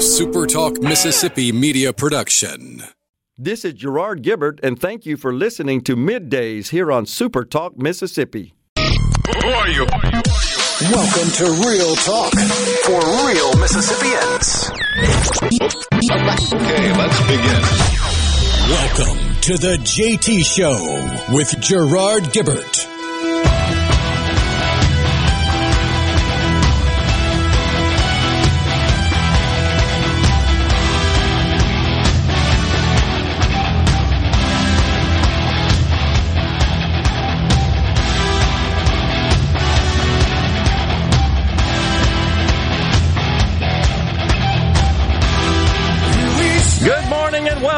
a SuperTalk Mississippi media production. This is Gerard Gibert, and thank you for listening to Middays here on SuperTalk Mississippi. Who are you? Welcome to Real Talk for real Mississippians. Okay, let's begin. Welcome to the JT Show with Gerard Gibert.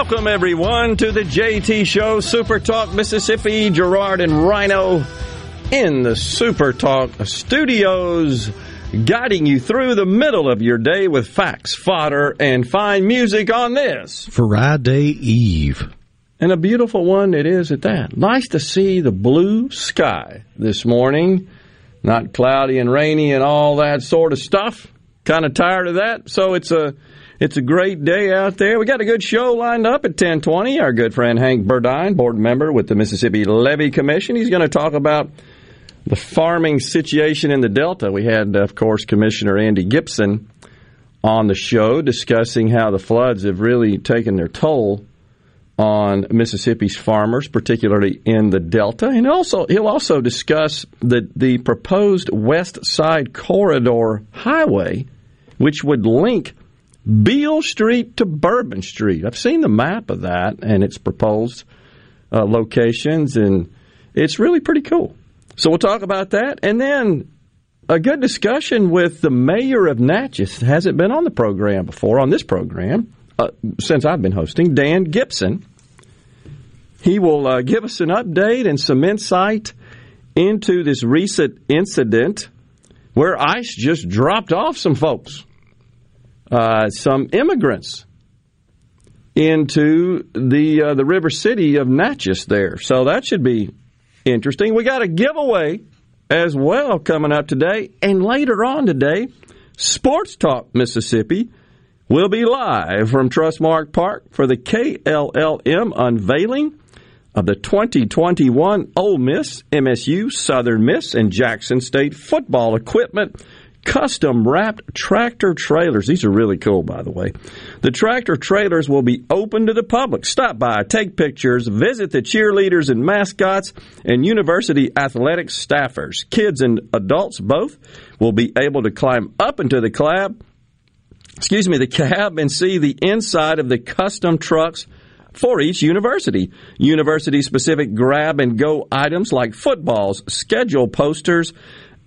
Welcome everyone to the JT Show Super Talk Mississippi. Gerard and Rhino in the Super Talk studios, guiding you through the middle of your day with facts, fodder, and fine music on this. Friday Eve. And a beautiful one it is at that. Nice to see the blue sky this morning. Not cloudy and rainy and all that sort of stuff. Kind of tired of that. So it's a it's a great day out there. We got a good show lined up at 1020. Our good friend Hank Burdine, board member with the Mississippi Levee Commission. He's going to talk about the farming situation in the Delta. We had, of course, Commissioner Andy Gibson on the show discussing how the floods have really taken their toll on Mississippi's farmers, particularly in the Delta. And also he'll also discuss the the proposed West Side Corridor Highway, which would link Beale Street to Bourbon Street. I've seen the map of that and its proposed uh, locations, and it's really pretty cool. So we'll talk about that, and then a good discussion with the mayor of Natchez. Hasn't been on the program before on this program uh, since I've been hosting. Dan Gibson. He will uh, give us an update and some insight into this recent incident where ICE just dropped off some folks uh, some immigrants into the uh, the river city of Natchez there. So that should be interesting. We got a giveaway as well coming up today, and later on today, Sports Talk Mississippi will be live from Trustmark Park for the KLLM unveiling of the 2021 Ole Miss, MSU, Southern Miss, and Jackson State football equipment custom wrapped tractor trailers. These are really cool, by the way. The tractor trailers will be open to the public. Stop by, take pictures, visit the cheerleaders and mascots, and university athletics staffers. Kids and adults both will be able to climb up into the cab. Excuse me, the cab and see the inside of the custom trucks for each university. University specific grab and go items like footballs, schedule posters,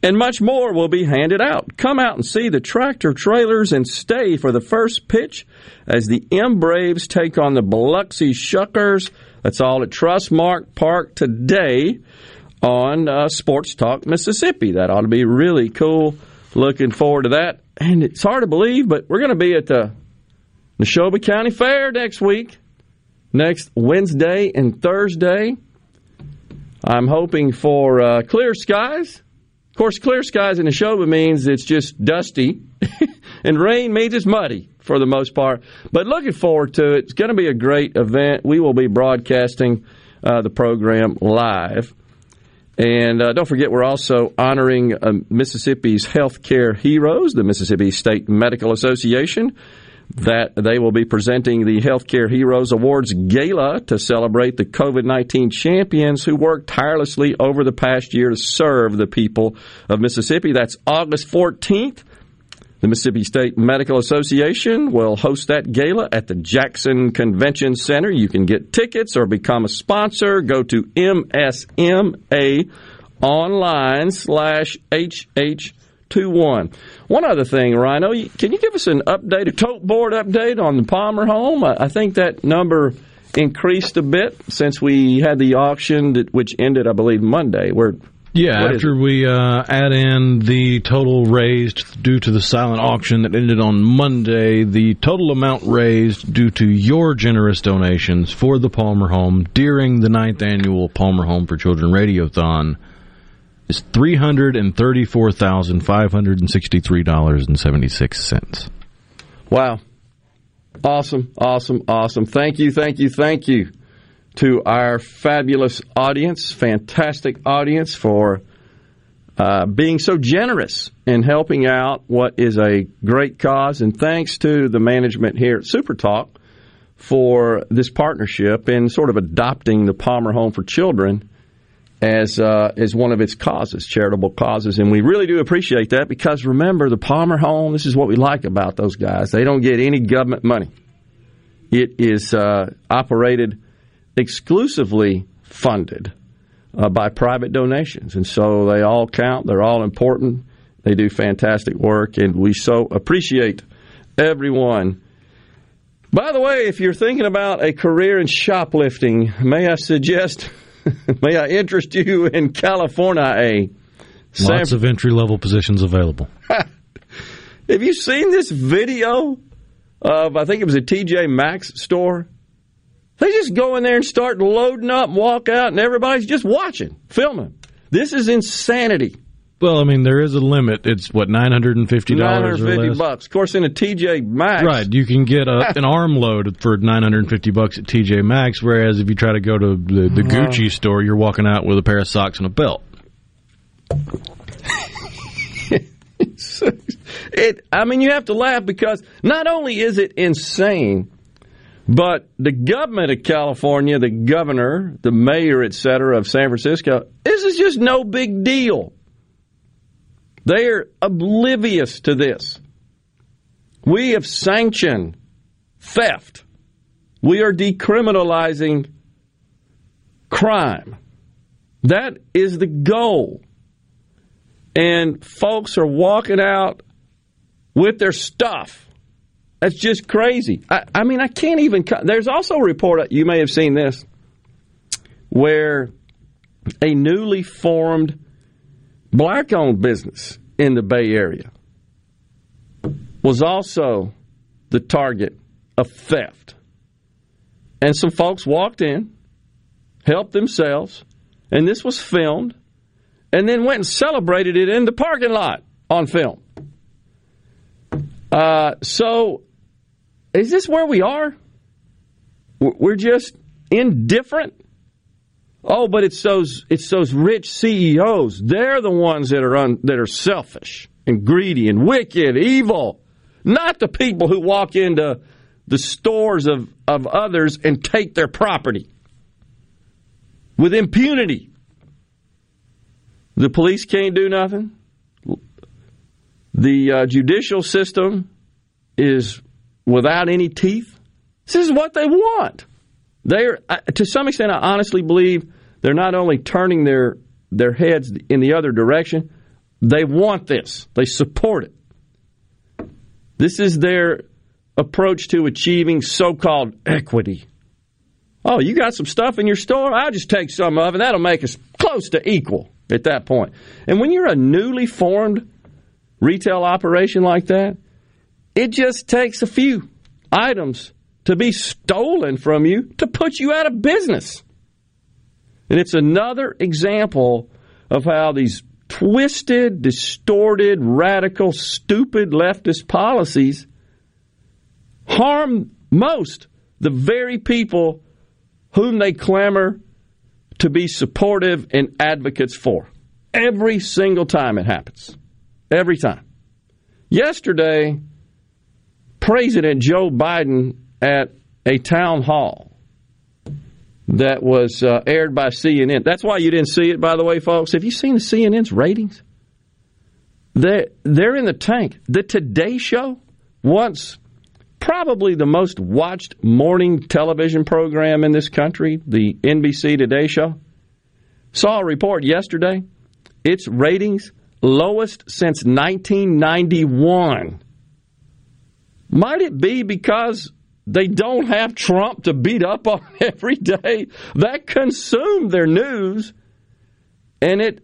and much more will be handed out. Come out and see the tractor trailers and stay for the first pitch as the M Braves take on the Biloxi Shuckers. That's all at Trustmark Park today on uh, Sports Talk Mississippi. That ought to be really cool. Looking forward to that. And it's hard to believe, but we're going to be at the Neshoba County Fair next week, next Wednesday and Thursday. I'm hoping for uh, clear skies. Of course, clear skies in Neshoba means it's just dusty, and rain means it's muddy for the most part. But looking forward to it. It's going to be a great event. We will be broadcasting uh, the program live. And uh, don't forget, we're also honoring uh, Mississippi's healthcare heroes, the Mississippi State Medical Association. That they will be presenting the Healthcare Heroes Awards Gala to celebrate the COVID 19 champions who worked tirelessly over the past year to serve the people of Mississippi. That's August 14th. The Mississippi State Medical Association will host that gala at the Jackson Convention Center. You can get tickets or become a sponsor. Go to MSMA online slash HH21. One other thing, Rhino, can you give us an update, a tote board update on the Palmer home? I think that number increased a bit since we had the auction, that, which ended, I believe, Monday. We're Yeah, after we uh, add in the total raised due to the silent auction that ended on Monday, the total amount raised due to your generous donations for the Palmer Home during the ninth annual Palmer Home for Children Radiothon is three hundred and thirty-four thousand five hundred and sixty-three dollars and seventy-six cents. Wow. Awesome, awesome, awesome. Thank you, thank you, thank you to our fabulous audience, fantastic audience for uh, being so generous in helping out what is a great cause. And thanks to the management here at Super Talk for this partnership and sort of adopting the Palmer Home for Children as uh, as one of its causes, charitable causes, and we really do appreciate that because remember the Palmer Home. This is what we like about those guys. They don't get any government money. It is uh, operated exclusively funded uh, by private donations, and so they all count. They're all important. They do fantastic work, and we so appreciate everyone. By the way, if you're thinking about a career in shoplifting, may I suggest? May I interest you in California? A Lots of entry level positions available. Have you seen this video of, I think it was a TJ Maxx store? They just go in there and start loading up and walk out, and everybody's just watching, filming. This is insanity. Well, I mean, there is a limit. It's what nine hundred and fifty dollars or less. bucks. Of course, in a TJ Maxx, right? You can get a, an arm load for nine hundred and fifty bucks at TJ Maxx. Whereas if you try to go to the, the uh-huh. Gucci store, you're walking out with a pair of socks and a belt. it. I mean, you have to laugh because not only is it insane, but the government of California, the governor, the mayor, etc., of San Francisco, this is just no big deal. They are oblivious to this. We have sanctioned theft. We are decriminalizing crime. That is the goal. And folks are walking out with their stuff. That's just crazy. I, I mean, I can't even. There's also a report, you may have seen this, where a newly formed black owned business in the Bay Area was also the target of theft. And some folks walked in, helped themselves, and this was filmed, and then went and celebrated it in the parking lot on film. Uh, so, is this where we are? We're just indifferent Oh, but it's those it's those rich CEOs. They're the ones that are un, that are selfish and greedy and wicked, evil. Not the people who walk into the stores of, of others and take their property with impunity. The police can't do nothing. The uh, judicial system is without any teeth. This is what they want. They're, uh, to some extent, I honestly believe they're not only turning their their heads in the other direction, they want this. They support it. This is their approach to achieving so-called equity. Oh, you got some stuff in your store? I'll just take some of it. That'll make us close to equal at that point. And when you're a newly formed retail operation like that, it just takes a few items to be stolen from you to put you out of business. And it's another example of how these twisted, distorted, radical, stupid leftist policies harm most the very people whom they clamor to be supportive and advocates for. Every single time it happens. Every time. Yesterday, President Joe Biden at a town hall that was uh, aired by CNN. That's why you didn't see it, by the way, folks. Have you seen the CNN's ratings? They're, they're in the tank. The Today Show, once probably the most watched morning television program in this country, the NBC Today Show, saw a report yesterday. Its ratings lowest since 1991. Might it be because they don't have Trump to beat up on every day. That consumed their news, and it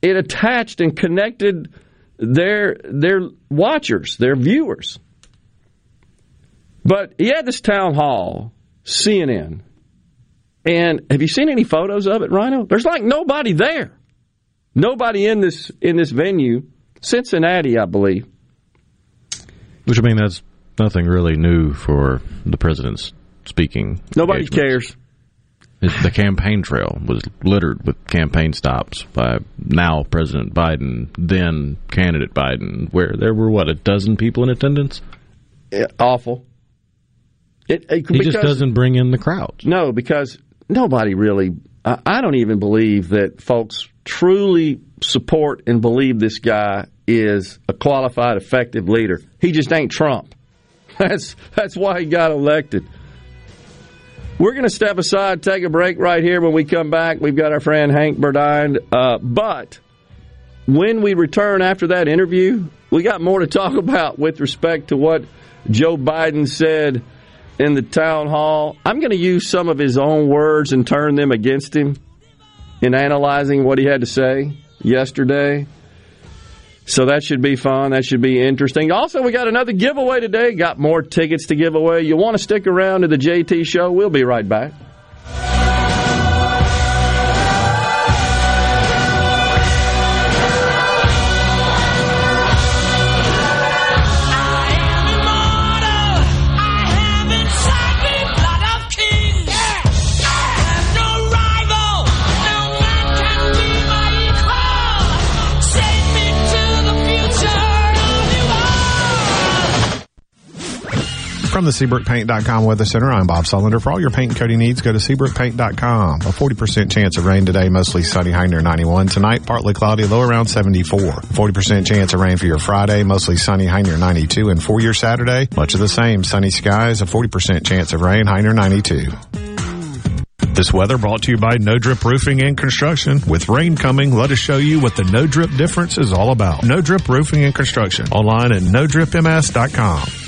it attached and connected their their watchers, their viewers. But he had this town hall, CNN, and have you seen any photos of it, Rhino? There's like nobody there, nobody in this in this venue, Cincinnati, I believe. Which I mean, that's nothing really new for the president's speaking. Nobody cares. The campaign trail was littered with campaign stops by now President Biden, then candidate Biden, where there were what a dozen people in attendance. Yeah, awful. It, it- He just doesn't bring in the crowds. No, because nobody really. I I don't even believe that folks truly support and believe this guy is a qualified, effective leader. He just ain't Trump. That's that's why he got elected. We're going to step aside, take a break right here. When we come back, we've got our friend Hank Burdine. Uh, but when we return after that interview, we got more to talk about with respect to what Joe Biden said in the town hall. I'm going to use some of his own words and turn them against him in analyzing what he had to say yesterday. So that should be fun. That should be interesting. Also, we got another giveaway today. Got more tickets to give away. You want to stick around to the JT show? We'll be right back. From the SeabrookPaint.com Weather Center, I'm Bob Sullender. For all your paint and coating needs, go to SeabrookPaint.com. A 40% chance of rain today, mostly sunny, high near 91. Tonight, partly cloudy, low around 74. 40% chance of rain for your Friday, mostly sunny, high near 92. And for your Saturday, much of the same, sunny skies, a 40% chance of rain, high near 92. This weather brought to you by No Drip Roofing and Construction. With rain coming, let us show you what the No Drip difference is all about. No Drip Roofing and Construction. Online at NoDripMS.com.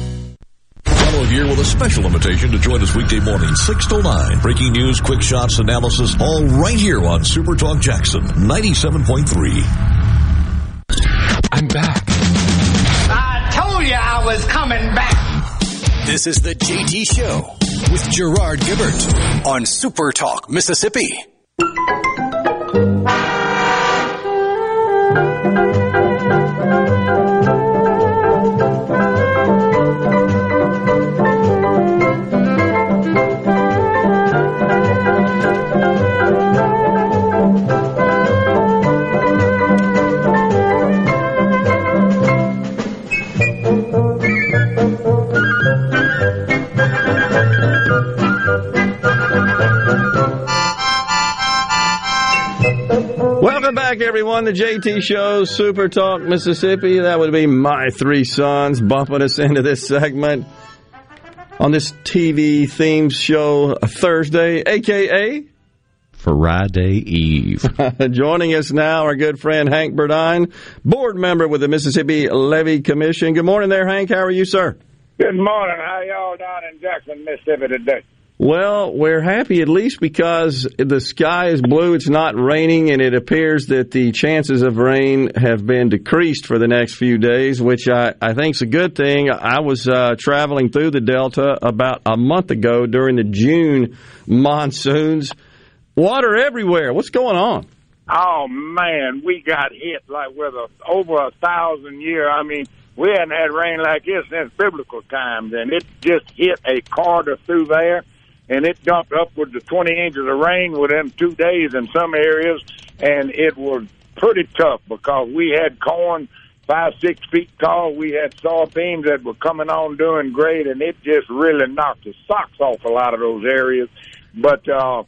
Follow here with a special invitation to join us weekday morning, 6 to 9. Breaking news, quick shots, analysis, all right here on Super Talk Jackson 97.3. I'm back. I told you I was coming back. This is the JT Show with Gerard Gibert on Super Talk, Mississippi. Everyone. The JT Show, Super Talk, Mississippi. That would be my three sons bumping us into this segment on this TV themed show Thursday, aka Friday Eve. Joining us now, our good friend Hank Burdine, board member with the Mississippi Levee Commission. Good morning there, Hank. How are you, sir? Good morning. How y'all down in Jackson, Mississippi today? Well, we're happy at least because the sky is blue, it's not raining, and it appears that the chances of rain have been decreased for the next few days, which I, I think is a good thing. I was uh, traveling through the Delta about a month ago during the June monsoons. Water everywhere. What's going on? Oh, man, we got hit like with a, over a thousand year. I mean, we hadn't had rain like this since biblical times, and it just hit a corridor through there and it dumped upwards of 20 inches of rain within two days in some areas, and it was pretty tough because we had corn five, six feet tall. We had soybeans that were coming on doing great, and it just really knocked the socks off a lot of those areas. But uh,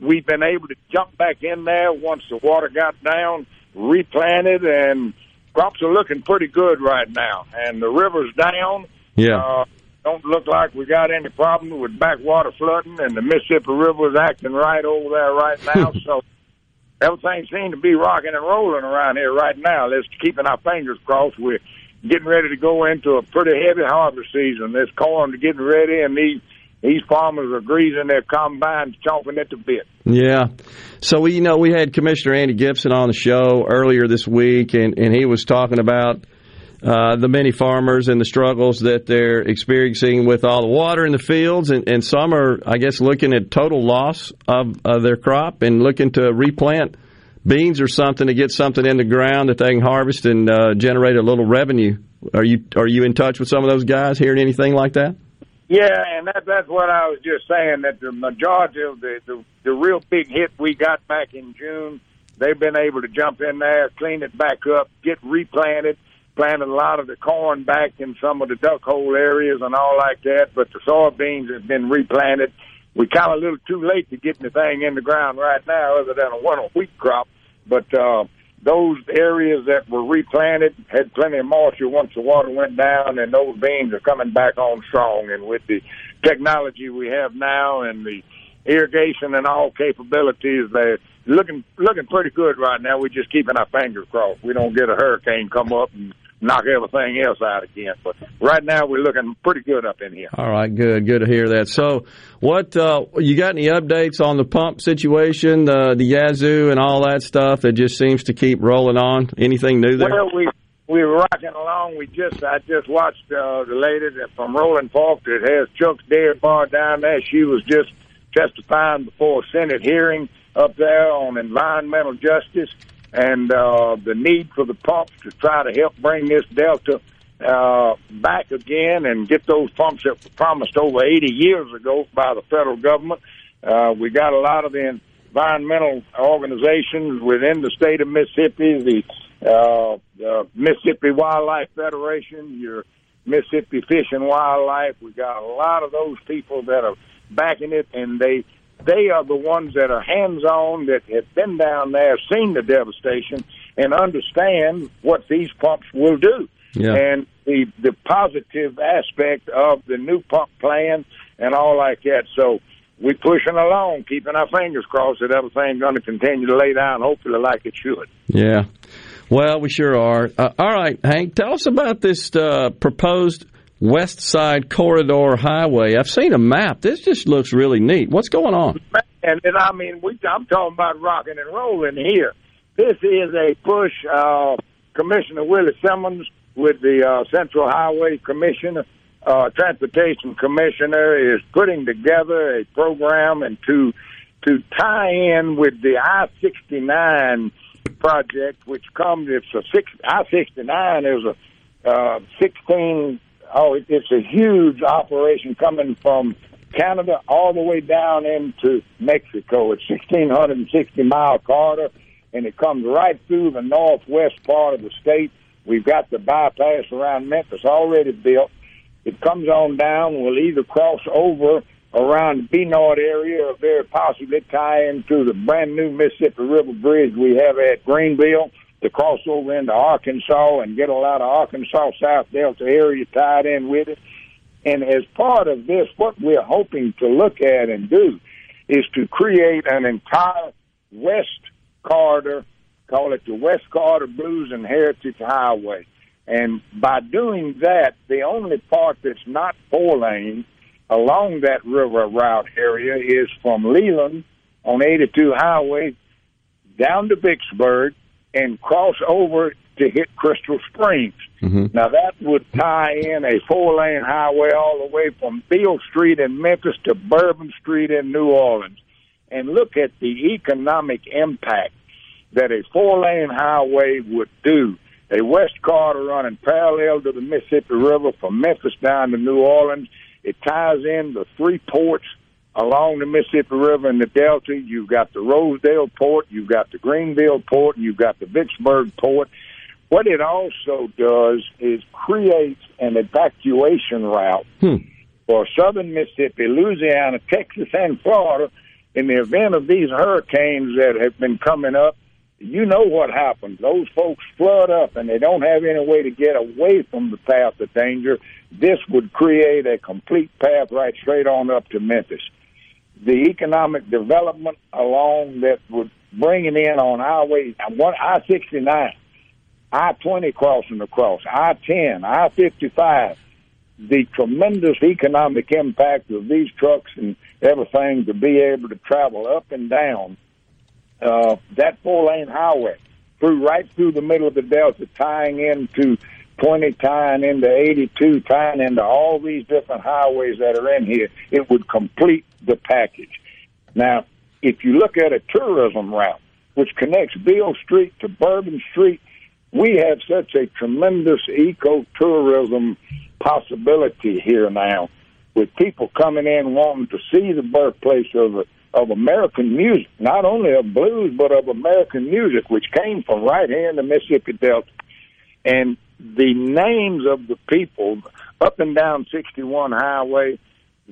we've been able to jump back in there once the water got down, replanted, and crops are looking pretty good right now. And the river's down. Yeah. Uh, don't look like we got any problem with backwater flooding, and the Mississippi River is acting right over there right now. so everything seems to be rocking and rolling around here right now. Let's keeping our fingers crossed. We're getting ready to go into a pretty heavy harvest season. This corn is getting ready, and these these farmers are greasing their combines, chomping at the bit. Yeah. So we, you know, we had Commissioner Andy Gibson on the show earlier this week, and, and he was talking about uh, the many farmers and the struggles that they're experiencing with all the water in the fields, and, and some are, I guess, looking at total loss of, of their crop and looking to replant beans or something to get something in the ground that they can harvest and uh, generate a little revenue. Are you are you in touch with some of those guys? Hearing anything like that? Yeah, and that that's what I was just saying. That the majority of the the, the real big hit we got back in June, they've been able to jump in there, clean it back up, get replanted planted a lot of the corn back in some of the duck hole areas and all like that, but the soybeans have been replanted. We kind of a little too late to get anything in the ground right now other than a winter wheat crop. But uh, those areas that were replanted had plenty of moisture once the water went down, and those beans are coming back on strong. And with the technology we have now and the irrigation and all capabilities, they're looking looking pretty good right now. We're just keeping our fingers crossed. We don't get a hurricane come up and knock everything else out again. But right now we're looking pretty good up in here. All right, good, good to hear that. So, what uh, you got any updates on the pump situation, the the Yazoo, and all that stuff that just seems to keep rolling on? Anything new there? Well, we we're rocking along. We just I just watched uh, the lady that from Rolling Fork that has Chuck's Dairy Bar down there. She was just testifying before a Senate hearing up there on environmental justice and uh, the need for the pumps to try to help bring this delta uh, back again and get those pumps that were promised over 80 years ago by the federal government. Uh, we got a lot of the environmental organizations within the state of Mississippi, the uh, uh, Mississippi Wildlife Federation, your Mississippi Fish and Wildlife. We got a lot of those people that are backing it, and they they are the ones that are hands on, that have been down there, seen the devastation, and understand what these pumps will do. Yeah. And the the positive aspect of the new pump plan and all like that. So we're pushing along, keeping our fingers crossed that everything's going to continue to lay down, hopefully like it should. Yeah. Well, we sure are. Uh, all right, Hank, tell us about this uh, proposed West Side Corridor Highway. I've seen a map. This just looks really neat. What's going on? And then, I mean, we, I'm talking about rocking and rolling here. This is a push. Uh, Commissioner Willie Simmons with the uh, Central Highway Commission, uh, Transportation Commissioner, is putting together a program and to to tie in with the I-69 project, which comes. It's a six I-69 is a uh, 16 oh, it, it's a huge operation coming from Canada all the way down into Mexico. It's 1,660 mile corridor, and it comes right through the northwest part of the state. We've got the bypass around Memphis already built. It comes on down. We'll either cross over around the Bernard area, or very possibly tie into the brand new Mississippi River Bridge we have at Greenville to cross over into Arkansas and get a lot of Arkansas South Delta area tied in with it. And as part of this, what we're hoping to look at and do is to create an entire West Corridor, call it the West Corridor Blues and Heritage Highway. And by doing that, the only part that's not four lane along that river route area is from Leland on 82 Highway down to Vicksburg and cross over to hit Crystal Springs. Mm-hmm. Now that would tie in a four lane highway all the way from Beale Street in Memphis to Bourbon Street in New Orleans. And look at the economic impact that a four lane highway would do. A west corridor running parallel to the Mississippi River from Memphis down to New Orleans. It ties in the three ports along the Mississippi River and the Delta. You've got the Rosedale port, you've got the Greenville port, you've got the Vicksburg port. What it also does is creates an evacuation route Hmm. for southern Mississippi, Louisiana, Texas, and Florida in the event of these hurricanes that have been coming up. You know what happens. Those folks flood up and they don't have any way to get away from the path of danger. This would create a complete path right straight on up to Memphis. The economic development along that would bring it in on Highway I sixty nine, I twenty crossing across, I ten, I fifty five. The tremendous economic impact of these trucks and everything to be able to travel up and down uh, that four lane highway through right through the middle of the delta, tying into 20, tying into 82, tying into all these different highways that are in here. It would complete the package. Now, if you look at a tourism route which connects Beale Street to Bourbon Street, we have such a tremendous ecotourism possibility here now with people coming in wanting to see the birthplace of of American music, not only of blues but of American music, which came from right here in the Mississippi Delta. And the names of the people up and down 61 Highway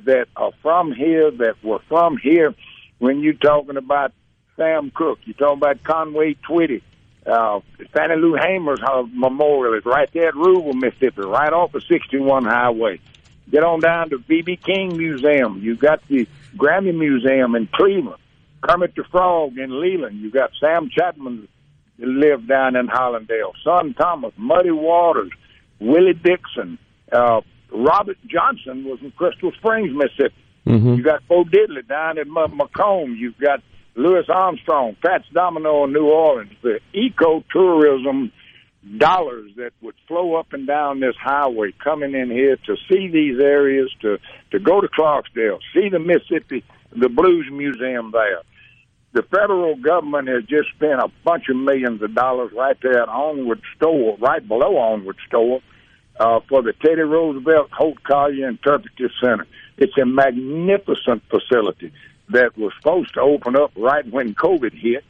that are from here, that were from here, when you're talking about Sam Cooke, you're talking about Conway Twitty, uh, Fannie Lou Hamer's uh, memorial is right there at Ruleville, Mississippi, right off of 61 Highway. Get on down to B.B. King Museum. You've got the Grammy Museum in Cleveland. Kermit the Frog in Leland. You've got Sam Chatmon that lived down in Hollandale. Son Thomas, Muddy Waters, Willie Dixon. Uh, Robert Johnson was in Crystal Springs, Mississippi. Mm-hmm. You got Bo Diddley down in M- McComb. You've got Louis Armstrong, Fats Domino in New Orleans. The ecotourism dollars that would flow up and down this highway coming in here to see these areas, to, to go to Clarksdale, see the Mississippi, the Blues Museum there. The federal government has just spent a bunch of millions of dollars right there at Onward Store, right below Onward Store, uh, for the Teddy Roosevelt Holt Collier Interpretive Center. It's a magnificent facility that was supposed to open up right when COVID hit,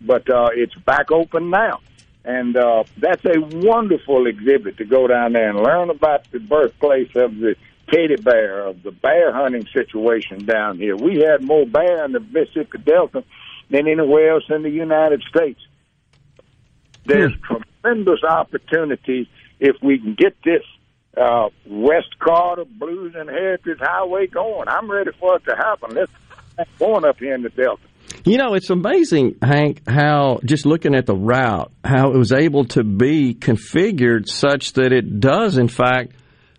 but uh, it's back open now. And uh, that's a wonderful exhibit to go down there and learn about the birthplace of the teddy bear, of the bear hunting situation down here. We had more bear in the Mississippi Delta than anywhere else in the United States. There's tremendous opportunities if we can get this uh, West Corridor Blues and Heritage Highway going. I'm ready for it to happen. Let's going up here in the Delta. You know, it's amazing, Hank, how just looking at the route, how it was able to be configured such that it does, in fact,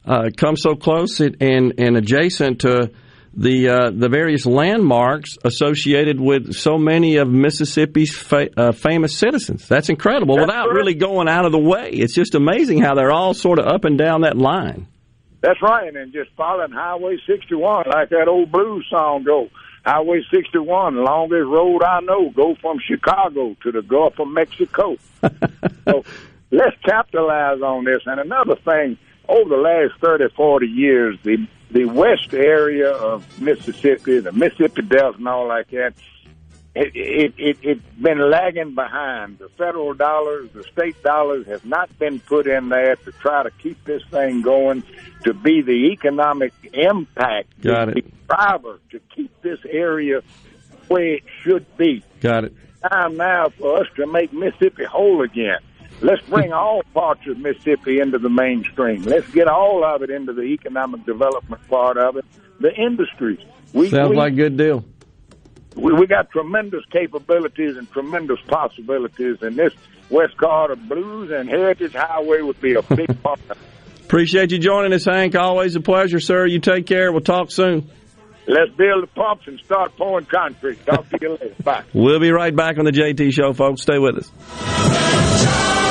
uh, come so close and, and adjacent to the uh, the various landmarks associated with so many of Mississippi's fa- uh, famous citizens. That's incredible That's without correct. really going out of the way. It's just amazing how they're all sort of up and down that line. That's right, and just following Highway 61 like that old blues song go. Highway 61, longest road I know, go from Chicago to the Gulf of Mexico. so let's capitalize on this. And another thing, over the last 30, 40 years, the the west area of Mississippi, the Mississippi Delta and all like that, it, it, it, it's been lagging behind. The federal dollars, the state dollars have not been put in there to try to keep this thing going, to be the economic impact, Got it. driver to keep this area where it should be. Got it. Time now for us to make Mississippi whole again. Let's bring all parts of Mississippi into the mainstream. Let's get all of it into the economic development part of it, the industries. We, Sounds we, like a good deal. We, we got tremendous capabilities and tremendous possibilities, and this West Corridor Blues and Heritage Highway would be a big part of it. Appreciate you joining us, Hank. Always a pleasure, sir. You take care. We'll talk soon. Let's build the pumps and start pouring concrete. Talk to you later. Bye. We'll be right back on the JT Show, folks. Stay with us.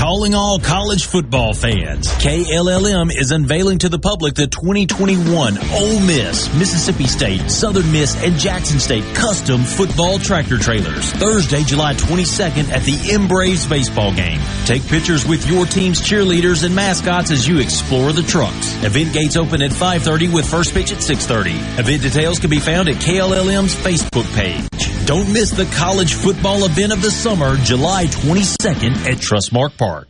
Calling all college football fans. KLLM is unveiling to the public the 2021 Ole Miss, Mississippi State, Southern Miss, and Jackson State custom football tractor trailers. Thursday, July 22nd at the M Braves baseball game. Take pictures with your team's cheerleaders and mascots as you explore the trucks. Event gates open at 5.30 with first pitch at 6.30. Event details can be found at KLLM's Facebook page. Don't miss the college football event of the summer, July 22nd at Trustmark Park.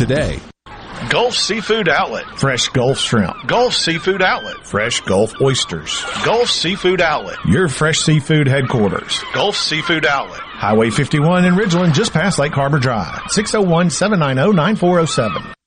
today. Gulf Seafood Outlet. Fresh Gulf Shrimp. Gulf Seafood Outlet. Fresh Gulf Oysters. Gulf Seafood Outlet. Your fresh seafood headquarters. Gulf Seafood Outlet. Highway 51 in Ridgeland, just past Lake Harbor Drive. 601-790-9407.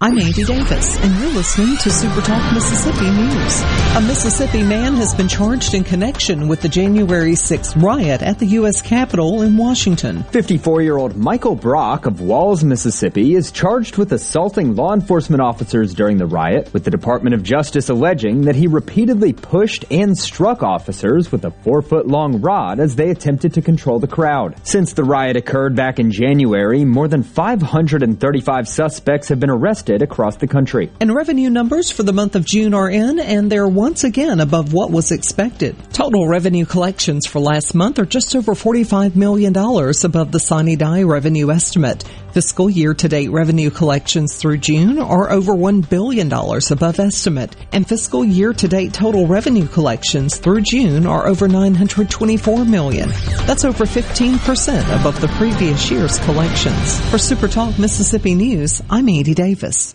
I'm Andy Davis, and you're listening to Super Talk Mississippi News. A Mississippi man has been charged in connection with the January 6th riot at the U.S. Capitol in Washington. 54-year-old Michael Brock of Walls, Mississippi is charged with assaulting law enforcement officers during the riot, with the Department of Justice alleging that he repeatedly pushed and struck officers with a four-foot-long rod as they attempted to control the crowd. Since the riot occurred back in January, more than 535 suspects have been arrested across the country. And revenue numbers for the month of June are in, and they're once again above what was expected. Total revenue collections for last month are just over $45 million above the Sine Die revenue estimate. Fiscal year to date revenue collections through June are over $1 billion above estimate, and fiscal year to date total revenue collections through June are over 924 million. That's over 15% above the previous year's collections. For Super Talk Mississippi News, I'm Andy Davis.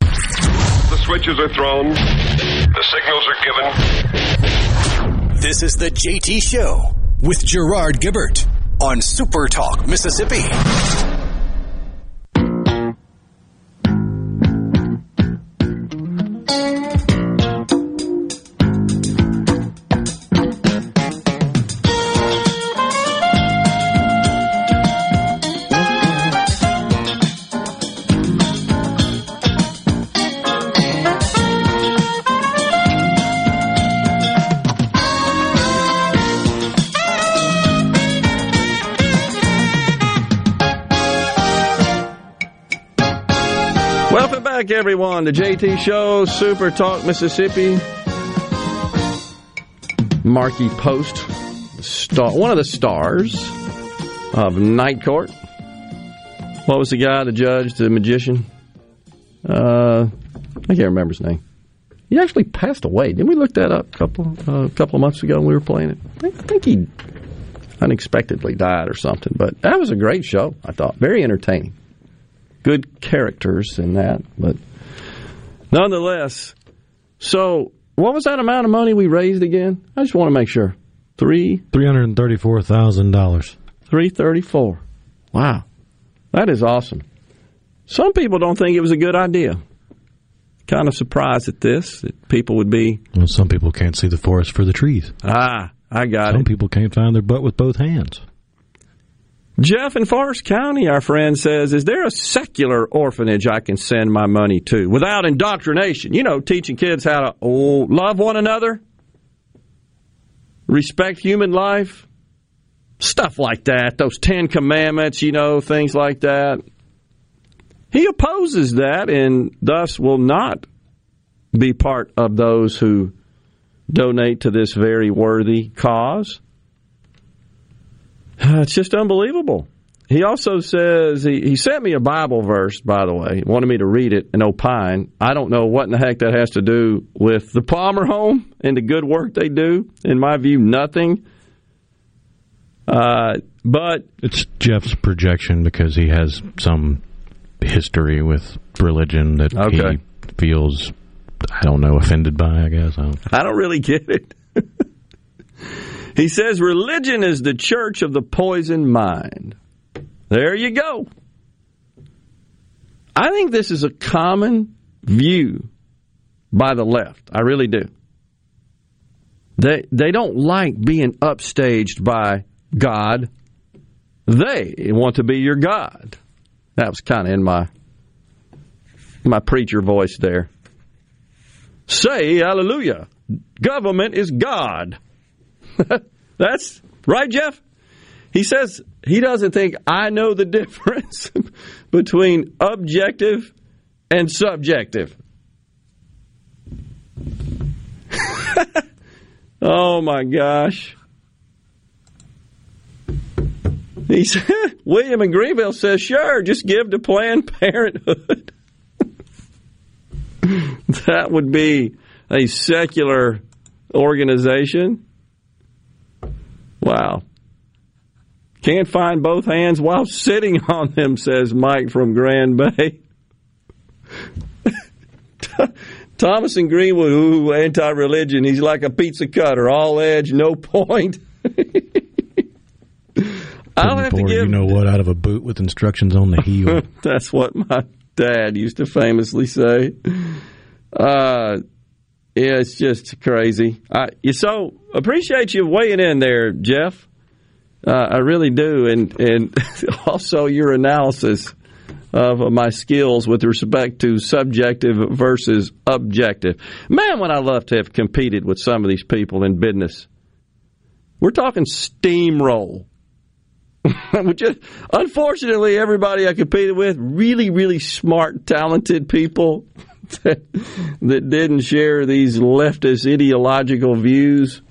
The switches are thrown. The signals are given. This is the JT Show with Gerard Gibert on Super Talk, Mississippi. Everyone, to JT Show, Super Talk Mississippi. Markie Post, star, one of the stars of Night Court. What was the guy, the judge, the magician? Uh, I can't remember his name. He actually passed away. Didn't we look that up a couple uh, a couple of months ago when we were playing it? I think he unexpectedly died or something. But that was a great show. I thought very entertaining good characters in that, but nonetheless. So, what was that amount of money we raised again? I just want to make sure. Three three hundred and thirty-four thousand dollars. Three thirty-four. Wow, that is awesome. Some people don't think it was a good idea. Kind of surprised at this that people would be. Well, some people can't see the forest for the trees. Ah, I got some it. Some people can't find their butt with both hands. Jeff in Forest County, our friend says, Is there a secular orphanage I can send my money to without indoctrination? You know, teaching kids how to oh, love one another, respect human life, stuff like that, those Ten Commandments, you know, things like that. He opposes that and thus will not be part of those who donate to this very worthy cause. It's just unbelievable. He also says he, he sent me a Bible verse, by the way. He wanted me to read it and opine. I don't know what in the heck that has to do with the Palmer home and the good work they do. In my view, nothing. Uh, but it's Jeff's projection because he has some history with religion that Okay. he feels, I don't know, offended by. I guess I don't. I don't really get it. he says religion is the church of the poisoned mind. There you go. I think this is a common view by the left. I really do. They they don't like being upstaged by God. They want to be your God. That was kind of in my my preacher voice there. Say hallelujah. Government is God. That's right, Jeff. He says he doesn't think I know the difference between objective and subjective. oh my gosh. He said, William in Greenville says, sure, just give to Planned Parenthood. that would be a secular organization. Wow. Can't find both hands while sitting on them, says Mike from Grand Bay. Thomas and Greenwood, ooh, anti-religion. He's like a pizza cutter, all edge, no point. I'll have to give you know what out of a boot with instructions on the heel. That's what my dad used to famously say. Uh, yeah, it's just crazy. I, you so appreciate you weighing in there, Jeff. Uh, I really do, and and also your analysis of my skills with respect to subjective versus objective. Man, would I love to have competed with some of these people in business. We're talking steamroll. Unfortunately, everybody I competed with, really, really smart, talented people that didn't share these leftist ideological views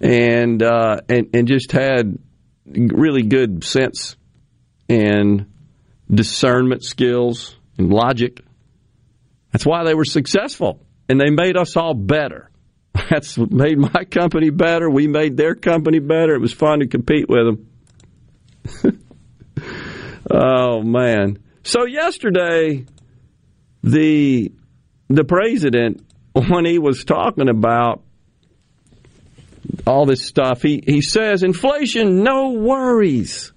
and uh, and and just had really good sense and discernment skills and logic. That's why they were successful, and they made us all better. That's what made my company better. We made their company better. It was fun to compete with them. oh man! So yesterday, the the president, when he was talking about all this stuff. He he says inflation, no worries.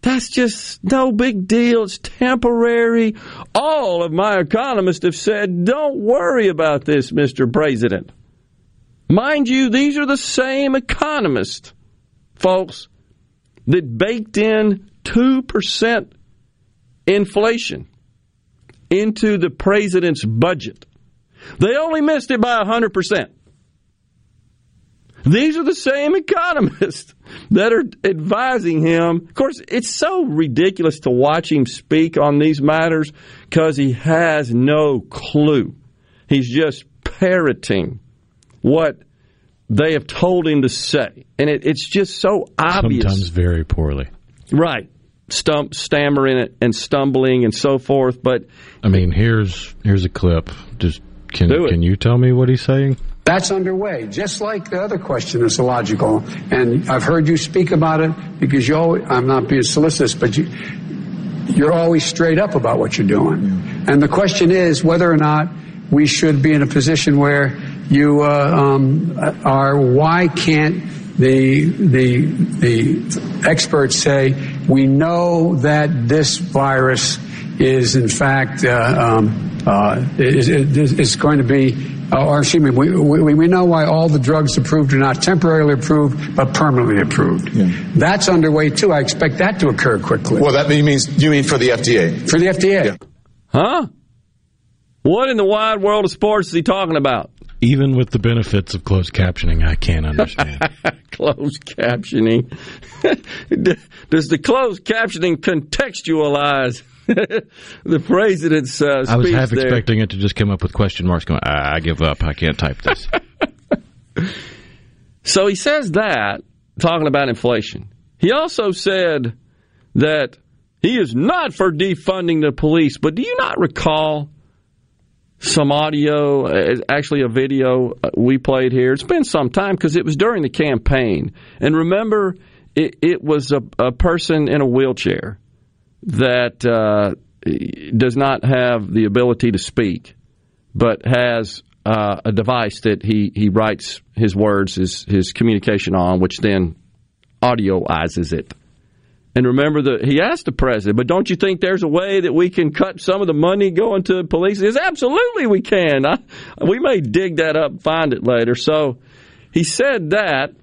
That's just no big deal. It's temporary. All of my economists have said, don't worry about this, Mr. President. Mind you, these are the same economists, folks, that baked in 2% inflation into the president's budget. They only missed it by 100%. These are the same economists that are advising him. Of course, it's so ridiculous to watch him speak on these matters because he has no clue. He's just parroting what they have told him to say. And it, it's just so obvious. Sometimes very poorly. Right. Stump, stammering it and stumbling and so forth. But I mean, here's here's a clip. Just can can you tell me what he's saying? That's underway, just like the other question is illogical. And I've heard you speak about it because you always, I'm not being solicitous, but you, you're always straight up about what you're doing. Yeah. And the question is whether or not we should be in a position where you uh, um, are, why can't the, the, the experts say, we know that this virus is in fact uh, um, uh, is, is, going to be uh, or excuse me, we, we, we know why all the drugs approved are not temporarily approved, but permanently approved. Yeah. That's underway too. I expect that to occur quickly. Well, that means you mean for the FDA? For the FDA. Yeah. Huh? What in the wide world of sports is he talking about? Even with the benefits of closed captioning, I can't understand. closed captioning. Does the closed captioning contextualize the president's uh, I was half there. expecting it to just come up with question marks going, I, I give up. I can't type this. so he says that, talking about inflation. He also said that he is not for defunding the police, but do you not recall some audio, uh, actually a video uh, we played here? It's been some time because it was during the campaign. And remember, it, it was a, a person in a wheelchair that uh, does not have the ability to speak, but has uh, a device that he, he writes his words, his, his communication on, which then audioizes it. And remember that he asked the president, but don't you think there's a way that we can cut some of the money going to police? He says, absolutely we can. I, we may dig that up, find it later. So he said that.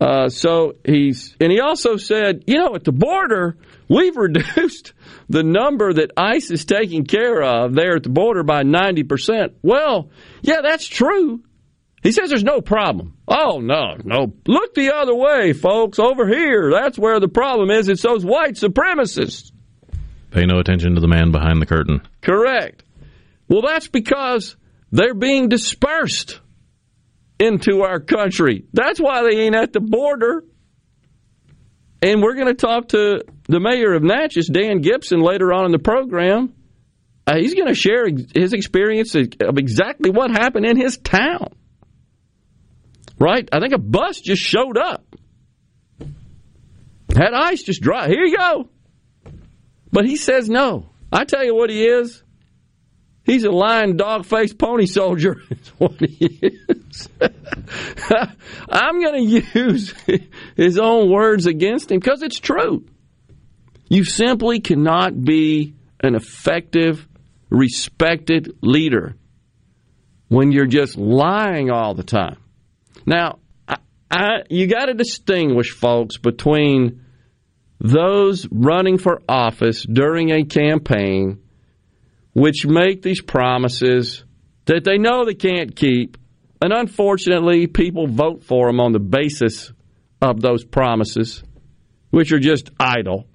Uh, so he's, and he also said, you know, at the border, We've reduced the number that ICE is taking care of there at the border by 90%. Well, yeah, that's true. He says there's no problem. Oh, no, no. Look the other way, folks. Over here. That's where the problem is. It's those white supremacists. Pay no attention to the man behind the curtain. Correct. Well, that's because they're being dispersed into our country. That's why they ain't at the border. And we're going to talk to the mayor of Natchez, Dan Gibson, later on in the program. Uh, he's going to share his experience of exactly what happened in his town. Right? I think a bus just showed up. Had ice just dry. Here you go. But he says no. I tell you what he is. He's a lying dog faced pony soldier. Is what he is. I'm going to use his own words against him because it's true. You simply cannot be an effective, respected leader when you're just lying all the time. Now, I, I, you got to distinguish, folks, between those running for office during a campaign which make these promises that they know they can't keep. And unfortunately, people vote for them on the basis of those promises, which are just idle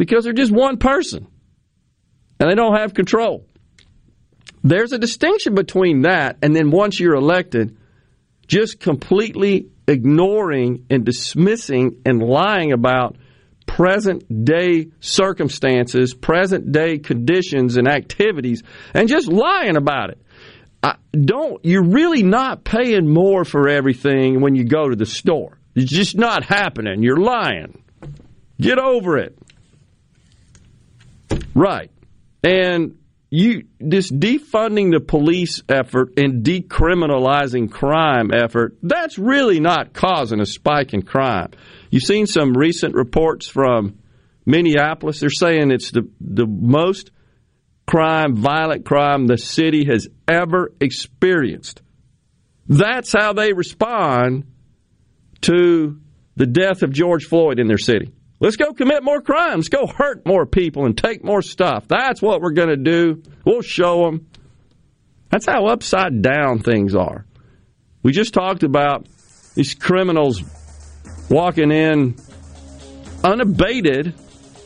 because they're just one person and they don't have control. There's a distinction between that and then once you're elected, just completely ignoring and dismissing and lying about present day circumstances, present day conditions and activities, and just lying about it. I don't you're really not paying more for everything when you go to the store. It's just not happening. You're lying. Get over it. Right. And you this defunding the police effort and decriminalizing crime effort, that's really not causing a spike in crime. You've seen some recent reports from Minneapolis. They're saying it's the, the most crime, violent crime the city has ever experienced. That's how they respond to the death of George Floyd in their city. Let's go commit more crimes, go hurt more people, and take more stuff. That's what we're going to do. We'll show them. That's how upside down things are. We just talked about these criminals walking in unabated,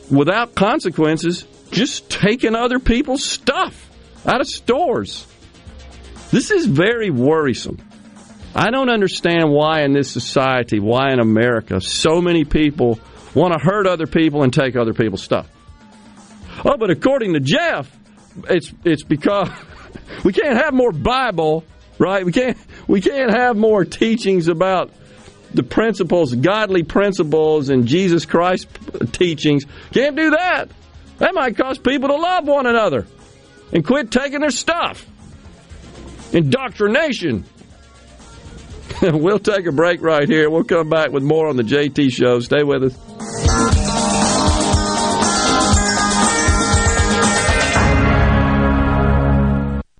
without consequences, just taking other people's stuff out of stores. This is very worrisome. I don't understand why in this society, why in America, so many people want to hurt other people and take other people's stuff. Oh, but according to Jeff, it's it's because we can't have more Bible, right? We can't we can't have more teachings about the principles, godly principles, and Jesus Christ teachings. Can't do that. That might cause people to love one another and quit taking their stuff. Indoctrination. we'll take a break right here. We'll come back with more on the JT Show. Stay with us. Yeah.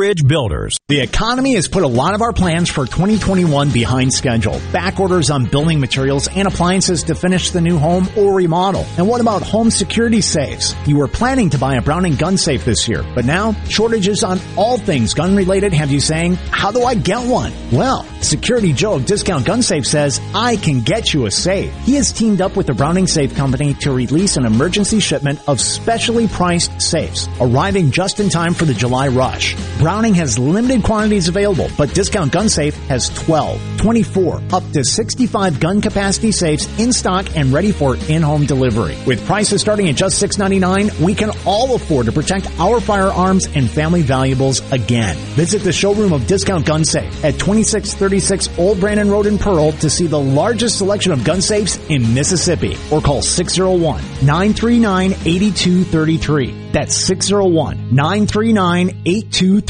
Builders. The economy has put a lot of our plans for 2021 behind schedule. Back orders on building materials and appliances to finish the new home or remodel. And what about home security safes? You were planning to buy a Browning gun safe this year, but now shortages on all things gun related have you saying, how do I get one? Well, Security Joe of Discount Gun Safe says, I can get you a safe. He has teamed up with the Browning Safe Company to release an emergency shipment of specially priced safes, arriving just in time for the July rush. Browning has limited quantities available, but Discount Gun Safe has 12, 24, up to 65 gun capacity safes in stock and ready for in-home delivery. With prices starting at just $6.99, we can all afford to protect our firearms and family valuables again. Visit the showroom of Discount Gun Safe at 2636 Old Brandon Road in Pearl to see the largest selection of gun safes in Mississippi or call 601 939 8233. That's 601 939 8233.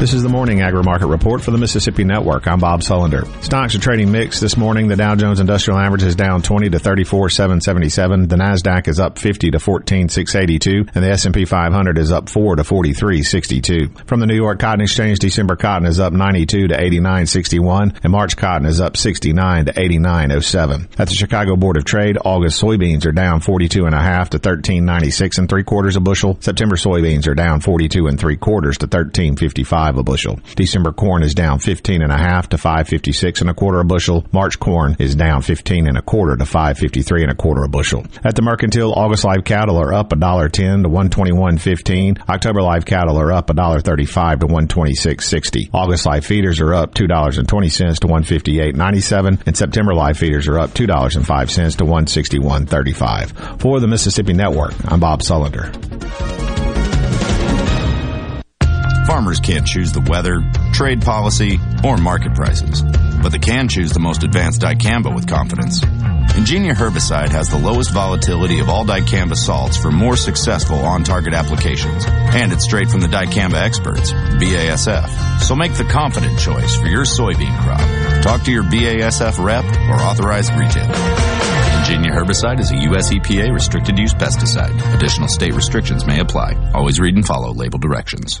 This is the morning agri market report for the Mississippi Network. I'm Bob Sullender. Stocks are trading mixed this morning. The Dow Jones Industrial Average is down 20 to 34,777. The Nasdaq is up 50 to 14,682, and the S&P 500 is up 4 to 43,62. From the New York Cotton Exchange, December cotton is up 92 to 89.61, and March cotton is up 69 to 89.07. At the Chicago Board of Trade, August soybeans are down 42 and a half to 13.96 and three quarters a bushel. September soybeans are down 42 and three quarters to 13.55 a bushel. December corn is down 15 and a half to 556 and a quarter a bushel. March corn is down 15 and a quarter to 553 and a quarter a bushel. At the mercantile, August live cattle are up $1.10 to 121.15. October live cattle are up $1.35 to 126.60. August live feeders are up $2.20 to 158.97 and September live feeders are up $2.05 to 161.35. For the Mississippi Network, I'm Bob Sullender. Farmers can't choose the weather, trade policy, or market prices, but they can choose the most advanced dicamba with confidence. Engenia herbicide has the lowest volatility of all dicamba salts for more successful on-target applications, and it's straight from the dicamba experts, BASF. So make the confident choice for your soybean crop. Talk to your BASF rep or authorized retailer. Engenia herbicide is a U.S. EPA restricted use pesticide. Additional state restrictions may apply. Always read and follow label directions.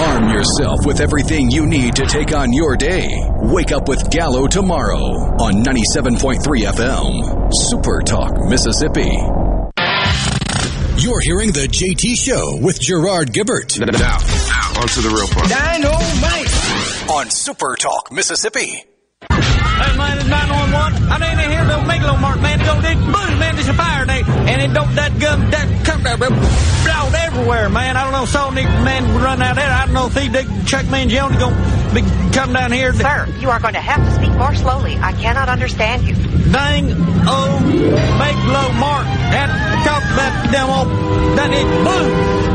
Arm yourself with everything you need to take on your day. Wake up with Gallo tomorrow on 97.3 FM. Super Talk, Mississippi. You're hearing the JT Show with Gerard Gibert. Now, now, on to the real part. Dynamite! On Super Talk, Mississippi. I ain't in here no Mark, man. It don't this boom, man, this a fire day. And it don't that gum, that come out everywhere, man. I don't know, so Nick man run out there. I don't know if he did Chuck Mangione gonna be come down here. Sir, you are going to have to speak more slowly. I cannot understand you. Dang oh Mega Lo Mart. That about them old that it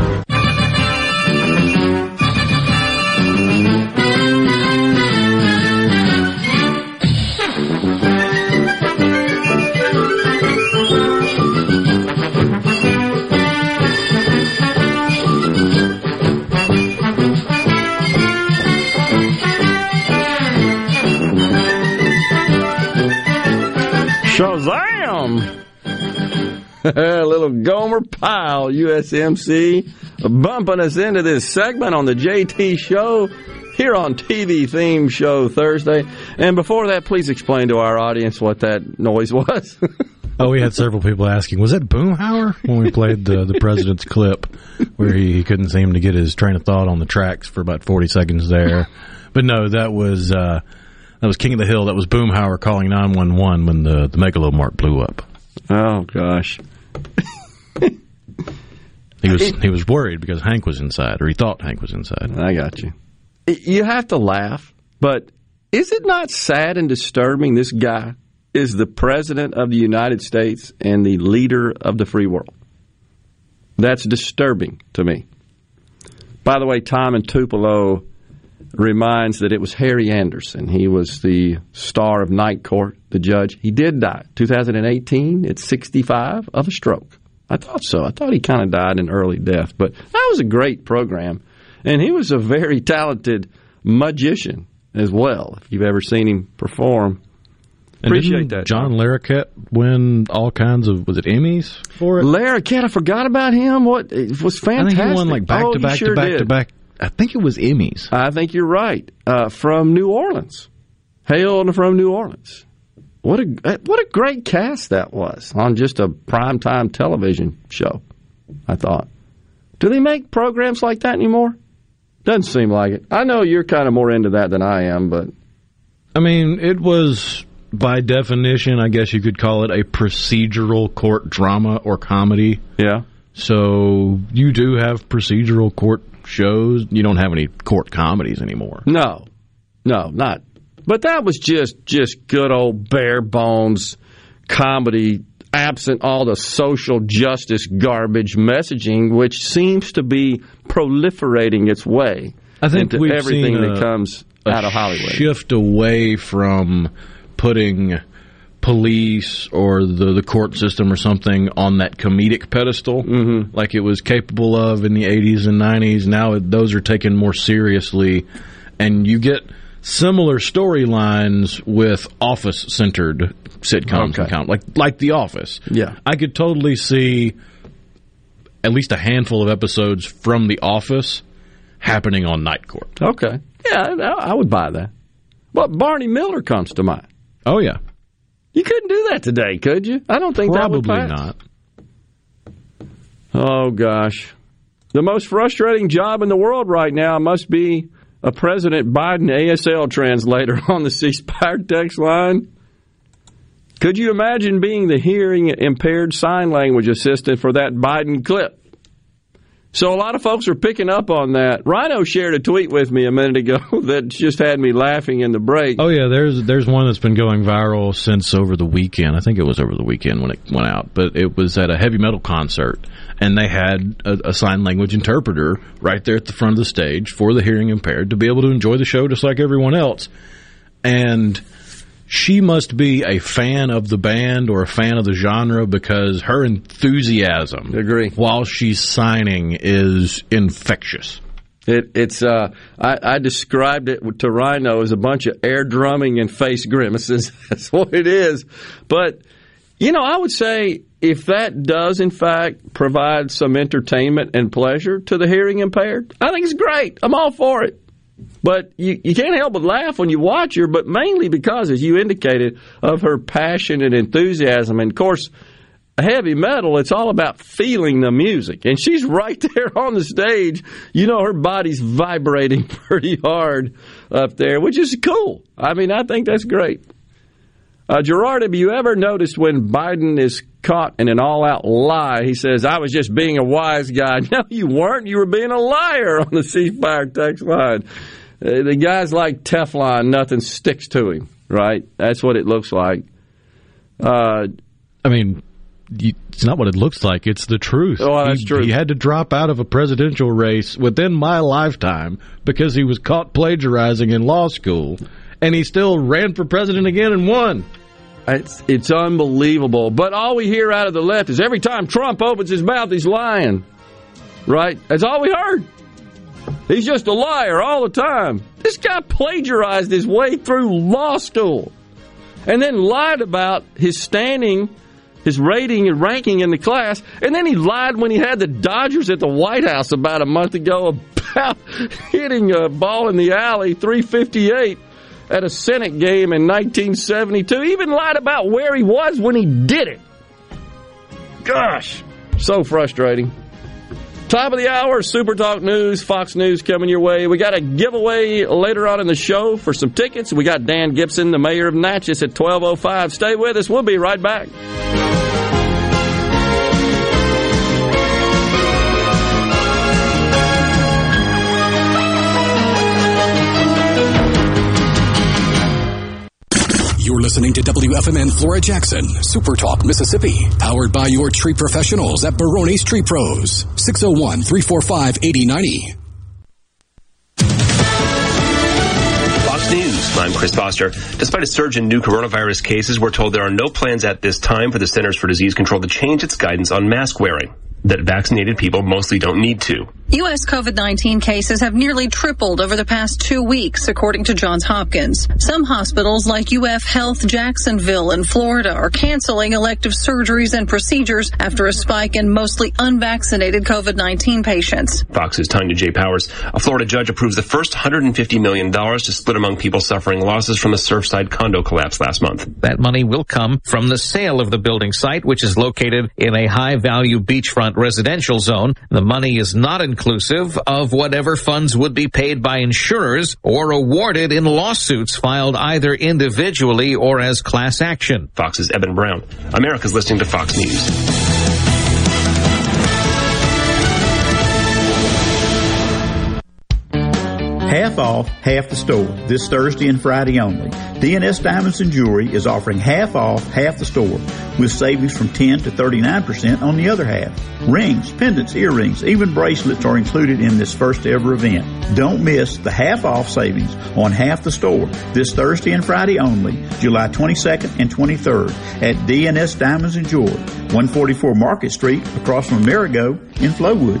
Shazam! Little Gomer Pyle, USMC, bumping us into this segment on the JT Show here on TV Theme Show Thursday. And before that, please explain to our audience what that noise was. Oh, we had several people asking, was that Boomhauer when we played the the president's clip where he, he couldn't seem to get his train of thought on the tracks for about forty seconds there? But no, that was uh, that was King of the Hill. That was Boomhauer calling nine one one when the the Mega Lo Mart blew up. Oh gosh, he was he was worried because Hank was inside, or he thought Hank was inside. I got you. You have to laugh, but is it not sad and disturbing? This guy is the president of the United States and the leader of the free world. That's disturbing to me. By the way, Tom and Tupelo reminds that it was Harry Anderson. He was the star of Night Court, the judge. He did die 2018 at 65 of a stroke. I thought so. I thought he kind of died in early death, but that was a great program. And he was a very talented magician as well. If you've ever seen him perform, appreciate didn't that. John Larroquette win all kinds of was it Emmys for it? Larroquette, I forgot about him. What it was I fantastic. think he won like back oh, to back sure to back did. to back I think it was Emmys. I think you're right. Uh, from New Orleans, hail from New Orleans. What a what a great cast that was on just a primetime television show. I thought. Do they make programs like that anymore? Doesn't seem like it. I know you're kind of more into that than I am, but I mean, it was by definition, I guess you could call it a procedural court drama or comedy. Yeah. So you do have procedural court shows. You don't have any court comedies anymore. No, no, not. But that was just just good old bare bones comedy, absent all the social justice garbage messaging, which seems to be proliferating its way. I think into we've everything seen that a- comes out of Hollywood. shift away from putting police or the, the court system or something on that comedic pedestal Mm-hmm. like it was capable of in the 80s and 90s. Now it- those are taken more seriously, and you get similar storylines with office centered sitcoms Okay. and count like like The Office. Yeah. I could totally see at least a handful of episodes from The Office happening on Night Court. Okay. Yeah, I I would buy that. But Barney Miller comes to mind. Oh yeah. You couldn't do that today, could you? I don't think Probably that would pass. not. Oh gosh. The most frustrating job in the world right now must be a President Biden ASL translator on the C Spire text line. Could you imagine being the hearing impaired sign language assistant for that Biden clip? So a lot of folks are picking up on that. Rhino shared a tweet with me a minute ago that just had me laughing in the break. Oh yeah, there's there's one that's been going viral since over the weekend. I think it was over the weekend when it went out, but it was at a heavy metal concert, and they had a, a sign language interpreter right there at the front of the stage for the hearing impaired to be able to enjoy the show just like everyone else. And she must be a fan of the band or a fan of the genre because her enthusiasm, agree, while she's signing is infectious. It, it's uh, I, I described it to Rhino as a bunch of air drumming and face grimaces. That's what it is. But you know, I would say if that does in fact provide some entertainment and pleasure to the hearing impaired, I think it's great. I'm all for it. But you, you can't help but laugh when you watch her, but mainly because, as you indicated, of her passion and enthusiasm. And of course, heavy metal, it's all about feeling the music. And she's right there on the stage. You know, her body's vibrating pretty hard up there, which is cool. I mean, I think that's great. Uh, Gerard, have you ever noticed when Biden is caught in an all out lie, he says, I was just being a wise guy. No, you weren't. You were being a liar on the C Spire text line. Uh, the guy's like Teflon, nothing sticks to him, right? That's what it looks like. Uh, I mean, it's not what it looks like. It's the truth. Oh, that's he, true. He had to drop out of a presidential race within my lifetime because he was caught plagiarizing in law school, and he still ran for president again and won. It's it's unbelievable. But all we hear out of the left is every time Trump opens his mouth, he's lying. Right? That's all we heard. He's just a liar all the time. This guy plagiarized his way through law school and then lied about his standing, his rating and ranking in the class. And then he lied when he had the Dodgers at the White House about a month ago about hitting a ball in the alley 358 at a Senate game in 1972. He even lied about where he was when he did it. Gosh, so frustrating. Top of the hour, Super Talk News, Fox News coming your way. We got a giveaway later on in the show for some tickets. We got Dan Gibson, the mayor of Natchez, at 12.05. Stay with us. We'll be right back. You're listening to WFMN Flora Jackson, Super Talk, Mississippi, powered by your tree professionals at Barone's Tree Pros, 601 345 8090. Fox News. I'm Chris Foster. Despite a surge in new coronavirus cases, we're told there are no plans at this time for the Centers for Disease Control to change its guidance on mask wearing. That vaccinated people mostly don't need to. U.S. COVID-19 cases have nearly tripled over the past two weeks, according to Johns Hopkins. Some hospitals like UF Health Jacksonville in Florida are canceling elective surgeries and procedures after a spike in mostly unvaccinated COVID-19 patients. Fox's Tanya J. Powers. A Florida judge approves the first $150 million to split among people suffering losses from the Surfside condo collapse last month. That money will come from the sale of the building site, which is located in a high value beachfront residential zone. The money is not inclusive of whatever funds would be paid by insurers or awarded in lawsuits filed either individually or as class action. Fox's Eben Brown. America's listening to Fox News. Half off, half the store, this Thursday and Friday only. DNS Diamonds and Jewelry is offering half off, half the store, with savings from 10 to 39% on the other half. Rings, pendants, earrings, even bracelets are included in this first ever event. Don't miss the half off savings on half the store this Thursday and Friday only, July 22nd and 23rd at DNS Diamonds and Jewelry, 144 Market Street across from Amerigo in Flowood.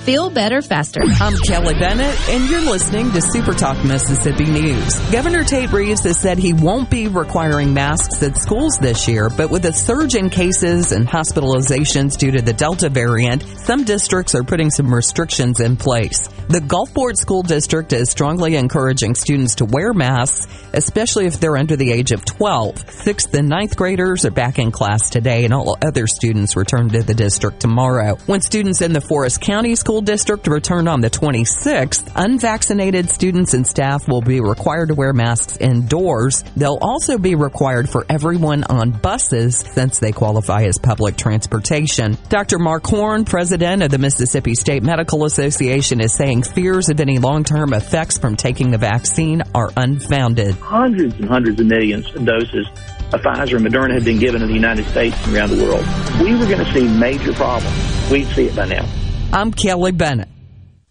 Feel better faster. I'm Kelly Bennett, and you're listening to Super Talk Mississippi News. Governor Tate Reeves has said he won't be requiring masks at schools this year, but with a surge in cases and hospitalizations due to the Delta variant, some districts are putting some restrictions in place. The Gulfport School District is strongly encouraging students to wear masks, especially if they're under the age of 12. Sixth and ninth graders are back in class today, and all other students return to the district tomorrow. When students in the Forest County School District return on the 26th, unvaccinated students and staff will be required to wear masks indoors. They'll also be required for everyone on buses since they qualify as public transportation. Dr. Mark Horne, president of the Mississippi State Medical Association, is saying fears of any long-term effects from taking the vaccine are unfounded. Hundreds and hundreds of millions of doses of Pfizer and Moderna have been given in the United States and around the world. We were going to see major problems. We'd see it by now. I'm Kelly Bennett.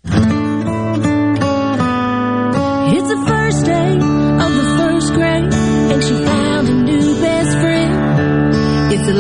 It's the first day of the first grade, and she found a new best friend. It's a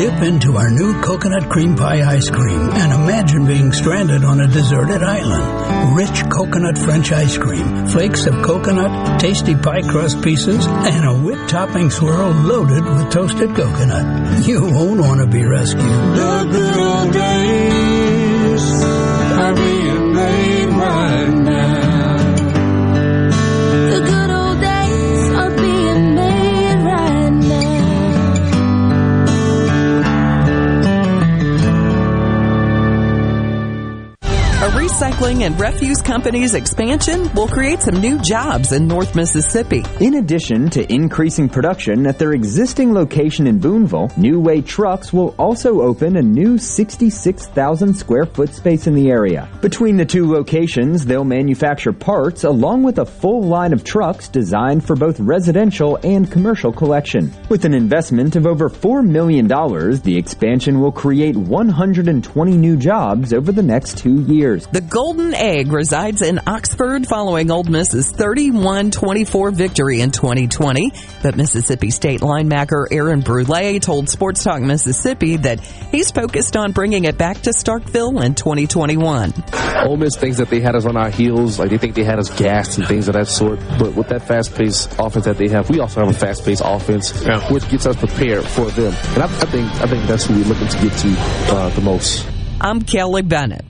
Dip into our new coconut cream pie ice cream and imagine being stranded on a deserted island. Rich coconut French ice cream, flakes of coconut, tasty pie crust pieces, and a whipped topping swirl loaded with toasted coconut. You won't want to be rescued. The good old days are being made right now. Recycling and refuse company's expansion will create some new jobs in North Mississippi. In addition to increasing production at their existing location in Boonville, New Way Trucks will also open a new 66,000 square foot space in the area. Between the two locations, they'll manufacture parts along with a full line of trucks designed for both residential and commercial collection. With an investment of over $4 million, the expansion will create 120 new jobs over the next two years. The Golden Egg resides in Oxford following Ole Miss's 31-24 victory in 2020. But Mississippi State linebacker Aaron Brule told Sports Talk Mississippi that he's focused on bringing it back to Starkville in 2021. Ole Miss thinks that they had us on our heels, like they think they had us gassed and things of that sort. But with that fast-paced offense that they have, we also have a fast-paced offense, which gets us prepared for them. And I, I think I think that's who we're looking to get to uh, the most. I'm Kelly Bennett.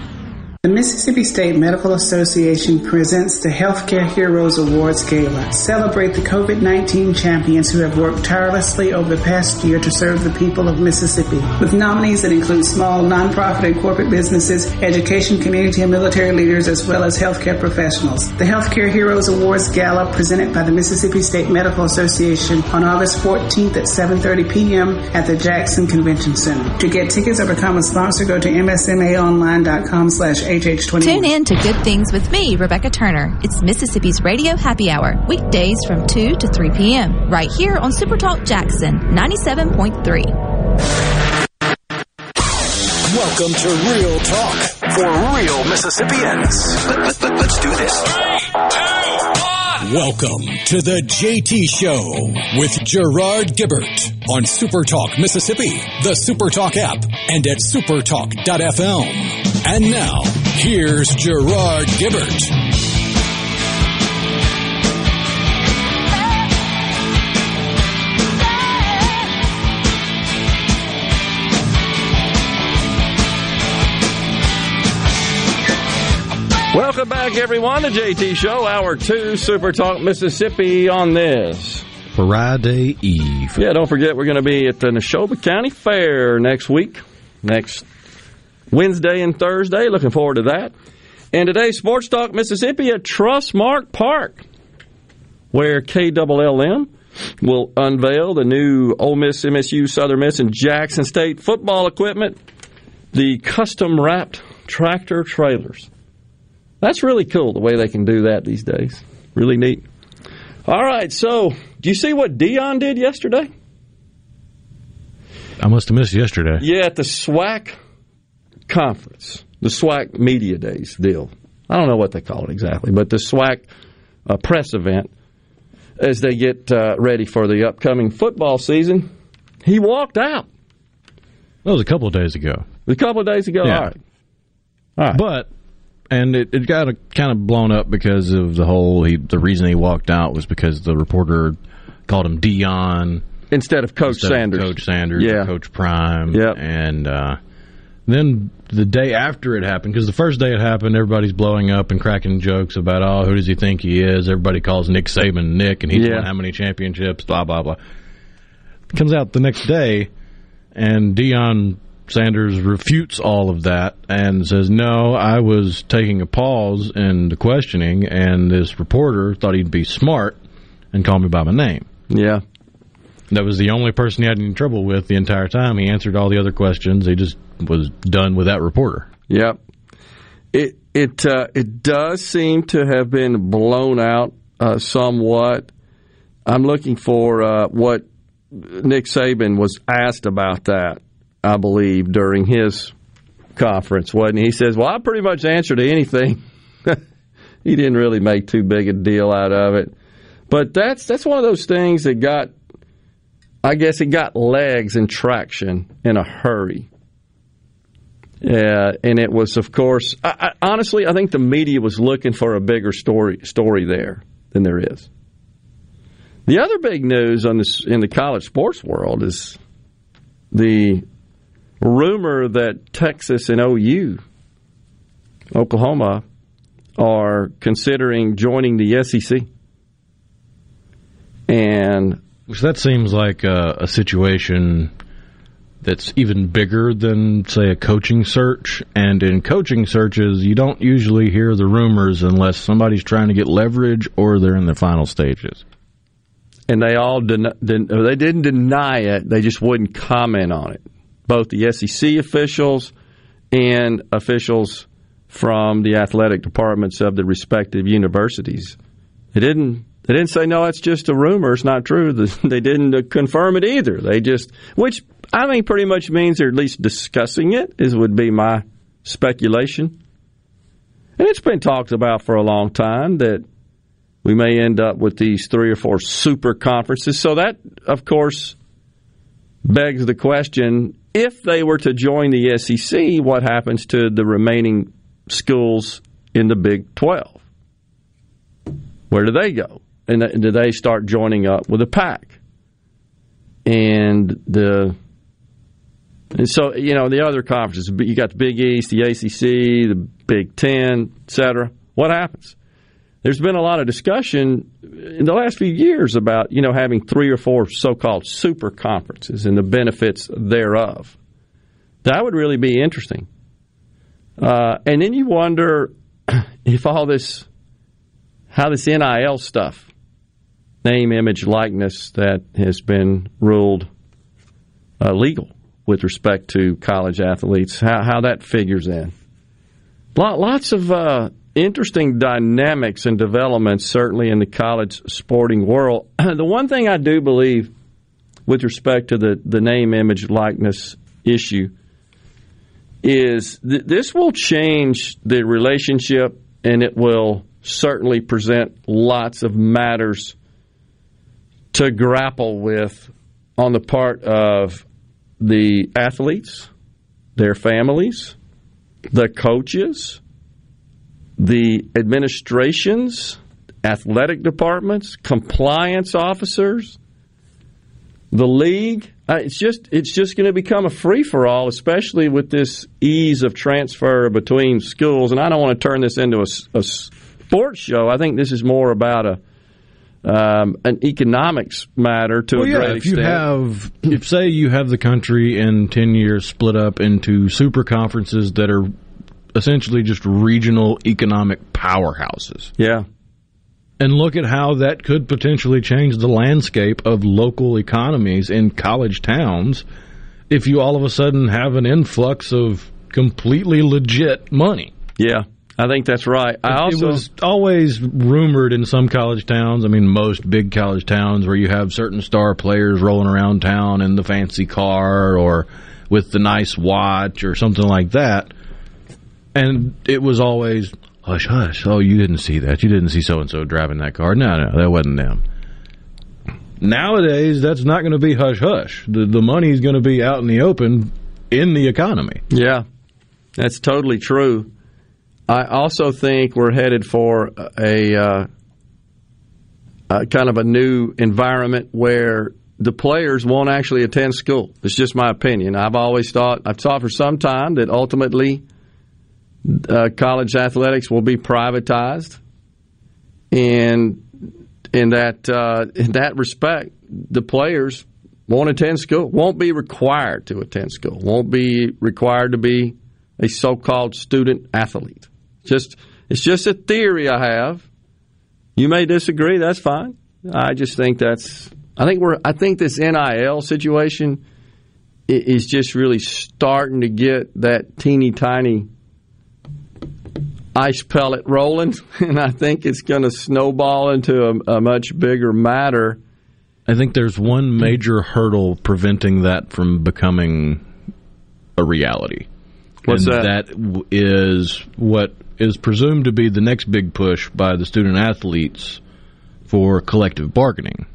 The Mississippi State Medical Association presents the Healthcare Heroes Awards Gala. Celebrate the COVID-19 champions who have worked tirelessly over the past year to serve the people of Mississippi. With nominees that include small, nonprofit and corporate businesses, education, community and military leaders, as well as healthcare professionals. The Healthcare Heroes Awards Gala presented by the Mississippi State Medical Association on August 14th at 7.30 p.m. at the Jackson Convention Center. To get tickets or become a sponsor, go to msmaonline.com slash HH21. Tune in to Good Things with me, Rebecca Turner. It's Mississippi's Radio Happy Hour, weekdays from 2 to 3 p.m. right here on Supertalk Jackson 97.3. Welcome to Real Talk for real Mississippians. Let, let, let's do this. Welcome to the JT Show with Gerard Gibert on Supertalk Mississippi, the Supertalk app, and at supertalk.fm. And now, here's Gerard Gibert. Welcome back, everyone, to JT Show, Hour 2, Super Talk Mississippi on this. Friday Eve. Yeah, don't forget, we're going to be at the Neshoba County Fair next week, next Wednesday and Thursday. Looking forward to that. And today, Sports Talk Mississippi at Trustmark Park, where KLLM will unveil the new Ole Miss, MSU, Southern Miss, and Jackson State football equipment, the custom wrapped tractor trailers. That's really cool the way they can do that these days. Really neat. All right, so do you see what Deion did yesterday? I must have missed yesterday. Yeah, at the SWAC conference, the SWAC Media Days deal. I don't know what they call it exactly, but the SWAC uh, press event as they get uh, ready for the upcoming football season. He walked out. That was a couple of days ago. A couple of days ago. Yeah. All right. All right. But and it, it got kind of blown up because of the whole. He, the reason he walked out was because the reporter called him Deion instead of Coach instead of Sanders. Coach Sanders, Yeah. Coach Prime. Yep. And uh, then the day after it happened, because the first day it happened, everybody's blowing up and cracking jokes about, oh, who does he think he is? Everybody calls Nick Saban Nick, and he's Yeah. won how many championships? Blah blah blah. Comes out the next day, and Deion Sanders refutes all of that and says, "No, I was taking a pause in the questioning, and this reporter thought he'd be smart and call me by my name." Yeah. That was the only person he had any trouble with the entire time. He answered all the other questions. He just was done with that reporter. Yep. It it uh, it does seem to have been blown out uh, somewhat. I'm looking for uh, what Nick Saban was asked about that. I believe during his conference, wasn't he? He says, "Well, I pretty much answered to anything." he didn't really make too big a deal out of it, but that's that's one of those things that got, I guess, it got legs and traction in a hurry. Yeah, and it was, of course, I, I, honestly, I think the media was looking for a bigger story story there than there is. The other big news on this in the college sports world is the rumor that Texas and OU, Oklahoma, are considering joining the SEC. And Which that seems like a, a situation that's even bigger than, say, a coaching search. And in coaching searches, you don't usually hear the rumors unless somebody's trying to get leverage or they're in the final stages. and they all den- den- they didn't deny it; they just wouldn't comment on it. Both the SEC officials and officials from the athletic departments of the respective universities. They didn't. They didn't say no. It's just a rumor. It's not true. They didn't confirm it either. They just, which I think pretty much means they're at least discussing it. Is would be my speculation. And it's been talked about for a long time that we may end up with these three or four super conferences. So that, of course, begs the question if they were to join the SEC, what happens to the remaining schools in the Big 12? Where do they go? And do they start joining up with the pack? And the and so you know the other conferences, you got the Big East, the ACC, the Big Ten, etc. What happens? There's been a lot of discussion in the last few years about you know having three or four so-called super conferences and the benefits thereof. That would really be interesting. Uh, and then you wonder if all this, how this NIL stuff, name, image, likeness, that has been ruled uh, legal with respect to college athletes, how, how that figures in. Lots of uh, interesting dynamics and developments, certainly in the college sporting world. the one thing I do believe with respect to the, the name, image, likeness issue is th- this will change the relationship and it will certainly present lots of matters to grapple with on the part of the athletes, their families, the coaches, the administrations, athletic departments, compliance officers, the league. Uh, it's just it's just going to become a free for all, especially with this ease of transfer between schools. And I don't want to turn this into a, a sports show. I think this is more about a um, an economics matter to well, a yeah, if extent. you have, if say you have the country in ten years split up into super conferences that are essentially just regional economic powerhouses. Yeah. And look at how that could potentially change the landscape of local economies in college towns if you all of a sudden have an influx of completely legit money. Yeah. I think that's right. I also it was always rumored in some college towns. I mean, most big college towns where you have certain star players rolling around town in the fancy car or with the nice watch or something like that. And it was always hush hush. Oh, you didn't see that. You didn't see so and so driving that car. No, no, that wasn't them. Nowadays, that's not going to be hush hush. The the money's going to be out in the open in the economy. Yeah, that's totally true. I also think we're headed for a, uh, a kind of a new environment where the players won't actually attend school. It's just my opinion. I've always thought, I've thought for some time that ultimately uh, college athletics will be privatized, and in that uh, in that respect, the players won't attend school, won't be required to attend school, won't be required to be a so-called student athlete. Just it's just a theory I have. You may disagree. That's fine. I just think that's. I think we're. I think this NIL situation is just really starting to get that teeny tiny ice pellet rolling, and I think it's going to snowball into a, a much bigger matter. I think there's one major hurdle preventing that from becoming a reality. What's and that? That is what is presumed to be the next big push by the student athletes for collective bargaining.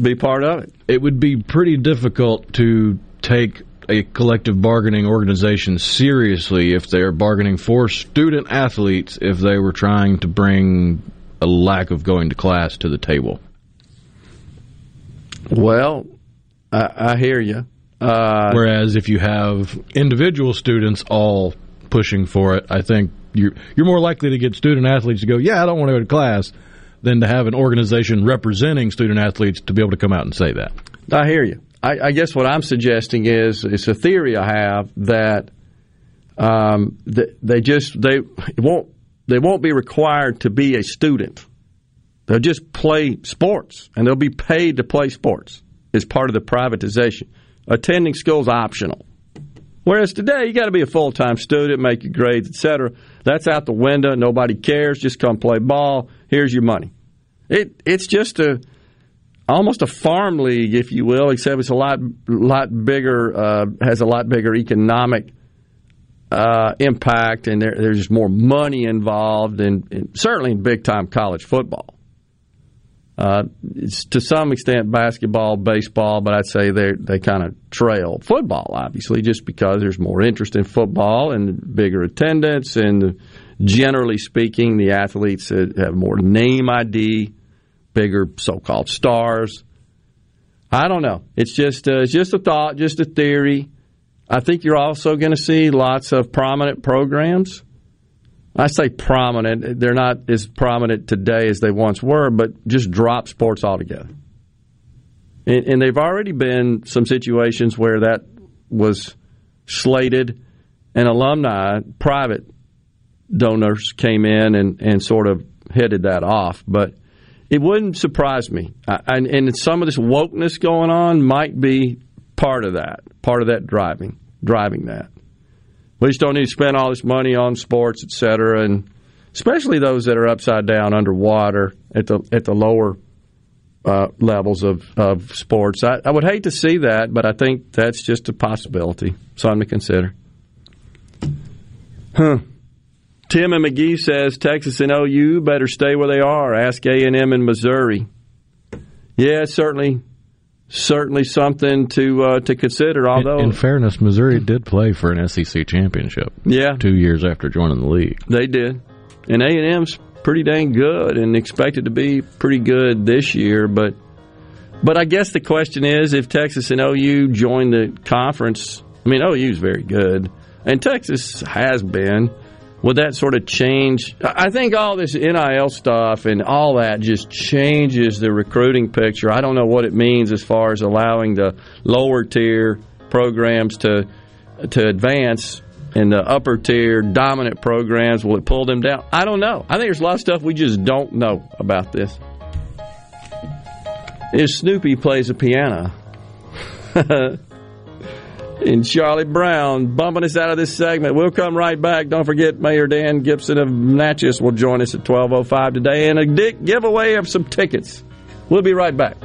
Be part of it. It would be pretty difficult to take a collective bargaining organization seriously if they're bargaining for student athletes if they were trying to bring a lack of going to class to the table. Well, I, I hear you. Uh, Whereas if you have individual students all pushing for it, I think you're you're more likely to get student athletes to go, yeah, I don't want to go to class, than to have an organization representing student athletes to be able to come out and say that. I hear you. I, I guess what I'm suggesting is it's a theory I have that um, that they just they won't they won't be required to be a student. They'll just play sports, and they'll be paid to play sports as part of the privatization. Attending school is optional. Whereas today, you got to be a full time student, make your grades, etc. That's out the window. Nobody cares. Just come play ball. Here's your money. It it's just a almost a farm league, if you will, except it's a lot lot bigger, uh, has a lot bigger economic uh, impact, and there, there's more money involved, and, and certainly in big time college football. Uh, it's to some extent basketball, baseball, but I'd say they they kind of trail football, obviously, just because there's more interest in football and bigger attendance, and generally speaking, the athletes have more name ID, bigger so-called stars. I don't know. It's just uh, it's just a thought, just a theory. I think you're also going to see lots of prominent programs I say prominent. They're not as prominent today as they once were, but just drop sports altogether. And, and they've already been some situations where that was slated, and alumni, private donors came in and, and sort of headed that off. But it wouldn't surprise me. I, and, and some of this wokeness going on might be part of that, part of that driving, driving that. We just don't need to spend all this money on sports, et cetera, and especially those that are upside down underwater at the at the lower uh, levels of, of sports. I, I would hate to see that, but I think that's just a possibility, something to consider. Huh. Tim and Magee says Texas and OU better stay where they are. Ask A and M in Missouri. Yeah, certainly certainly something to uh, to consider. Although, in, in, fairness, Missouri did play for an SEC championship. Yeah, two years after joining the league, they did. And A and M's pretty dang good, and expected to be pretty good this year. But but I guess the question is, if Texas and OU join the conference, I mean, OU is very good, and Texas has been would that sort of change? I think all this NIL stuff and all that just changes the recruiting picture. I don't know what it means as far as allowing the lower tier programs to to advance and the upper tier dominant programs will it pull them down? I don't know. I think there's a lot of stuff we just don't know about this. If Snoopy plays a piano. and Charlie Brown bumping us out of this segment. We'll come right back. Don't forget, Mayor Dan Gibson of Natchez will join us at 12.05 today and a dick giveaway of some tickets. We'll be right back.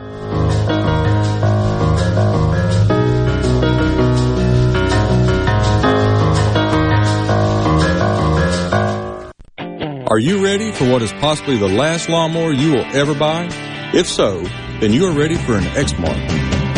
Are you ready for what is possibly the last lawnmower you will ever buy? If so, then you are ready for an Exmark.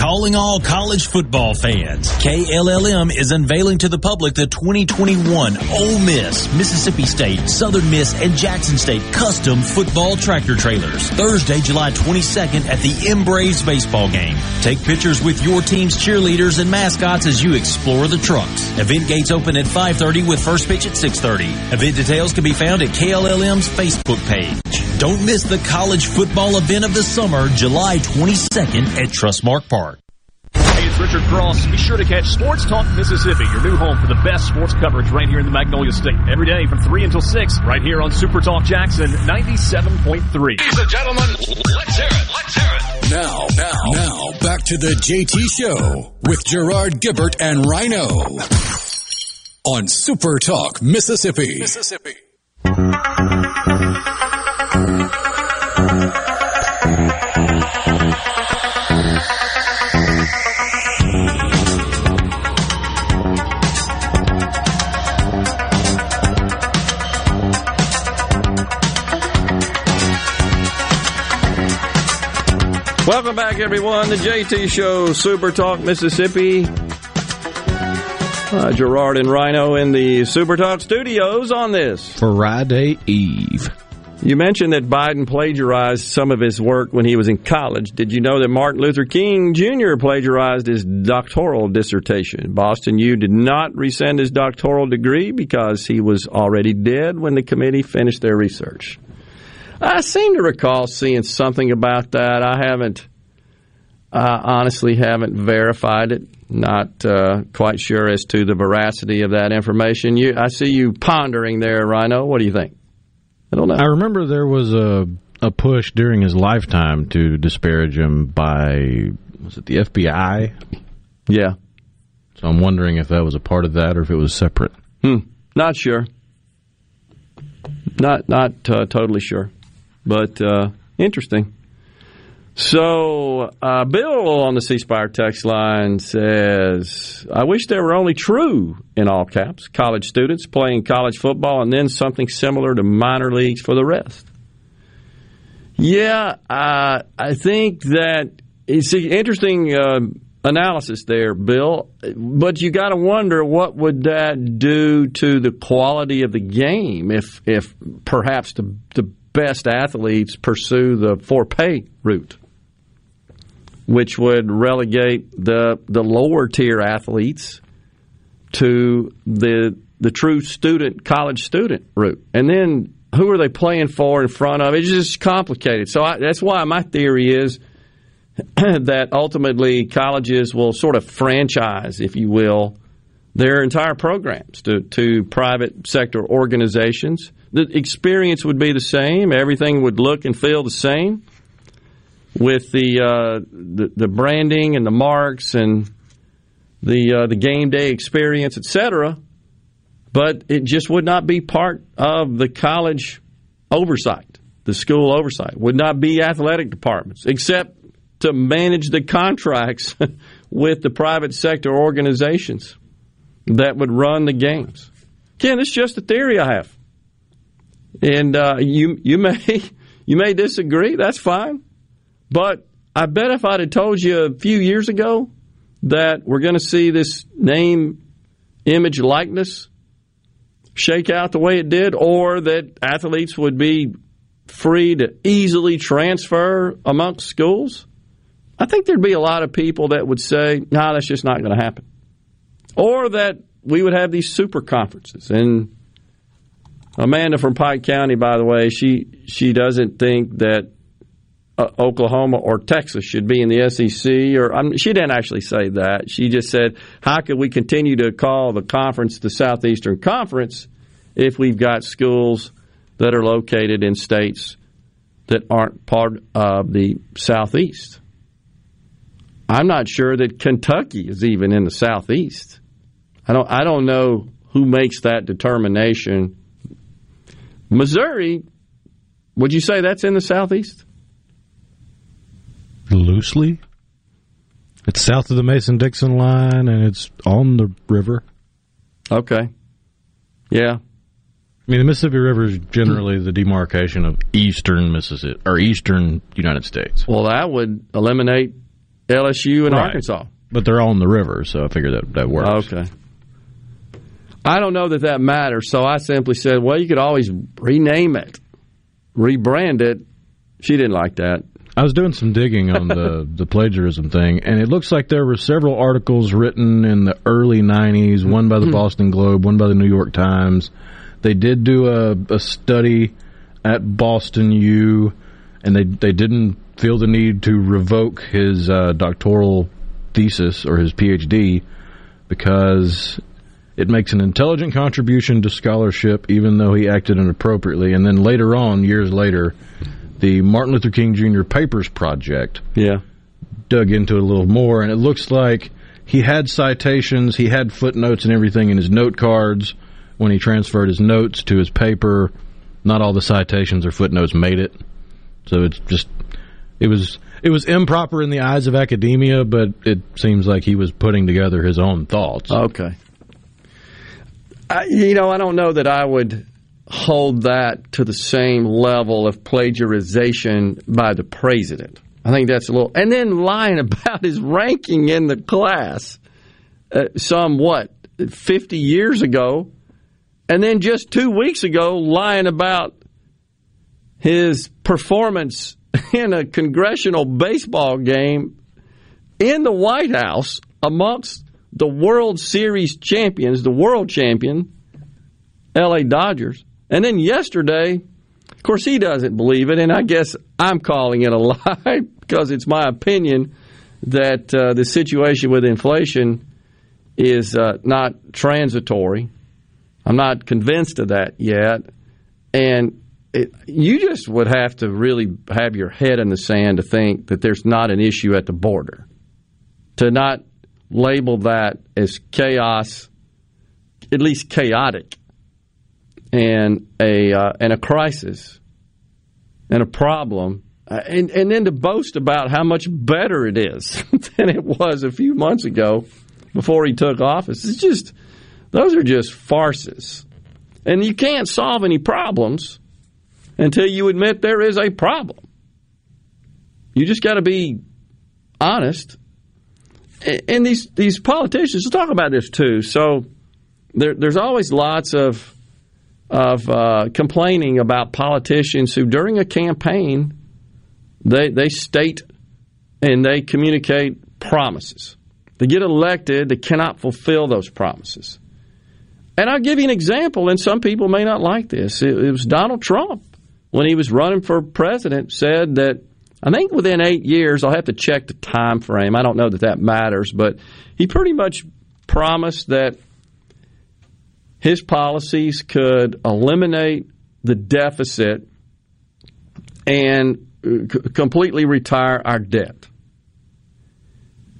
Calling all college football fans. KLLM is unveiling to the public the 2021 Ole Miss, Mississippi State, Southern Miss, and Jackson State custom football tractor trailers. Thursday, July 22nd at the M Braves baseball game. Take pictures with your team's cheerleaders and mascots as you explore the trucks. Event gates open at 5.30 with first pitch at 6.30. Event details can be found at KLLM's Facebook page. Don't miss the college football event of the summer, July 22nd at Trustmark Park. Hey, it's Richard Cross. Be sure to catch Sports Talk Mississippi, your new home for the best sports coverage right here in the Magnolia State. Every day from 3 until 6, right here on Super Talk Jackson 97.3. Ladies and gentlemen, let's hear it. Let's hear it. Now, now, now, back to the JT Show with Gerard Gibert and Rhino on Super Talk, Mississippi. Mississippi. Welcome back, everyone. The JT Show, Super Talk Mississippi. Uh, Gerard and Rhino in the Super Talk studios on this Friday Eve. You mentioned that Biden plagiarized some of his work when he was in college. Did you know that Martin Luther King Jr. plagiarized his doctoral dissertation? Boston U did not rescind his doctoral degree because he was already dead when the committee finished their research. I seem to recall seeing something about that. I haven't, I honestly haven't verified it. Not uh, quite sure as to the veracity of that information. You, I see you pondering there, Rhino. What do you think? I don't know. I remember there was a a push during his lifetime to disparage him by was it the FBI? Yeah. So I'm wondering if that was a part of that or if it was separate. Hmm. Not sure. Not not uh, totally sure, but uh, interesting. So, uh, Bill on the C Spire text line says, I wish there were only true, in all caps, college students playing college football and then something similar to minor leagues for the rest. Yeah, uh, I think that it's an interesting uh, analysis there, Bill. But you got to wonder what would that do to the quality of the game if, if perhaps the, the best athletes pursue the for pay route which would relegate the the lower tier athletes to the the true student college student route. And then who are they playing for in front of? It's just complicated. So I, that's why my theory is that ultimately colleges will sort of franchise, if you will, their entire programs to, to private sector organizations. The experience would be the same. Everything would look and feel the same with the, uh, the the branding and the marks and the uh, the game day experience, etc. But it just would not be part of the college oversight, the school oversight. Would not be athletic departments, except to manage the contracts with the private sector organizations that would run the games. Ken, it's just a theory I have, and uh, you you may you may disagree. That's fine. But I bet if I'd have told you a few years ago that we're going to see this name, image, likeness shake out the way it did, or that athletes would be free to easily transfer amongst schools, I think there'd be a lot of people that would say, no, nah, that's just not going to happen. Or that we would have these super conferences. And Amanda from Pike County, by the way, she she doesn't think that uh, Oklahoma or Texas should be in the SEC. Or she didn't actually say that. She just said, "How could we continue to call the conference the Southeastern Conference if we've got schools that are located in states that aren't part of the Southeast?" I'm not sure that Kentucky is even in the Southeast. I don't. I don't know who makes that determination. Missouri, would you say that's in the Southeast? Loosely? It's south of the Mason Dixon line, and it's on the river. Okay. Yeah. I mean, the Mississippi River is generally the demarcation of eastern Mississippi or eastern United States. Well, that would eliminate LSU and Right. Arkansas. But they're all in the river, so I figure that that works. Okay. I don't know that that matters, so I simply said, well, you could always rename it, rebrand it. She didn't like that. I was doing some digging on the, the plagiarism thing, and it looks like there were several articles written in the early 90s, one by the Hmm. Boston Globe, one by the New York Times. They did do a, a study at Boston U, and they, they didn't feel the need to revoke his uh, doctoral thesis or his PhD because it makes an intelligent contribution to scholarship, even though he acted inappropriately. And then later on, years later, the Martin Luther King Jr. Papers Project yeah. dug into it a little more, and it looks like he had citations, he had footnotes and everything in his note cards when he transferred his notes to his paper. Not all the citations or footnotes made it, so it's just it was it was improper in the eyes of academia, but it seems like he was putting together his own thoughts. Okay. I, you know, I don't know that I would hold that to the same level of plagiarization by the president. I think that's a little. And then lying about his ranking in the class, uh, some what, 50 years ago. And then just two weeks ago, lying about his performance in a congressional baseball game in the White House amongst the World Series champions, the world champion, LA Dodgers. And then yesterday, of course, he doesn't believe it, and I guess I'm calling it a lie because it's my opinion that uh, the situation with inflation is uh, not transitory. I'm not convinced of that yet. And it, you just would have to really have your head in the sand to think that there's not an issue at the border. To not label that as chaos, at least chaotic, and a uh, and a crisis, and a problem, uh, and and then to boast about how much better it is than it was a few months ago before he took office. It's just those are just farces, and you can't solve any problems until you admit there is a problem. You just got to be honest. And these these politicians let's talk about this too. So there, there's always lots of of uh, complaining about politicians who, during a campaign, they they state and they communicate promises. They get elected, they cannot fulfill those promises. And I'll give you an example, and some people may not like this. It, it was Donald Trump when he was running for president said that I think within eight years, I'll have to check the time frame. I don't know that that matters, but he pretty much promised that his policies could eliminate the deficit and uh, completely retire our debt.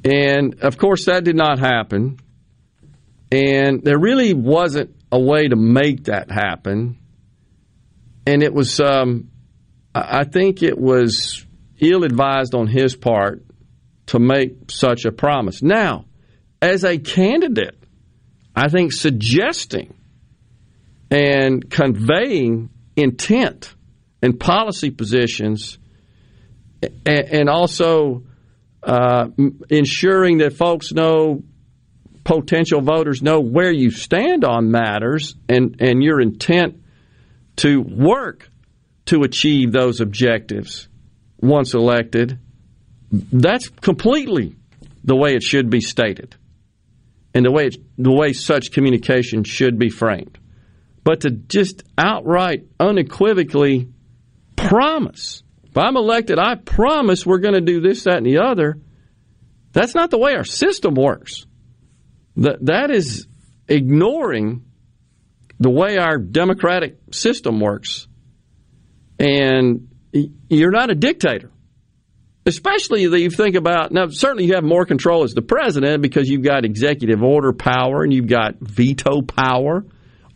And of course, that did not happen. And there really wasn't a way to make that happen. And it was, um, I think it was ill advised on his part to make such a promise. Now, as a candidate, I think suggesting and conveying intent and policy positions and, also uh, ensuring that folks know potential voters know where you stand on matters and, and your intent to work to achieve those objectives once elected, that's completely the way it should be stated and the way it, the way such communication should be framed. But to just outright, unequivocally promise, if I'm elected, I promise we're going to do this, that, and the other, that's not the way our system works. That, that is ignoring the way our democratic system works. And you're not a dictator. Especially if you think about now, certainly you have more control as the president because you've got executive order power and you've got veto power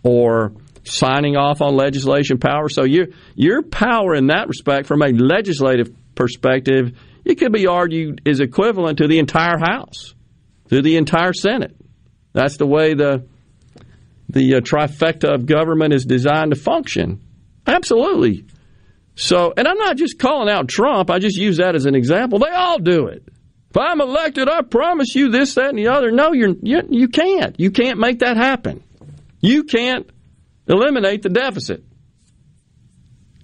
or signing off on legislation power. So your your power in that respect, from a legislative perspective, it could be argued is equivalent to the entire House, to the entire Senate. That's the way the the uh, trifecta of government is designed to function. Absolutely. So, and I'm not just calling out Trump. I just use that as an example. They all do it. If I'm elected, I promise you this, that, and the other. No, you're, you, you can't. You can't make that happen. You can't eliminate the deficit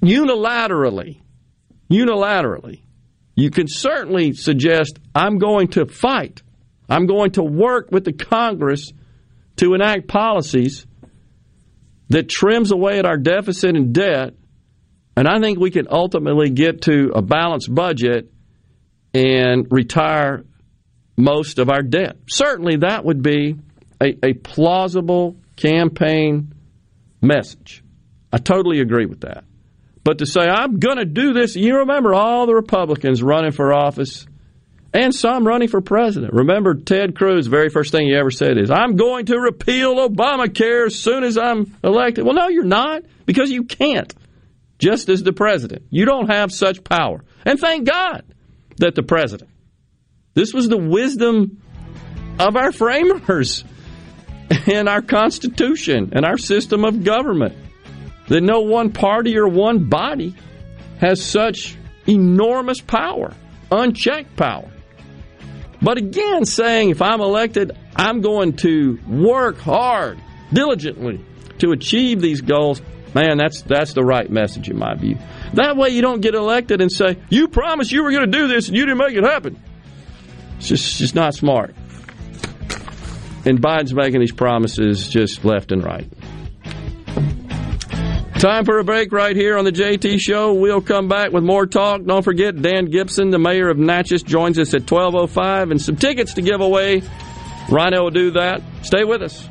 unilaterally. Unilaterally. You can certainly suggest, I'm going to fight. I'm going to work with the Congress to enact policies that trims away at our deficit and debt. And I think we can ultimately get to a balanced budget and retire most of our debt. Certainly, that would be a, a plausible campaign message. I totally agree with that. But to say, I'm going to do this, you remember all the Republicans running for office and some running for president. Remember Ted Cruz, the very first thing he ever said is, I'm going to repeal Obamacare as soon as I'm elected. Well, no, you're not, because you can't, just as the president. You don't have such power. And thank God that the president. This was the wisdom of our framers and our Constitution and our system of government that no one party or one body has such enormous power, unchecked power. But again, saying if I'm elected, I'm going to work hard, diligently to achieve these goals, man, that's that's the right message in my view. That way you don't get elected and say, You promised you were going to do this and you didn't make it happen. It's just, just not smart. And Biden's making these promises just left and right. Time for a break right here on the JT Show. We'll come back with more talk. Don't forget, Dan Gibson, the mayor of Natchez, joins us at 12.05 and some tickets to give away. Rhino will do that. Stay with us.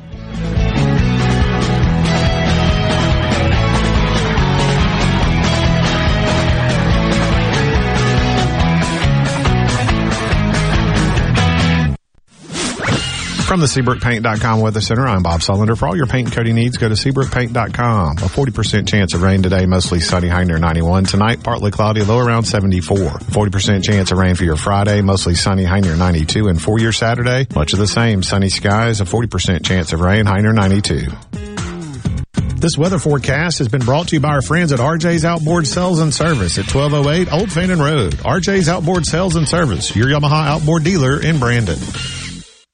From the SeabrookPaint.com Weather Center, I'm Bob Sullender. For all your paint and coating needs, go to SeabrookPaint.com. A 40% chance of rain today, mostly sunny, high near 91. Tonight, partly cloudy, low around 74. 40% chance of rain for your Friday, mostly sunny, high near 92. And for your Saturday, much of the same, sunny skies, a 40% chance of rain, high near 92. This weather forecast has been brought to you by our friends at RJ's Outboard Sales and Service at 1208 Old Fannin Road. RJ's Outboard Sales and Service, your Yamaha outboard dealer in Brandon.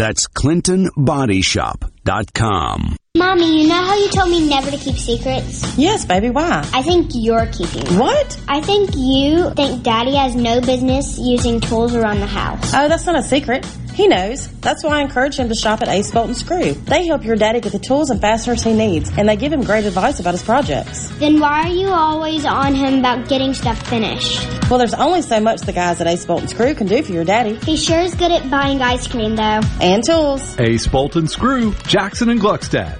That's ClintonBodyShop.com. Mommy, you know how you told me never to keep secrets? Yes, baby, why? I think you're keeping them. What? I think you think Daddy has no business using tools around the house. Oh, that's not a secret. He knows. That's why I encourage him to shop at Ace Bolt and Screw. They help your daddy get the tools and fasteners he needs, and they give him great advice about his projects. Then why are you always on him about getting stuff finished? Well, there's only so much the guys at Ace Bolt and Screw can do for your daddy. He sure is good at buying ice cream, though. And tools. Ace Bolt and Screw, Jackson and Gluckstadt.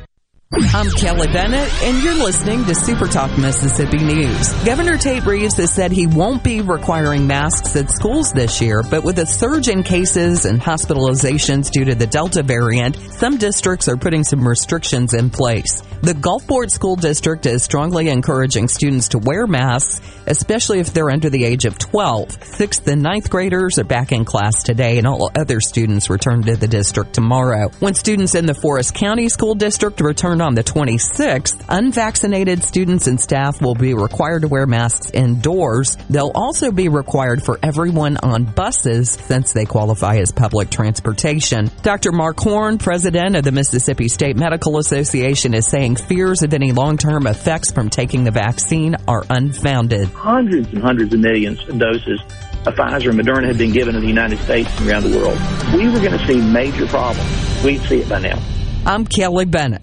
I'm Kelly Bennett, and you're listening to Super Talk Mississippi News. Governor Tate Reeves has said he won't be requiring masks at schools this year, but with a surge in cases and hospitalizations due to the Delta variant, some districts are putting some restrictions in place. The Gulfport School District is strongly encouraging students to wear masks, especially if they're under the age of 12. Sixth and ninth graders are back in class today, and all other students return to the district tomorrow. When students in the Forrest County School District return on the 26th, unvaccinated students and staff will be required to wear masks indoors. They'll also be required for everyone on buses since they qualify as public transportation. Dr. Mark Horne, president of the Mississippi State Medical Association, is saying fears of any long-term effects from taking the vaccine are unfounded. Hundreds and hundreds of millions of doses of Pfizer and Moderna have been given in the United States and around the world. We were going to see major problems. We'd see it by now. I'm Kelly Bennett.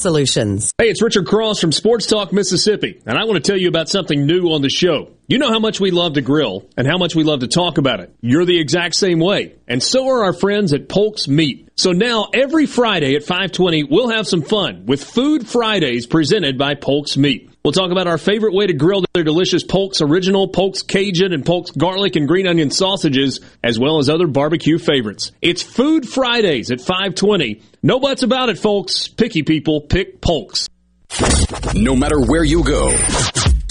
solutions. Hey, it's Richard Cross from Sports Talk Mississippi, and I want to tell you about something new on the show. You know how much we love to grill and how much we love to talk about it. You're the exact same way. And so are our friends at Polk's Meat. So now every Friday at 520, we'll have some fun with Food Fridays presented by Polk's Meat. We'll talk about our favorite way to grill their delicious Polk's Original, Polk's Cajun, and Polk's Garlic and Green Onion sausages, as well as other barbecue favorites. It's Food Fridays at 520. No buts about it, folks. Picky people pick Polk's. No matter where you go,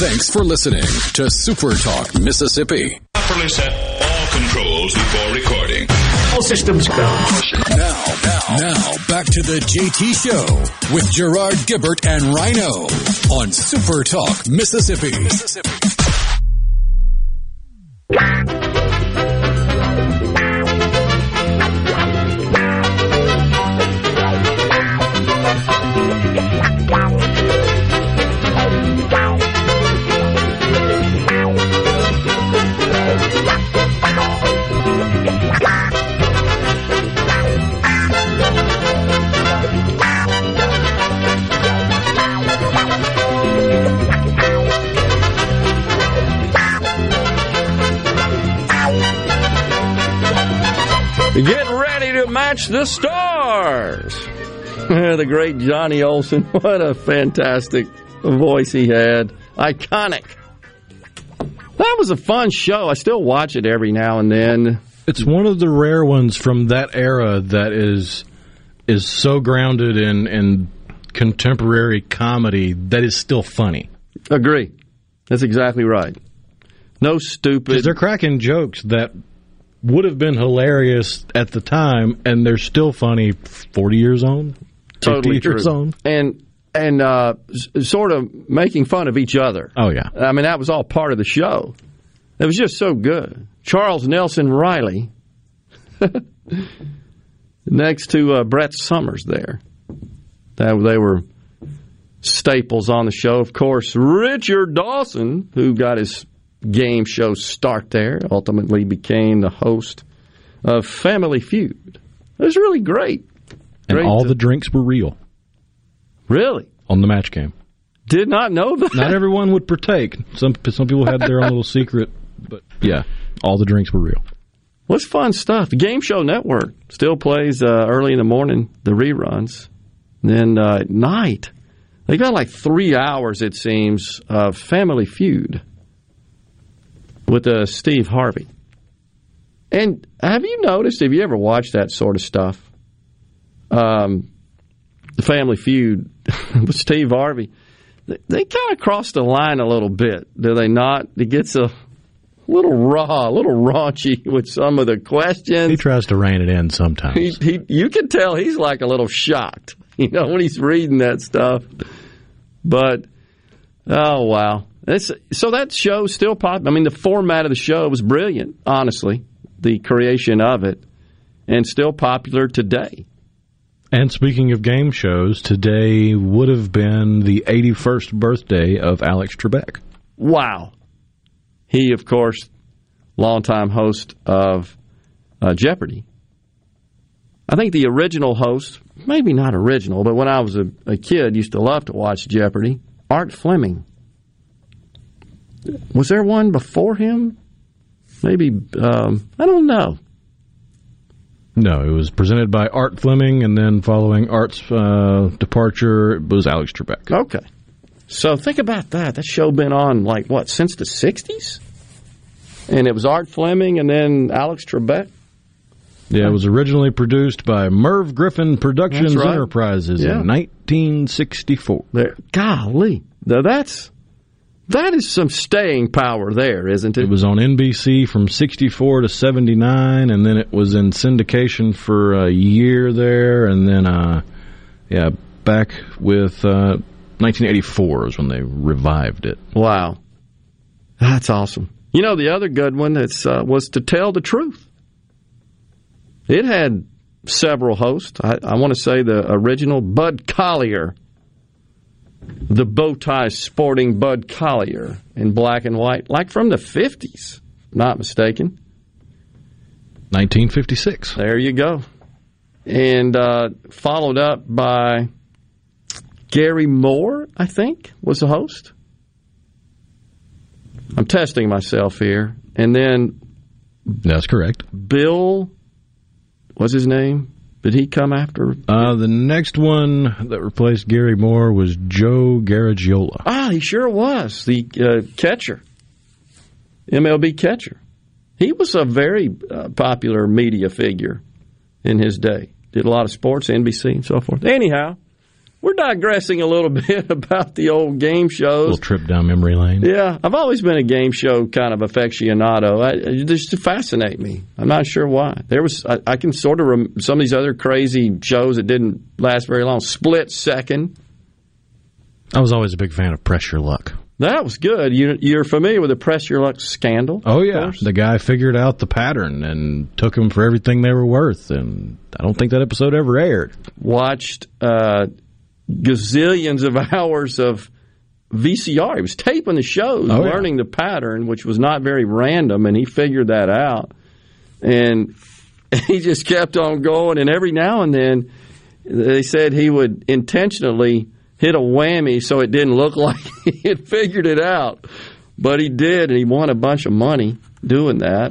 Thanks for listening to Super Talk Mississippi. Properly set all controls before recording. All systems go. Now, now, now, back to the JT Show with Gerard Gibert and Rhino on Super Talk Mississippi. Get ready to match the stars. the great Johnny Olson. What a fantastic voice he had. Iconic. That was a fun show. I still watch it every now and then. It's one of the rare ones from that era that is is so grounded in in contemporary comedy that is still funny. Agree. That's exactly right. No stupid. They're cracking jokes that would have been hilarious at the time, and they're still funny 40 years on. 50 totally years true. on. And and uh, s- sort of making fun of each other. Oh yeah. I mean that was all part of the show. It was just so good. Charles Nelson Reilly next to uh, Brett Somers there. That they were staples on the show. Of course, Richard Dawson, who got his game show start there, ultimately became the host of Family Feud. It was really great. And Great all to- the drinks were real. Really? On the match game. Did not know that. Not everyone would partake. Some some people had their own little secret, but yeah, all the drinks were real. What's fun stuff? The Game Show Network still plays uh, early in the morning, the reruns. Then uh, at night, They got like three hours, it seems, of Family Feud with uh, Steve Harvey. And have you noticed? Have you ever watched that sort of stuff? Um, the Family Feud with Steve Harvey. They, they kind of crossed the line a little bit, do they not? It gets a little raw, a little raunchy with some of the questions. He tries to rein it in sometimes. He, he, you can tell he's like a little shocked, you know, when he's reading that stuff. But oh wow, it's, so that show still pop. I mean, the format of the show was brilliant, honestly, the creation of it, and still popular today. And speaking of game shows, today would have been the 81st birthday of Alex Trebek. Wow. He, of course, longtime host of uh, Jeopardy. I think the original host, maybe not original, but when I was a, a kid, used to love to watch Jeopardy. Art Fleming. Was there one before him? Maybe um, I don't know. No, it was presented by Art Fleming, and then following Art's uh, departure, it was Alex Trebek. Okay. So think about that. That show been on like what since the '60s, and it was Art Fleming and then Alex Trebek. Yeah, it was originally produced by Merv Griffin Productions right. Enterprises Yeah. in 1964. There, golly, now that's that is some staying power there, isn't it? It was on NBC from 64 to 79, and then it was in syndication for a year there, and then, uh, yeah, back with uh, 1984 is when they revived it. Wow, that's awesome. You know, the other good one that's uh, was to tell the truth. It had several hosts. I, I want to say the original Bud Collyer, the bow tie sporting Bud Collyer in black and white, like from the fifties. Not mistaken. 1956. There you go. And uh, followed up by Garry Moore, I think, was the host. I'm testing myself here. And then That's correct. Bill, what's his name? Did he come after? Uh, the next one that replaced Garry Moore was Joe Garagiola. Ah, he sure was the uh, catcher, MLB catcher. He was a very uh, popular media figure in his day. Did a lot of sports, NBC, and so forth. Anyhow, we're digressing a little bit about the old game shows. little trip down memory lane. Yeah, I've always been a game show kind of aficionado. I, it just fascinate me. I'm not sure why. There was I, I can sort of rem- some of these other crazy shows that didn't last very long. Split Second. I was always a big fan of Press Your Luck. That was good. You, you're familiar with the Press Your Luck scandal? Oh yeah, the guy figured out the pattern and took them for everything they were worth, and I don't think that episode ever aired. Watched uh, gazillions of hours of VCR. He was taping the shows, Oh, yeah. learning the pattern, which was not very random, and he figured that out. And he just kept on going. And every now and then, they said he would intentionally hit a whammy so it didn't look like he had figured it out. But he did, and he won a bunch of money doing that.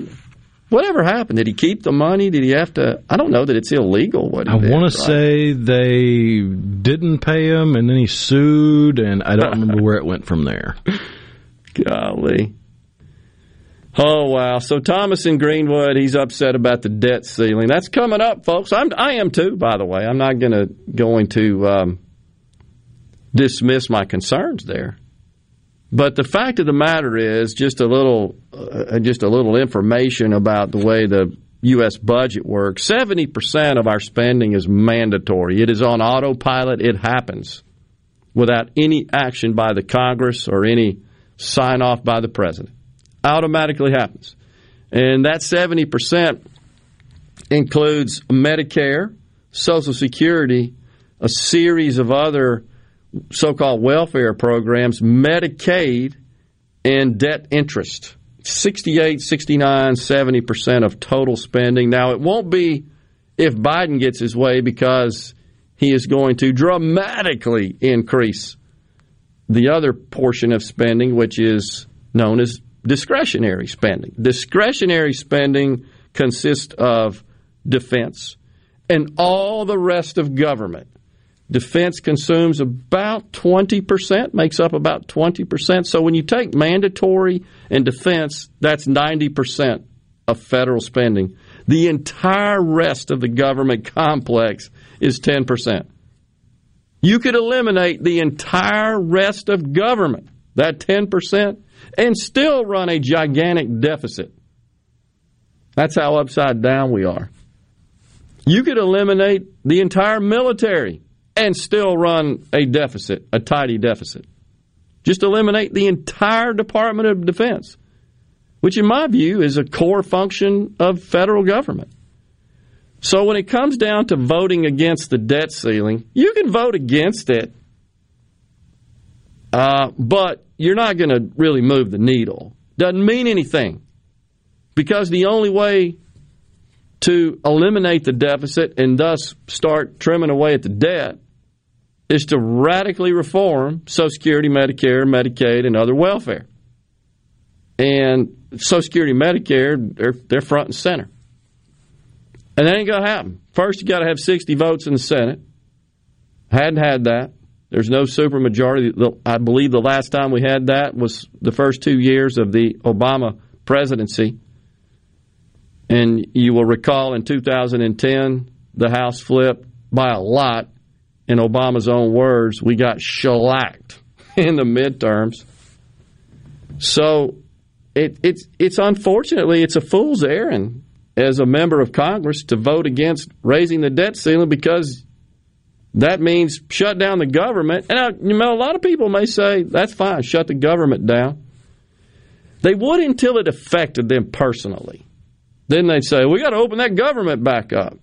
Whatever happened? Did he keep the money? Did he have to? I don't know that it's illegal. What I want to say they didn't pay him, and then he sued, and I don't remember where it went from there. Golly. Oh wow! So Thomas in Greenwood, he's upset about the debt ceiling. That's coming up, folks. I'm, I am too. By the way, I'm not going to going to um, dismiss my concerns there. But the fact of the matter is, just a little, uh, just a little information about the way the U.S. budget works. Seventy percent of our spending is mandatory. It is on autopilot. It happens without any action by the Congress or any sign off by the president. Automatically happens. And that 70% includes Medicare, Social Security, a series of other so called welfare programs, Medicaid, and debt interest. 68, 69, 70% of total spending. Now, it won't be if Biden gets his way because he is going to dramatically increase the other portion of spending, which is known as discretionary spending. Discretionary spending consists of defense and all the rest of government defense consumes about 20%, makes up about 20%. So when you take mandatory and defense, that's 90% of federal spending. The entire rest of the government complex is 10%. You could eliminate the entire rest of government, that 10%, and still run a gigantic deficit. That's how upside down we are. You could eliminate the entire military and still run a deficit, a tidy deficit. Just eliminate the entire Department of Defense, which, in my view, is a core function of federal government. So when it comes down to voting against the debt ceiling, you can vote against it, uh, but you're not going to really move the needle. Doesn't mean anything because the only way to eliminate the deficit and thus start trimming away at the debt is to radically reform Social Security, Medicare, Medicaid, and other welfare. And Social Security, Medicare, they're, they're front and center. And that ain't going to happen. First, you got to have 60 votes in the Senate. Hadn't had that. There's no supermajority. I believe the last time we had that was the first two years of the Obama presidency. And you will recall in 2010, the House flipped by a lot. In Obama's own words, we got shellacked in the midterms. So it, it's it's unfortunately it's a fool's errand as a member of Congress to vote against raising the debt ceiling because that means shut down the government. And I, you know, a lot of people may say that's fine, shut the government down. They would until it affected them personally. Then they'd say we got to open that government back up.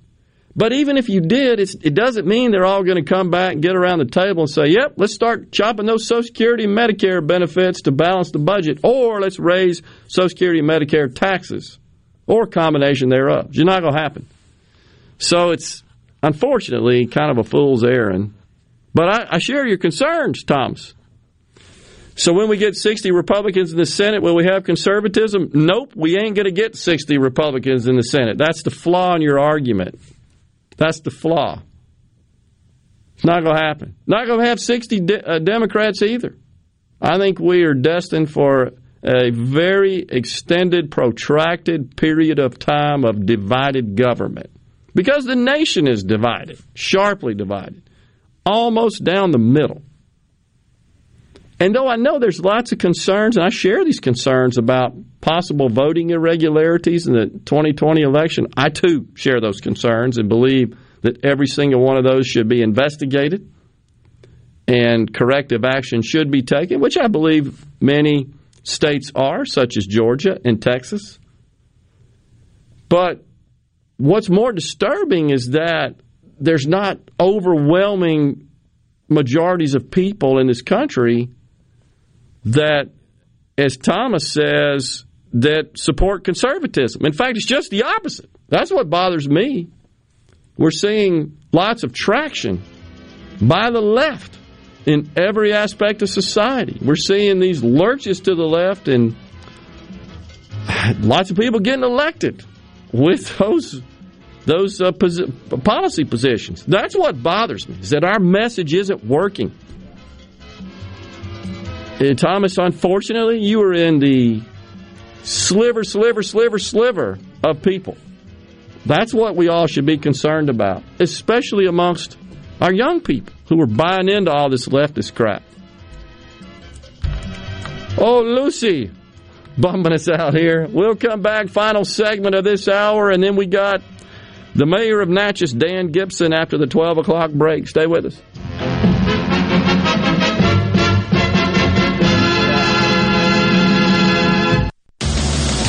But even if you did, it doesn't mean they're all going to come back and get around the table and say, yep, let's start chopping those Social Security and Medicare benefits to balance the budget, or let's raise Social Security and Medicare taxes, or a combination thereof. It's not going to happen. So it's unfortunately kind of a fool's errand. But I, I share your concerns, Thomas. So when we get 60 Republicans in the Senate, will we have conservatism? Nope, we ain't going to get 60 Republicans in the Senate. That's the flaw in your argument. That's the flaw. It's not going to happen. Not going to have 60 de- uh, Democrats either. I think we are destined for a very extended, protracted period of time of divided government because the nation is divided, sharply divided, almost down the middle. And though I know there's lots of concerns, and I share these concerns about possible voting irregularities in the 2020 election, I too share those concerns and believe that every single one of those should be investigated and corrective action should be taken, which I believe many states are, such as Georgia and Texas. But what's more disturbing is that there's not overwhelming majorities of people in this country that, as Thomas says, that support conservatism. In fact, it's just the opposite. That's what bothers me. We're seeing lots of traction by the left in every aspect of society. We're seeing these lurches to the left and lots of people getting elected with those those uh, posi- policy positions. That's what bothers me is that our message isn't working. Uh, Thomas, unfortunately, you are in the sliver, sliver, sliver, sliver of people. That's what we all should be concerned about, especially amongst our young people who are buying into all this leftist crap. Oh, Lucy, bumming us out here. We'll come back, final segment of this hour, and then we got the mayor of Natchez, Dan Gibson, after the 12 o'clock break. Stay with us.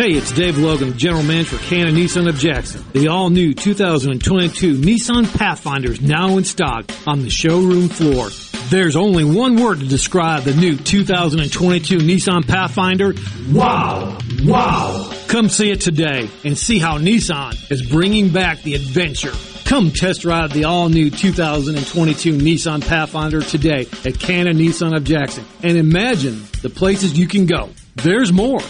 Hey, it's Dave Logan, General Manager for Cannon Nissan of Jackson. The all-new 2022 Nissan Pathfinder is now in stock on the showroom floor. There's only one word to describe the new 2022 Nissan Pathfinder. Wow! Wow! Come see it today and see how Nissan is bringing back the adventure. Come test drive the all-new 2022 Nissan Pathfinder today at Cannon Nissan of Jackson and imagine the places you can go. There's more.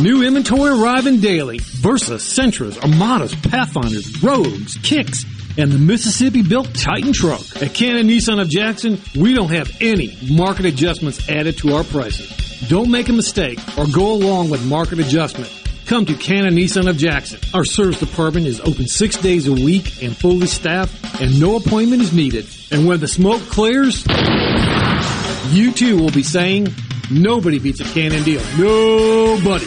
New inventory arriving daily. Versa, Sentras, Armadas, Pathfinders, Rogues, Kicks, and the Mississippi-built Titan truck. At Cannon Nissan of Jackson, we don't have any market adjustments added to our prices. Don't make a mistake or go along with market adjustment. Come to Cannon Nissan of Jackson. Our service department is open six days a week and fully staffed, and no appointment is needed. And when the smoke clears, you too will be saying, nobody beats a Cannon deal. Nobody.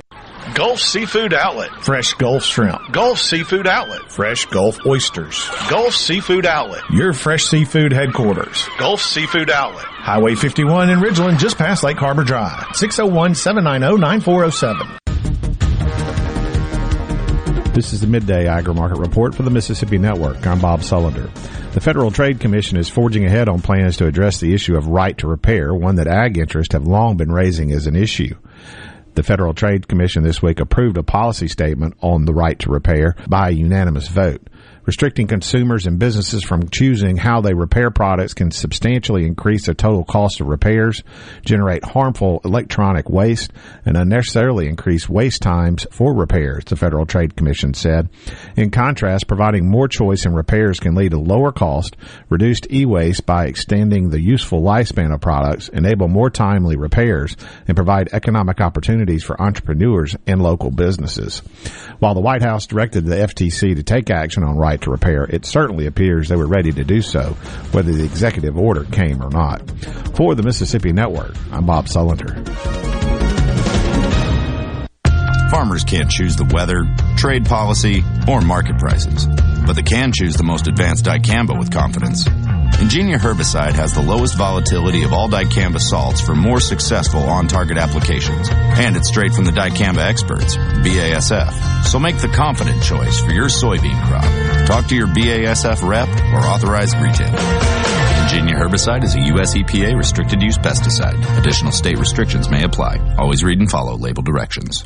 Gulf Seafood Outlet. Fresh Gulf Shrimp. Gulf Seafood Outlet. Fresh Gulf Oysters. Gulf Seafood Outlet. Your fresh seafood headquarters. Gulf Seafood Outlet. Highway 51 in Ridgeland, just past Lake Harbor Drive. 601 790 9407. This is the midday agri market report for the Mississippi Network. I'm Bob Sullender. The Federal Trade Commission is forging ahead on plans to address the issue of right to repair, one that ag interests have long been raising as an issue. The Federal Trade Commission this week approved a policy statement on the right to repair by a unanimous vote. Restricting consumers and businesses from choosing how they repair products can substantially increase the total cost of repairs, generate harmful electronic waste, and unnecessarily increase waste times for repairs, the Federal Trade Commission said. In contrast, providing more choice in repairs can lead to lower cost, reduced e-waste by extending the useful lifespan of products, enable more timely repairs, and provide economic opportunities for entrepreneurs and local businesses. While the White House directed the FTC to take action on right to repair, it certainly appears they were ready to do so, whether the executive order came or not. For the Mississippi Network, I'm Bob Sullender. Farmers can't choose the weather, trade policy, or market prices, but they can choose the most advanced dicamba with confidence. Engenia herbicide has the lowest volatility of all dicamba salts for more successful on-target applications, and it's straight from the dicamba experts, BASF. So make the confident choice for your soybean crop. Talk to your BASF rep or authorized retailer. Engenia herbicide is a U.S. EPA restricted use pesticide. Additional state restrictions may apply. Always read and follow label directions.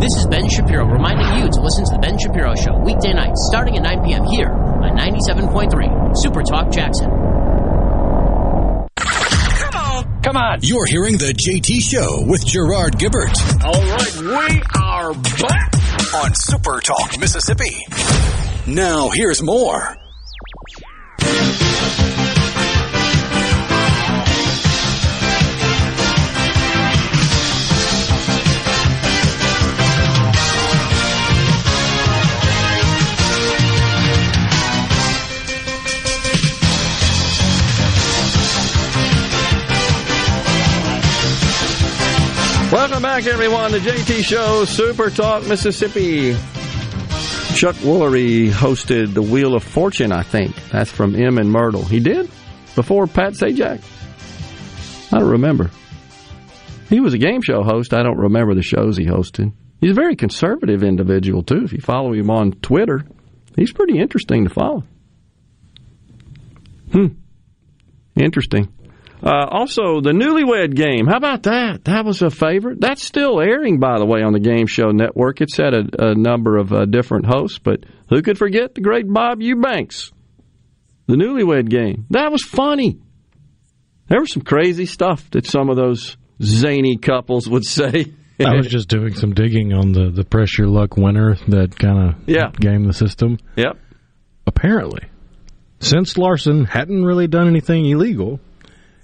This is Ben Shapiro reminding you to listen to The Ben Shapiro Show weekday nights starting at 9 p.m. here on 97.3 Super Talk Jackson. Come on. Come on! You're hearing the JT Show with Gerard Gibert. All right, we are back on Super Talk Mississippi. Now, here's more. Welcome back, everyone, to JT Show, Super Talk Mississippi. Chuck Woolery hosted the Wheel of Fortune, I think. That's from M and Myrtle. He did? Before Pat Sajak? I don't remember. He was a game show host. I don't remember the shows he hosted. He's a very conservative individual, too. If you follow him on Twitter, he's pretty interesting to follow. Hmm. Interesting. Uh, also, the Newlywed Game. How about that? That was a favorite. That's still airing, by the way, on the Game Show Network. It's had a, a number of uh, different hosts, but who could forget the great Bob Eubanks? The Newlywed Game. That was funny. There was some crazy stuff that some of those zany couples would say. I was just doing some digging on the, the Press Your Luck winner that kind of Yeah. gamed the system. Yep. Apparently, since Larson hadn't really done anything illegal,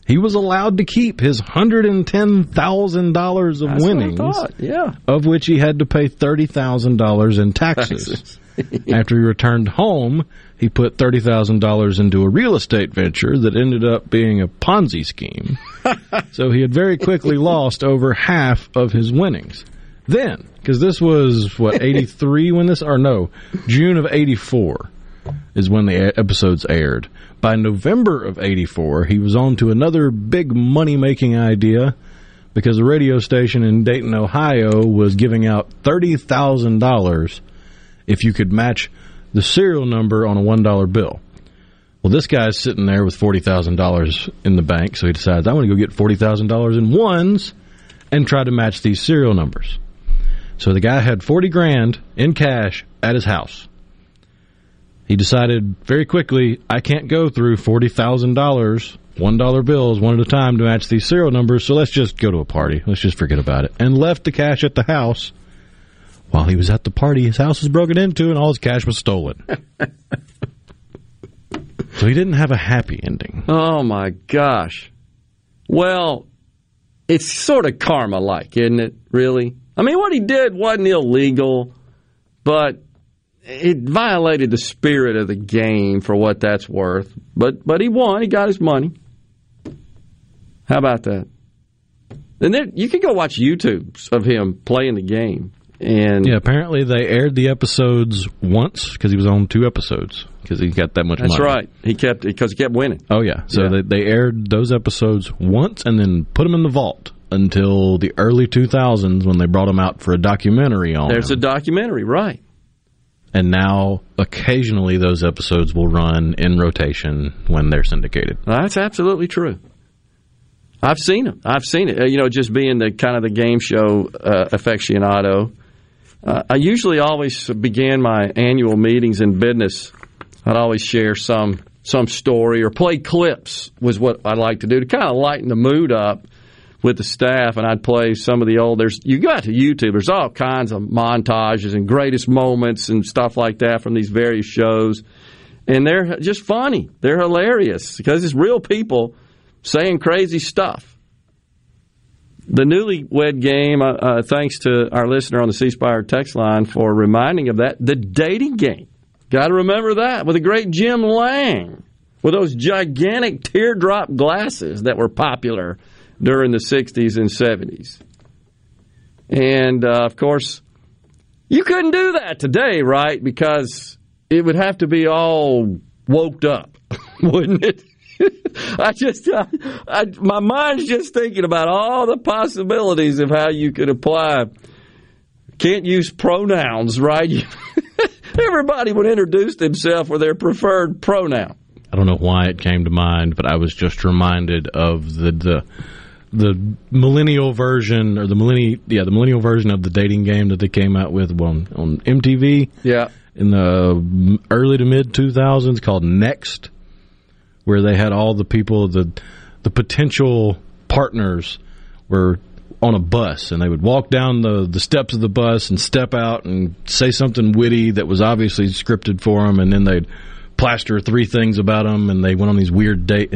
he was allowed to keep his hundred and ten thousand dollars of That's winnings, yeah. of which he had to pay thirty thousand dollars in taxes. After he returned home, he put thirty thousand dollars into a real estate venture that ended up being a Ponzi scheme. so he had very quickly lost over half of his winnings. Then, because this was what eighty three when this or no June of eighty four is when the episodes aired. By November of '84, he was on to another big money making idea because a radio station in Dayton, Ohio, was giving out thirty thousand dollars if you could match the serial number on a one dollar bill. Well, this guy's sitting there with forty thousand dollars in the bank, so he decides I want to go get forty thousand dollars in ones and try to match these serial numbers. So the guy had forty grand in cash at his house. He decided very quickly, I can't go through forty thousand dollars, one dollar bills, one at a time to match these serial numbers. So let's just go to a party. Let's just forget about it. And left the cash at the house. While he was at the party, his house was broken into and all his cash was stolen. so he didn't have a happy ending. Oh my gosh. Well, it's sort of karma like, isn't it? Really? I mean, what he did wasn't illegal, but it violated the spirit of the game for what that's worth. But but he won. He got his money. How about that? And then you can go watch YouTubes of him playing the game. And Yeah, apparently they aired the episodes once because he was on two episodes because he got that much that's money. right. He kept because he kept winning. Oh yeah. So Yeah. They, they aired those episodes once and then put them in the vault until the early 2000s when they brought them out for a documentary on There's him. a documentary, right? And now occasionally those episodes will run in rotation when they're syndicated. That's absolutely true. I've seen them. I've seen it. Uh, You know, just being the kind of the game show uh, aficionado. Uh, I usually always begin my annual meetings in business. I'd always share some some story or play clips was what I like to do to kind of lighten the mood up with the staff. And I'd play some of the old. There's you go out to YouTube. There's all kinds of montages and greatest moments and stuff like that from these various shows and they're just funny. They're hilarious because it's real people saying crazy stuff. The newlywed game, uh, uh, thanks to our listener on the C Spire text line for reminding of that. The dating game. Got to remember that with the great Jim Lange with those gigantic teardrop glasses that were popular during the 60s and 70s. And uh, of course, you couldn't do that today, right? Because it would have to be all woked up, wouldn't it? I just, I, I, my mind's just thinking about all the possibilities of how you could apply. Can't use pronouns, right? Everybody would introduce themselves with their preferred pronoun. I don't know why it came to mind, but I was just reminded of the the the millennial version or the millennial yeah the millennial version of the dating game that they came out with on on MTV. Yeah. In the early to mid 2000s called Next where they had all the people the the potential partners were on a bus and they would walk down the the steps of the bus and step out and say something witty that was obviously scripted for them and then they'd plaster three things about them and they went on these weird date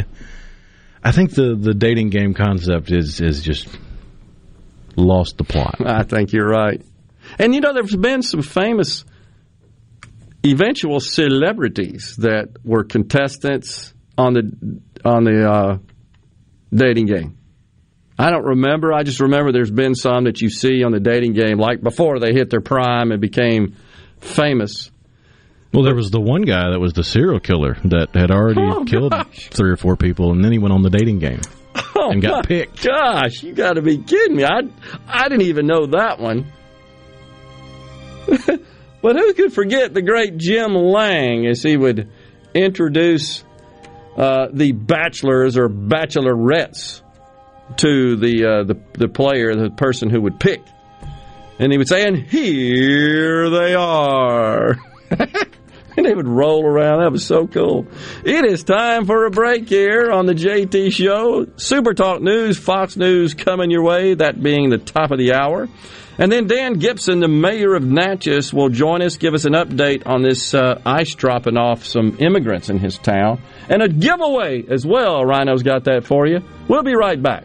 I think the the dating game concept is is just lost the plot. I think you're right. And you know, there's been some famous eventual celebrities that were contestants on the on the uh, dating game. I don't remember. I just remember there's been some that you see on the dating game, like before they hit their prime and became famous. Well, there was the one guy that was the serial killer that had already Oh, killed gosh. three or four people, and then he went on the dating game Oh, and got picked. Gosh, you got to be kidding me! I I didn't even know that one. but who could forget the great Jim Lange as he would introduce uh, the bachelors or bachelorettes to the, uh, the the player, the person who would pick, and he would say, "And here they are." and they would roll around. That was so cool. It is time for a break here on the JT Show. Super Talk News, Fox News coming your way, that being the top of the hour. And then Dan Gibson, the mayor of Natchez, will join us, give us an update on this uh, ice dropping off some immigrants in his town. And a giveaway as well. Rhino's got that for you. We'll be right back.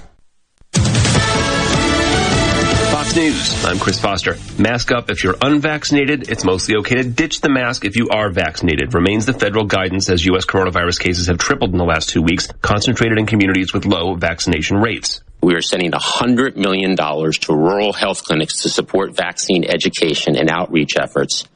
News. I'm Chris Foster. Mask up if you're unvaccinated. It's mostly okay to ditch the mask if you are vaccinated. Remains the federal guidance as U.S. coronavirus cases have tripled in the last two weeks, concentrated in communities with low vaccination rates. We are sending $100 million to rural health clinics to support vaccine education and outreach efforts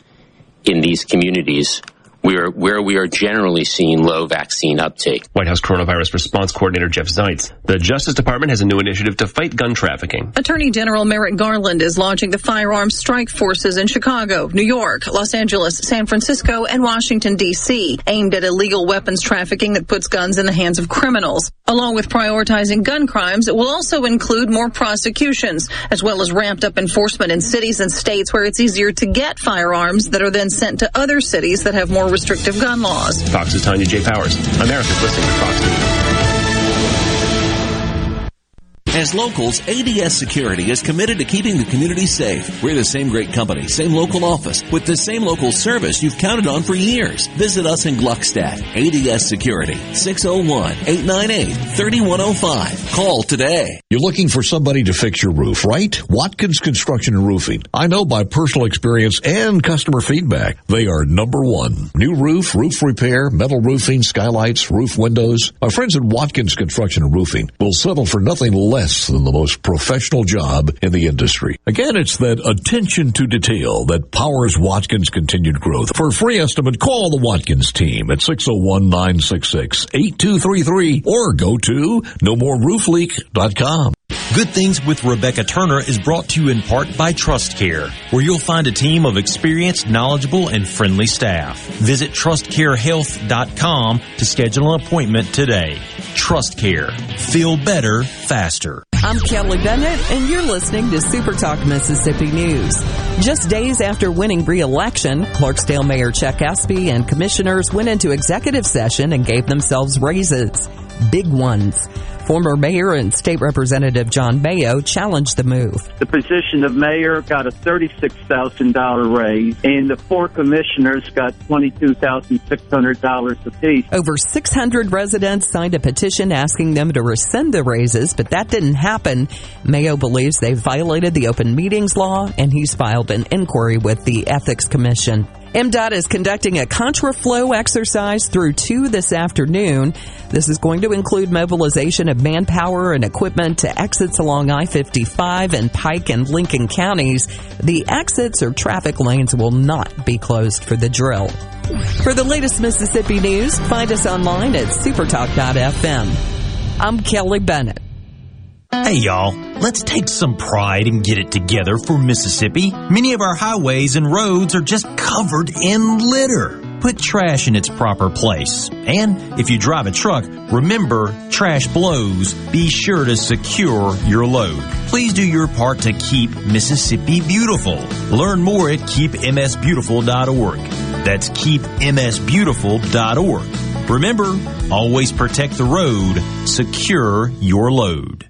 in these communities we are, where we are generally seeing low vaccine uptake. White House Coronavirus Response Coordinator Jeff Zients. The Justice Department has a new initiative to fight gun trafficking. Attorney General Merrick Garland is launching the firearms strike forces in Chicago, New York, Los Angeles, San Francisco, and Washington, D.C., aimed at illegal weapons trafficking that puts guns in the hands of criminals. Along with prioritizing gun crimes, it will also include more prosecutions, as well as ramped up enforcement in cities and states where it's easier to get firearms that are then sent to other cities that have more restrictive gun laws. Fox's Tanya J. Powers. America's listening to Fox News. As locals, ADS Security is committed to keeping the community safe. We're the same great company, same local office, with the same local service you've counted on for years. Visit us in Gluckstadt. ADS Security, 601-898-3105. Call today. You're looking for somebody to fix your roof, right? Watkins Construction and Roofing. I know by personal experience and customer feedback, they are number one. New roof, roof repair, metal roofing, skylights, roof windows. Our friends at Watkins Construction and Roofing will settle for nothing less than the most professional job in the industry. Again, it's that attention to detail that powers Watkins' continued growth. For a free estimate, call the Watkins team at 601-966-8233 or go to nomoreroofleak.com. Good Things with Rebecca Turner is brought to you in part by Trust Care, where you'll find a team of experienced, knowledgeable, and friendly staff. Visit trustcarehealth.com to schedule an appointment today. Trust Care. Feel better, faster. I'm Kelly Bennett, and you're listening to Super Talk Mississippi News. Just days after winning re-election, Clarksdale Mayor Chuck Espy and commissioners went into executive session and gave themselves raises. Big ones. Former Mayor and State Representative John Mayo challenged the move. The position of mayor got a $36,000 raise, and the four commissioners got $22,600 apiece. Over 600 residents signed a petition asking them to rescind the raises, but that didn't happen. Mayo believes they violated the open meetings law, and he's filed an inquiry with the Ethics Commission. MDOT is conducting a contraflow exercise through 2 this afternoon. This is going to include mobilization of manpower and equipment to exits along I-55 and Pike and Lincoln counties. The exits or traffic lanes will not be closed for the drill. For the latest Mississippi news, find us online at supertalk.fm. I'm Kelly Bennett. Hey y'all, let's take some pride and get it together for Mississippi. Many of our highways and roads are just covered in litter. Put trash in its proper place. And if you drive a truck, remember trash blows. Be sure to secure your load. Please do your part to keep Mississippi beautiful. Learn more at keepmsbeautiful.org. That's keepmsbeautiful.org. Remember, always protect the road, secure your load.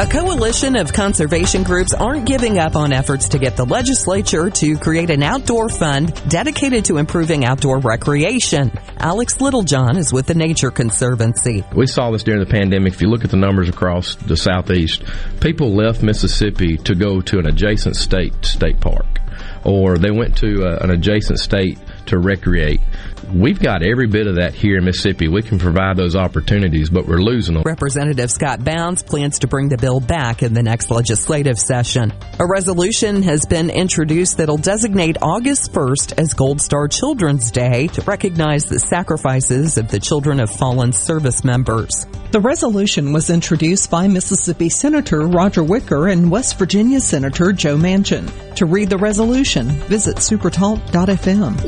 A coalition of conservation groups aren't giving up on efforts to get the legislature to create an outdoor fund dedicated to improving outdoor recreation. Alex Littlejohn is with the Nature Conservancy. We saw this during the pandemic. If you look at the numbers across the southeast, people left Mississippi to go to an adjacent state state park, or they went to uh, an adjacent state to recreate. We've got every bit of that here in Mississippi. We can provide those opportunities, but we're losing them. Representative Scott Bounds plans to bring the bill back in the next legislative session. A resolution has been introduced that'll designate August 1st as Gold Star Children's Day to recognize the sacrifices of the children of fallen service members. The resolution was introduced by Mississippi Senator Roger Wicker and West Virginia Senator Joe Manchin. To read the resolution, visit supertalk.fm.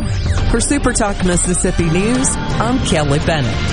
For Supertalk Mississippi News, I'm Kelly Bennett.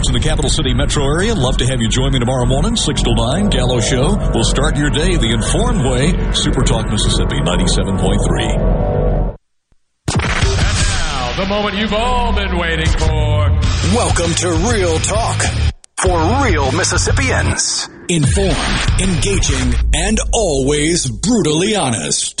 folks in the capital city metro area, love to have you join me tomorrow morning, 6 to 9, Gallo Show. We'll start your day the informed way. Super Talk Mississippi 97.3. Now, the moment you've all been waiting for. Welcome to Real Talk for real Mississippians. Informed, engaging, and always brutally honest.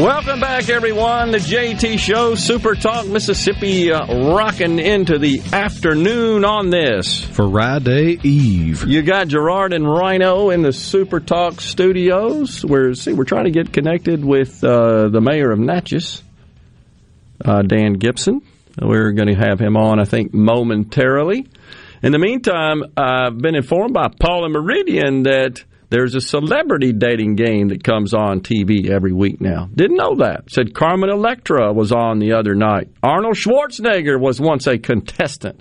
Welcome back, everyone. The JT Show, Super Talk Mississippi, uh, rocking into the afternoon on this Friday Eve. You got Gerard and Rhino in the Super Talk studios. We're see, we're trying to get connected with uh, the mayor of Natchez, uh, Dan Gibson. We're going to have him on, I think, momentarily. In the meantime, I've been informed by Paula Meridian that there's a celebrity dating game that comes on TV every week now. Didn't know that. Said Carmen Electra was on the other night. Arnold Schwarzenegger was once a contestant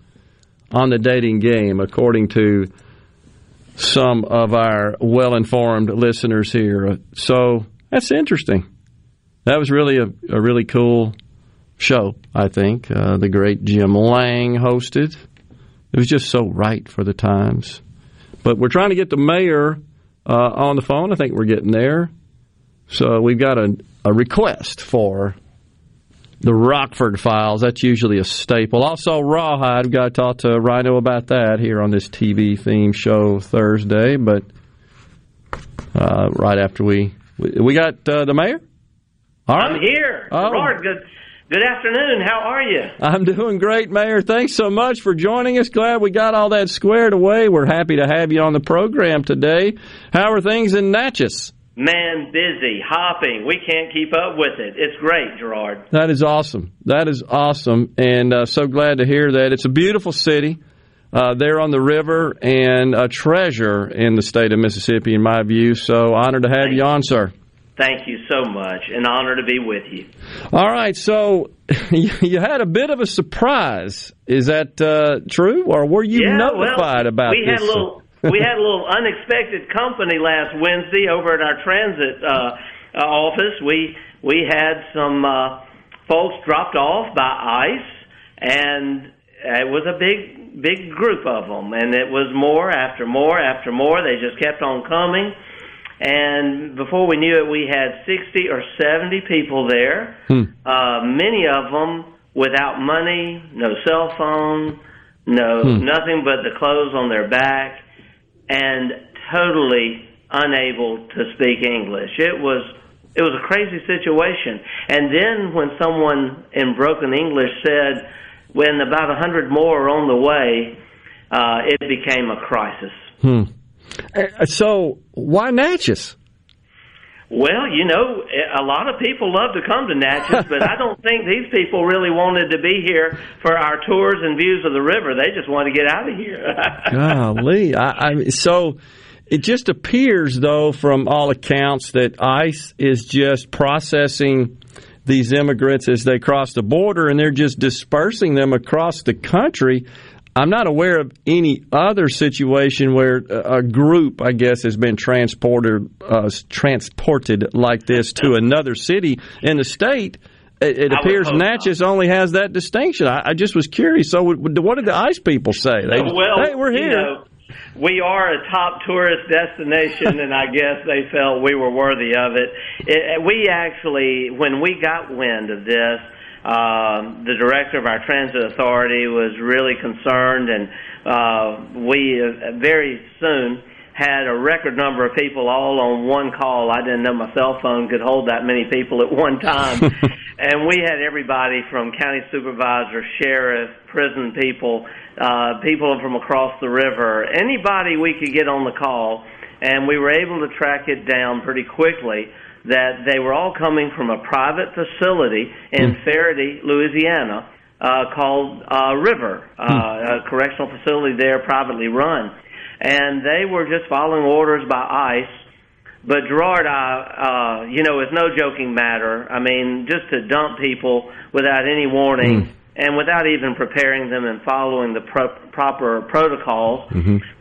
on the dating game, according to some of our well informed listeners here. So that's interesting. That was really a, a really cool show, I think. Uh, the great Jim Lange hosted. It was just so right for the times. But we're trying to get the mayor uh, on the phone. I think we're getting there. So we've got a, a request for the Rockford Files. That's usually a staple. Also, Rawhide. We've got to talk to Rhino about that here on this TV theme show Thursday. But uh, right after we we got uh, the mayor. All right. I'm here. Oh. Good good afternoon. How are you? I'm doing great, Mayor. Thanks so much for joining us. Glad we got all that squared away. We're happy to have you on the program today. How are things in Natchez? Man, busy, hopping. We can't keep up with it. It's great, Gerard. That is awesome. That is awesome, and uh, so glad to hear that. It's a beautiful city. Uh, there on the river and a treasure in the state of Mississippi, in my view. So honored to have you on, sir. Thank you so much. An honor to be with you. All right, so you had a bit of a surprise. Is that uh, true, or were you yeah, notified well, about we this? Had a little, we had a little unexpected company last Wednesday over at our transit uh, uh, office. We we had some uh, folks dropped off by ICE, and it was a big big group of them, and it was more after more after more. They just kept on coming. And before we knew it, we had 60 or 70 people there, Hmm. uh, many of them without money, no cell phone, no Hmm. nothing but the clothes on their back, and totally unable to speak English. It was it was a crazy situation. And then when someone in broken English said, "When about a hundred more are on the way," uh, it became a crisis. Hmm. Uh, So why Natchez? Well, you know, a lot of people love to come to Natchez, but I don't think these people really wanted to be here for our tours and views of the river. They just wanted to get out of here. Golly, I, I so it just appears, though, from all accounts, that ICE is just processing these immigrants as they cross the border, and they're just dispersing them across the country. I'm not aware of any other situation where a group, I guess, has been transported uh, transported like this to another city in the state. It, it appears Natchez only has that distinction. I, I just was curious. So, what did the ICE people say? They, well, hey, we're you here. know, we are a top tourist destination, and I guess they felt we were worthy of it. it. We actually, when we got wind of this, uh, the director of our transit authority was really concerned, and uh, we uh, very soon had a record number of people all on one call. I didn't know my cell phone could hold that many people at one time. and we had everybody from county supervisor, sheriff, prison people, uh, people from across the river, anybody we could get on the call. And we were able to track it down pretty quickly that they were all coming from a private facility in Ferriday, Louisiana, uh, called uh, River, uh, a correctional facility there, privately run. And they were just following orders by ICE. But Gerard, I, uh, you know, it's no joking matter. I mean, just to dump people without any warning and without even preparing them and following the pro- proper protocols.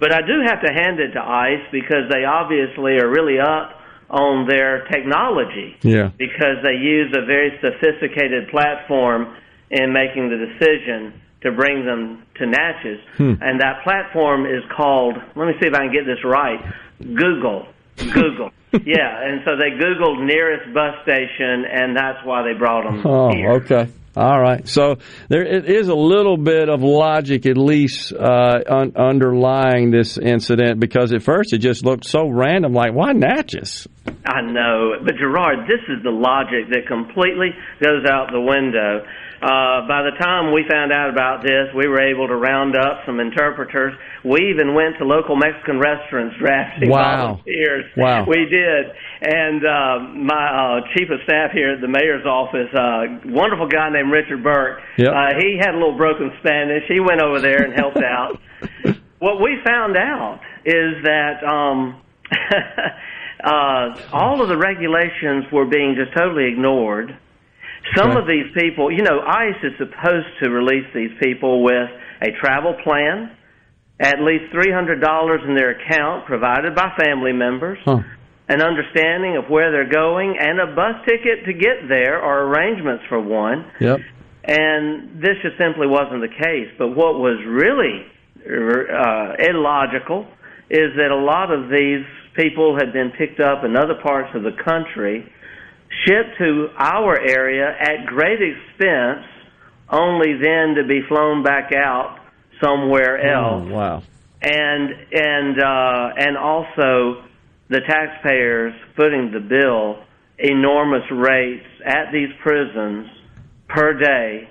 But I do have to hand it to ICE because they obviously are really up on their technology Yeah. because they use a very sophisticated platform in making the decision to bring them to Natchez. Hmm. And that platform is called, let me see if I can get this right, Google. Google. yeah, and so they Googled nearest bus station, and that's why they brought them Oh, here. okay. All right. So there it is a little bit of logic, at least, uh, un- underlying this incident because at first it just looked so random. Like, why Natchez? I know, but Gerard, this is the logic that completely goes out the window. Uh, by the time we found out about this, we were able to round up some interpreters. We even went to local Mexican restaurants drafting Wow. volunteers. Wow. We did. And uh, my uh, chief of staff here at the mayor's office, uh, wonderful guy named Richard Burke, Yep. uh, he had a little broken Spanish. He went over there and helped out. What we found out is that um, uh, all of the regulations were being just totally ignored. Some of these people, you know, ICE is supposed to release these people with a travel plan, at least $300 in their account provided by family members, Huh. an understanding of where they're going, and a bus ticket to get there or arrangements for one. Yep. And this just simply wasn't the case. But what was really uh, illogical is that a lot of these people had been picked up in other parts of the country, shipped to our area at great expense, only then to be flown back out somewhere else Oh, wow. and and uh, and also the taxpayers footing the bill enormous rates at these prisons per day.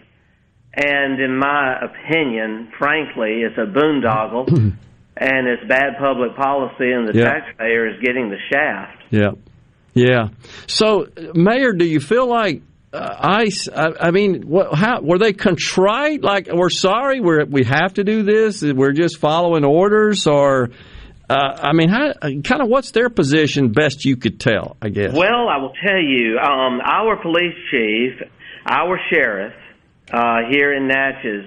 And in my opinion, frankly, it's a boondoggle, and it's bad public policy, and the Yeah. taxpayer is getting the shaft. Yeah. Yeah. So, Mayor, do you feel like uh, ICE? I, I mean, what, how were they contrite? Like, we're sorry, we're we have to do this. We're just following orders, or uh, I mean, how kind of what's their position? Best you could tell, I guess. Well, I will tell you, um, our police chief, our sheriff uh, here in Natchez,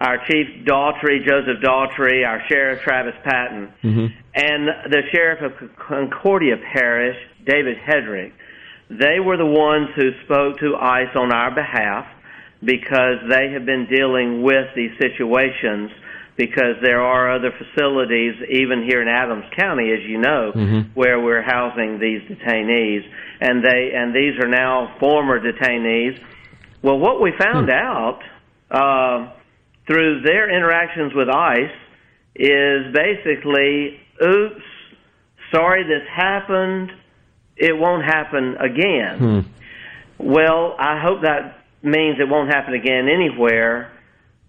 our chief Daughtry, Joseph Daughtry, our sheriff Travis Patten, Mm-hmm. and the sheriff of Concordia Parish, David Hedrick. They were the ones who spoke to ICE on our behalf because they have been dealing with these situations because there are other facilities, even here in Adams County, as you know, Mhm. where we're housing these detainees, and they and these are now former detainees. Well, what we found out uh, through their interactions with ICE is basically, oops, sorry this happened, it won't happen again. Hmm. Well, I hope that means it won't happen again anywhere.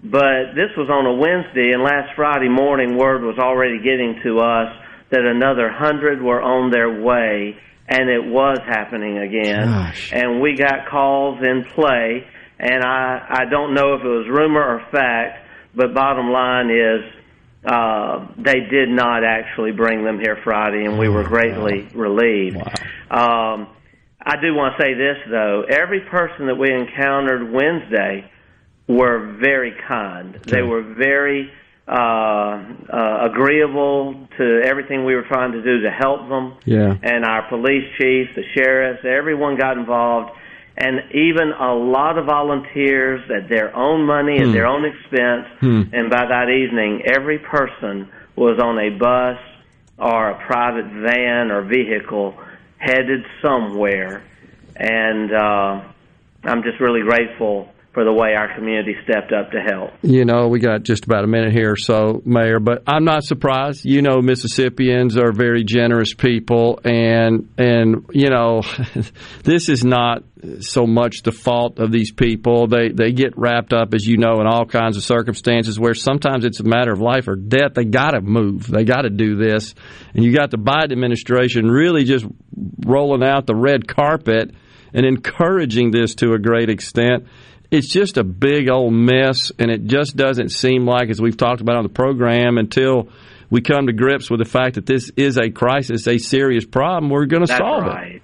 But this was on a Wednesday, and last Friday morning, word was already getting to us that another hundred were on their way, and it was happening again. Gosh. And we got calls in play, and I I don't know if it was rumor or fact, but bottom line is uh, they did not actually bring them here Friday, and we were greatly relieved. Um, I do want to say this though: every person that we encountered Wednesday were very kind. They were very uh, uh, agreeable to everything we were trying to do to help them. Yeah. And our police chiefs, the sheriffs, everyone got involved. And even a lot of volunteers at their own money, Hmm. at their own expense. Hmm. And by that evening, every person was on a bus or a private van or vehicle headed somewhere. And uh, I'm just really grateful for the way our community stepped up to help. You know, we got just about a minute here so, Mayor, but I'm not surprised. You know, Mississippians are very generous people, and and you know, this is not so much the fault of these people. They they get wrapped up, as you know, in all kinds of circumstances where sometimes it's a matter of life or death. They got to move. They got to do this, and you got the Biden administration really just rolling out the red carpet and encouraging this to a great extent it's just a big old mess, and it just doesn't seem like, as we've talked about on the program, until we come to grips with the fact that this is a crisis, a serious problem, we're going to solve right. it.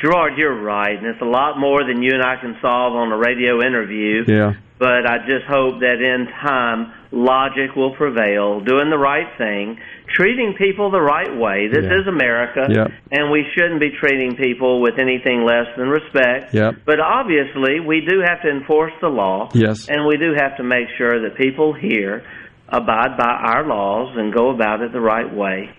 Gerard, you're right, and it's a lot more than you and I can solve on a radio interview. Yeah. But I just hope that in time, logic will prevail, doing the right thing, treating people the right way. This Yeah. is America, Yep. and we shouldn't be treating people with anything less than respect. Yep. But obviously, we do have to enforce the law. Yes. And we do have to make sure that people here abide by our laws and go about it the right way.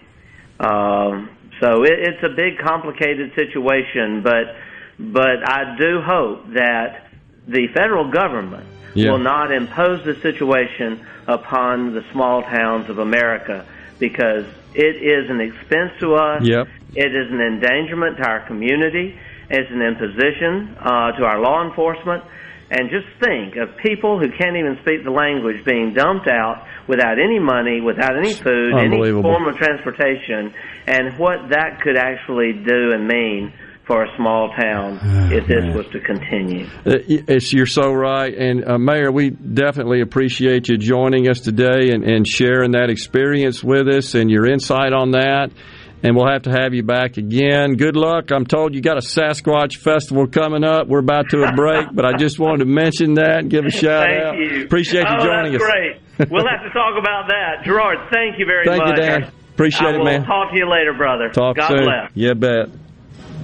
Um, so it, it's a big, complicated situation, but but I do hope that the federal government Yeah. will not impose the situation upon the small towns of America because it is an expense to us. Yep. It is an endangerment to our community. It's an imposition uh, to our law enforcement. And just think of people who can't even speak the language being dumped out without any money, without any food, any form of transportation, and what that could actually do and mean for a small town if this was to continue. Uh, It's, you're so right. And, uh, Mayor, we definitely appreciate you joining us today and, and sharing that experience with us and your insight on that. And we'll have to have you back again. Good luck. I'm told you got a Sasquatch festival coming up. We're about to a break, but I just wanted to mention that and give a shout out. thank out. you. Appreciate you oh, joining that's us. great. We'll have to talk about that. Gerard, thank you very Thank you, much. Dan. Appreciate I it, will man. Talk to you later, brother. Talk God soon. bless. Yeah, bet.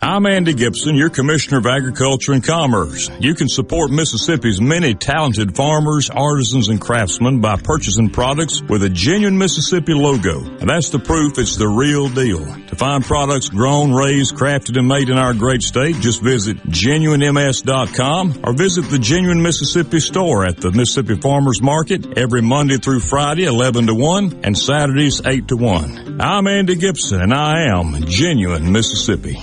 I'm Andy Gipson, your Commissioner of Agriculture and Commerce. You can support Mississippi's many talented farmers, artisans, and craftsmen by purchasing products with a genuine Mississippi logo. And that's the proof it's the real deal. To find products grown, raised, crafted, and made in our great state, just visit genuinems.com or visit the Genuine Mississippi store at the Mississippi Farmers Market every Monday through Friday, 11 to 1, and Saturdays, 8 to 1. I'm Andy Gipson, and I am Genuine Mississippi.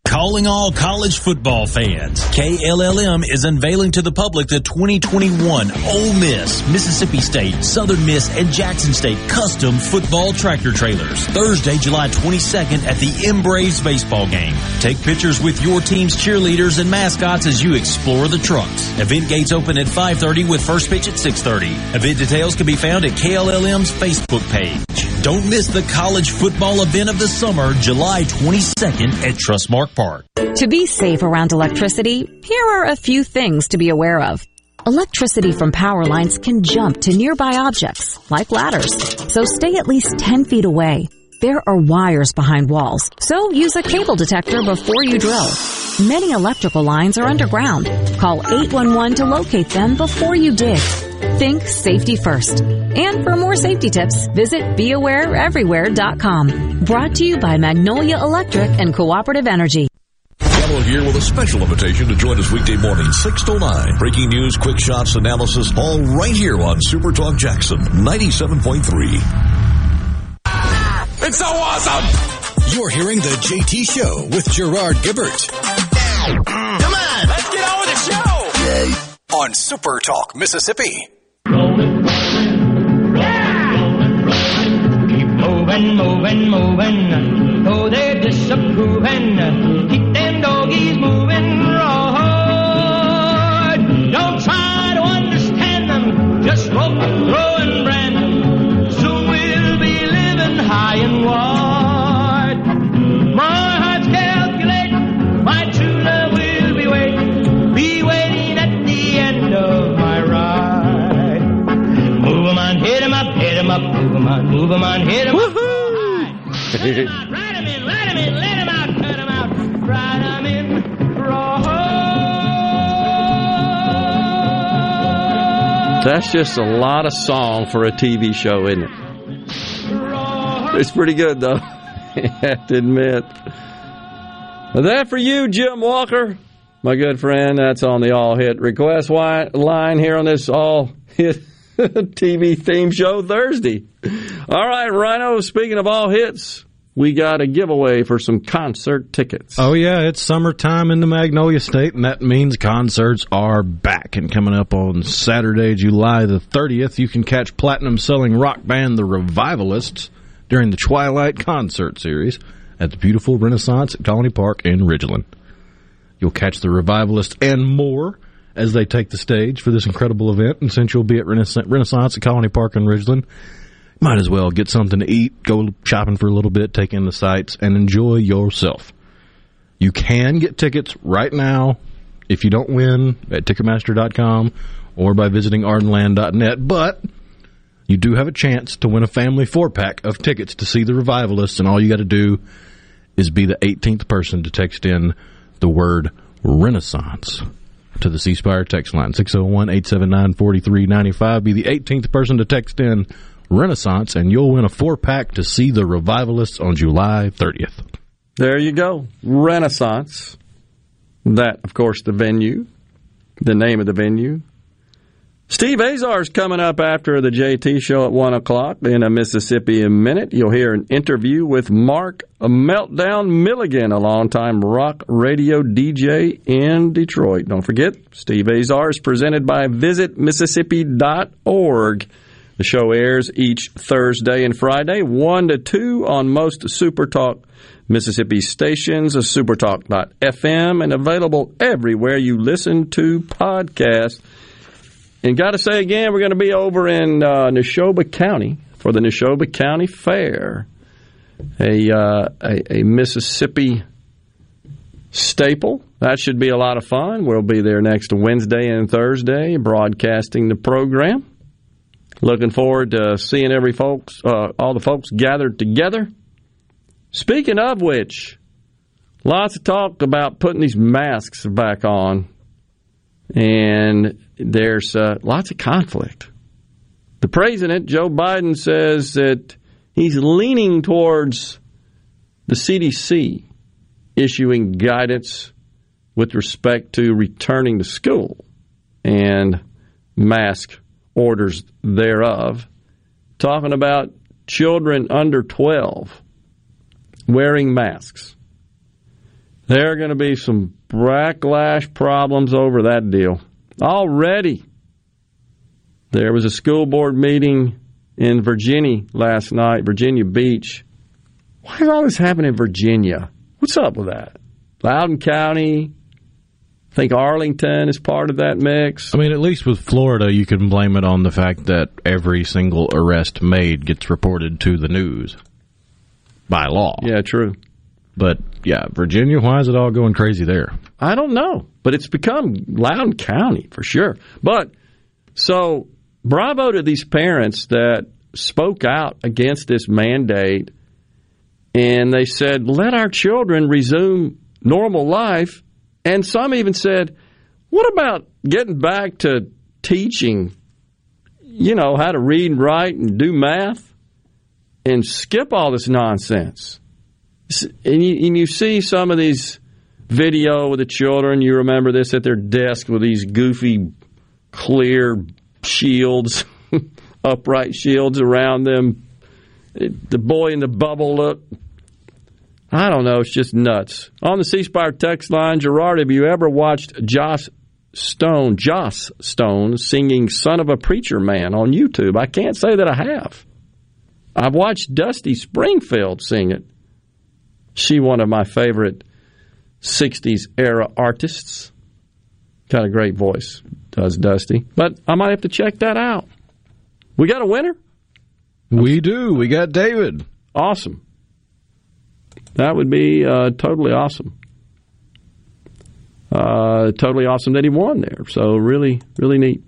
Calling all college football fans. KLLM is unveiling to the public the 2021 Ole Miss, Mississippi State, Southern Miss, and Jackson State custom football tractor trailers. Thursday, July 22nd at the M Braves baseball game. Take pictures with your team's cheerleaders and mascots as you explore the trucks. Event gates open at 5.30 with first pitch at 6.30. Event details can be found at KLLM's Facebook page. Don't miss the college football event of the summer, July 22nd at Trustmark Park. To be safe around electricity, here are a few things to be aware of. Electricity from power lines can jump to nearby objects, like ladders, so stay at least 10 feet away. There are wires behind walls, so use a cable detector before you drill. Many electrical lines are underground. Call 811 to locate them before you dig. Think safety first. And for more safety tips, visit BeAwareEverywhere.com. Brought to you by Magnolia Electric and Cooperative Energy. Gallo here with a special invitation to join us weekday morning, 6 to 9. Breaking news, quick shots, analysis, all right here on Super Talk Jackson 97.3. It's so awesome! You're hearing the JT Show with Gerard Gibert. Come on, let's get on with the show! Yay! On Super Talk, Mississippi. Keep moving, moving, moving. Though disapproving, keep them doggies moving right. Don't try to understand them, just rope, throw, and brand them. Soon we'll be living high and wide. My heart's calculating, my true love will be waiting, be waiting at the end of my ride. Move 'em on, hit 'em up, hit 'em up, move 'em on, move 'em on, hit 'em up. Ride 'em in, let 'em in, let 'em out, cut 'em out, ride 'em in, That's just a lot of song for a TV show, isn't it? It's pretty good, though. I have to admit. That for you, Jim Walker, my good friend. That's on the All Hit Request line here on this All Hit TV theme show Thursday. All right, Rhino, speaking of all hits, we got a giveaway for some concert tickets. Oh yeah, it's summertime in the Magnolia State, and that means concerts are back. And coming up on Saturday, July the 30th, you can catch platinum-selling rock band The Revivalists during the Twilight Concert Series at the beautiful Renaissance at Colony Park in Ridgeland. You'll catch The Revivalists and more as they take the stage for this incredible event. And since you'll be at Renaissance at Colony Park in Ridgeland, might as well get something to eat, go shopping for a little bit, take in the sights, and enjoy yourself. You can get tickets right now if you don't win at Ticketmaster.com or by visiting Ardenland.net, but you do have a chance to win a family four pack of tickets to see the revivalists, and all you got to do is be the 18th person to text in the word Renaissance to the C Spire text line 601 879 4395. Be the 18th person to text in Renaissance, and you'll win a four pack to see the revivalists on July 30th. There you go. Renaissance. That, of course, the venue, the name of the venue. Steve Azar's coming up after the JT show at 1 o'clock in a Mississippi Minute. You'll hear an interview with Mark Meltdown Milligan, a longtime rock radio DJ in Detroit. Don't forget, Steve Azar is presented by visitmississippi.org. The show airs each Thursday and Friday, 1 to 2 on most SuperTalk Mississippi stations, supertalk.fm, and available everywhere you listen to podcasts. And got to say again, we're going to be over in uh, Neshoba County for the Neshoba County Fair, a, uh, a, a Mississippi staple. That should be a lot of fun. We'll be there next Wednesday and Thursday, broadcasting the program. Looking forward to seeing every folks, uh, all the folks gathered together. Speaking of which, lots of talk about putting these masks back on, and there's uh, lots of conflict. The president, Joe Biden, says that he's leaning towards the CDC issuing guidance with respect to returning to school and mask orders thereof, talking about children under 12 wearing masks. There are going to be some backlash problems over that deal. Already, there was a school board meeting in Virginia last night, Virginia Beach. Why is all this happening in Virginia? What's up with that? Loudoun County, I think Arlington is part of that mix. I mean, at least with Florida, you can blame it on the fact that every single arrest made gets reported to the news by law. Yeah, true. But yeah, Virginia, why is it all going crazy there? I don't know, but it's become Loudoun County for sure. But so bravo to these parents that spoke out against this mandate and they said, let our children resume normal life. And some even said, what about getting back to teaching, you know, how to read and write and do math? and skip all this nonsense. And you, and you see some of these video with the children. You remember this at their desk with these goofy, clear shields, upright shields around them. The boy in the bubble look. I don't know. It's just nuts. On the C Spire text line, Gerard, have you ever watched Joss Stone, Joss Stone, singing "Son of a Preacher Man" on YouTube? I can't say that I have. I've watched Dusty Springfield sing it. She one of my favorite 60s era artists. Got a great voice, does Dusty. But I might have to check that out. We got a winner? We do. We got David. Awesome. That would be uh, totally awesome. Uh, totally awesome that he won there. So really, really neat.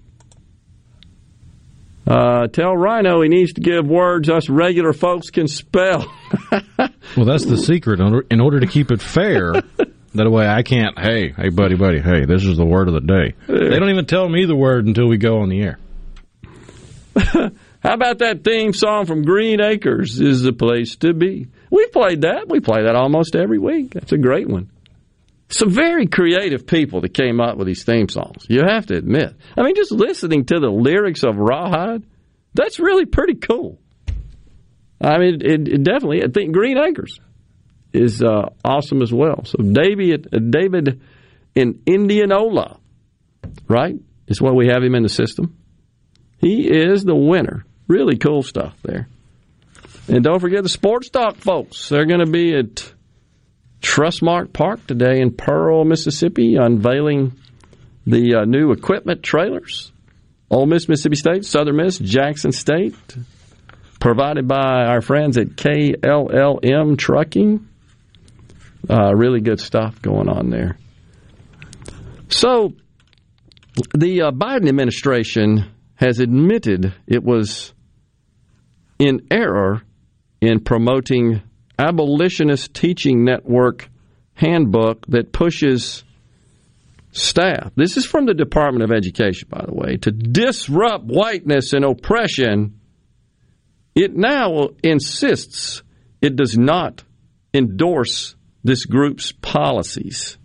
Uh, tell Rhino he needs to give words us regular folks can spell. well, that's the secret. In order to keep it fair, that way I can't. Hey, hey, buddy, buddy. Hey, this is the word of the day. They don't even tell me the word until we go on the air. How about that theme song from Green Acres? Is the place to be. We played that. We play that almost every week. That's a great one some very creative people that came up with these theme songs. You have to admit. I mean, just listening to the lyrics of Rawhide, that's really pretty cool. I mean, it, it definitely. I think Green Acres is uh, awesome as well. So David, uh, David in Indianola, right, is what we have him in the system. He is the winner. Really cool stuff there. And don't forget the sports talk folks. They're going to be at Trustmark Park today in Pearl, Mississippi, unveiling the uh, new equipment trailers. Ole Miss, Mississippi State, Southern Miss, Jackson State, provided by our friends at KLLM Trucking. Uh, really good stuff going on there. So, the uh, Biden administration has admitted it was in error in promoting abolitionist teaching network handbook that pushes staff. This is from the Department of Education, by the way, to disrupt whiteness and oppression. It now insists it does not endorse this group's policies.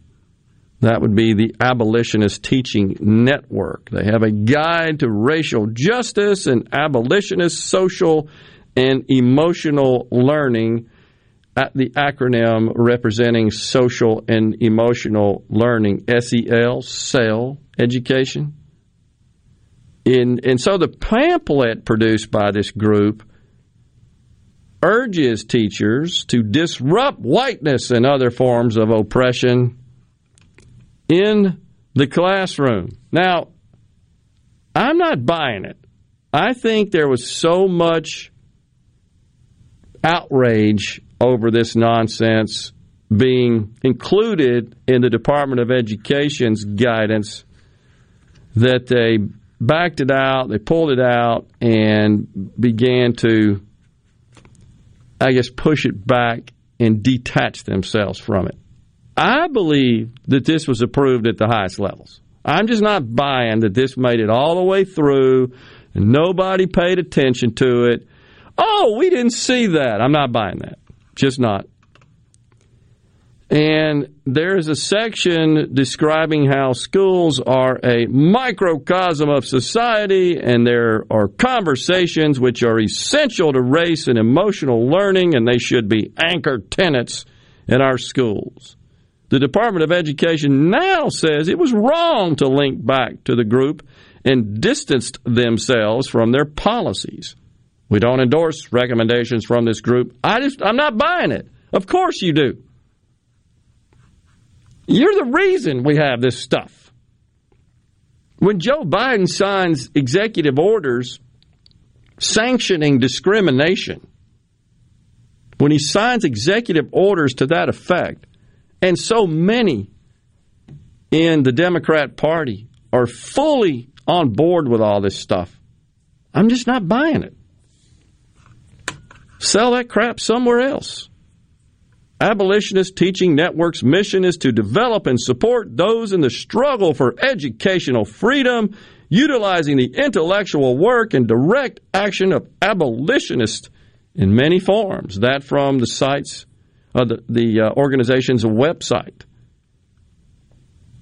That would be the Abolitionist Teaching Network. They have a guide to racial justice and abolitionist social and emotional learning at the acronym representing social and emotional learning, SEL, SEL education. In, and so the pamphlet produced by this group urges teachers to disrupt whiteness and other forms of oppression in the classroom. Now, I'm not buying it. I think there was so much outrage over this nonsense being included in the Department of Education's guidance that they backed it out, they pulled it out, and began to, I guess, push it back and detach themselves from it. I believe that this was approved at the highest levels. I'm just not buying that this made it all the way through and nobody paid attention to it. Oh, we didn't see that. I'm not buying that. Just not. And there's a section describing how schools are a microcosm of society, and there are conversations which are essential to race and emotional learning, and they should be anchor tenets in our schools. The Department of Education now says it was wrong to link back to the group and distanced themselves from their policies. We don't endorse recommendations from this group. I just I'm not buying it. Of course you do. You're the reason we have this stuff. When Joe Biden signs executive orders sanctioning discrimination, when he signs executive orders to that effect, and so many in the Democrat Party are fully on board with all this stuff, I'm just not buying it. Sell that crap somewhere else. Abolitionist Teaching Network's mission is to develop and support those in the struggle for educational freedom, utilizing the intellectual work and direct action of abolitionists in many forms. That from the site's uh, the, the uh, organization's website.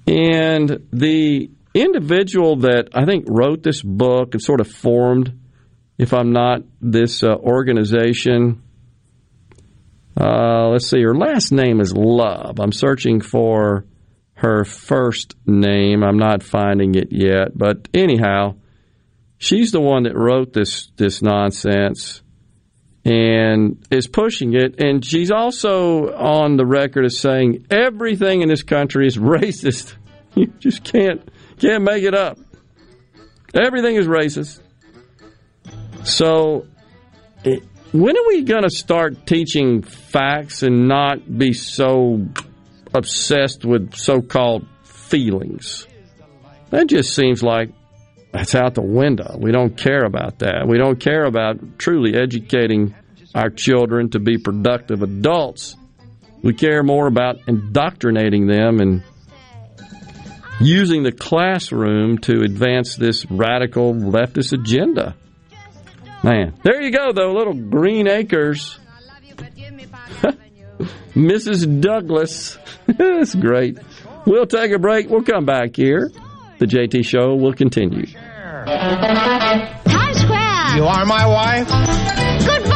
And the individual that I think wrote this book and sort of formed, if I'm not this uh, organization, uh, let's see, her last name is Love. I'm searching for her first name. I'm not finding it yet, but anyhow, she's the one that wrote this this nonsense and is pushing it. And she's also on the record as saying everything in this country is racist. You just can't can't make it up. Everything is racist. So. When are we going to start teaching facts and not be so obsessed with so called feelings? That just seems like that's out the window. We don't care about that. We don't care about truly educating our children to be productive adults. We care more about indoctrinating them and using the classroom to advance this radical leftist agenda. Man, there you go, though. Little Green Acres. Mrs. Douglas. That's great. We'll take a break. We'll come back here. The JT Show will continue. Times Square. You are my wife. Goodbye,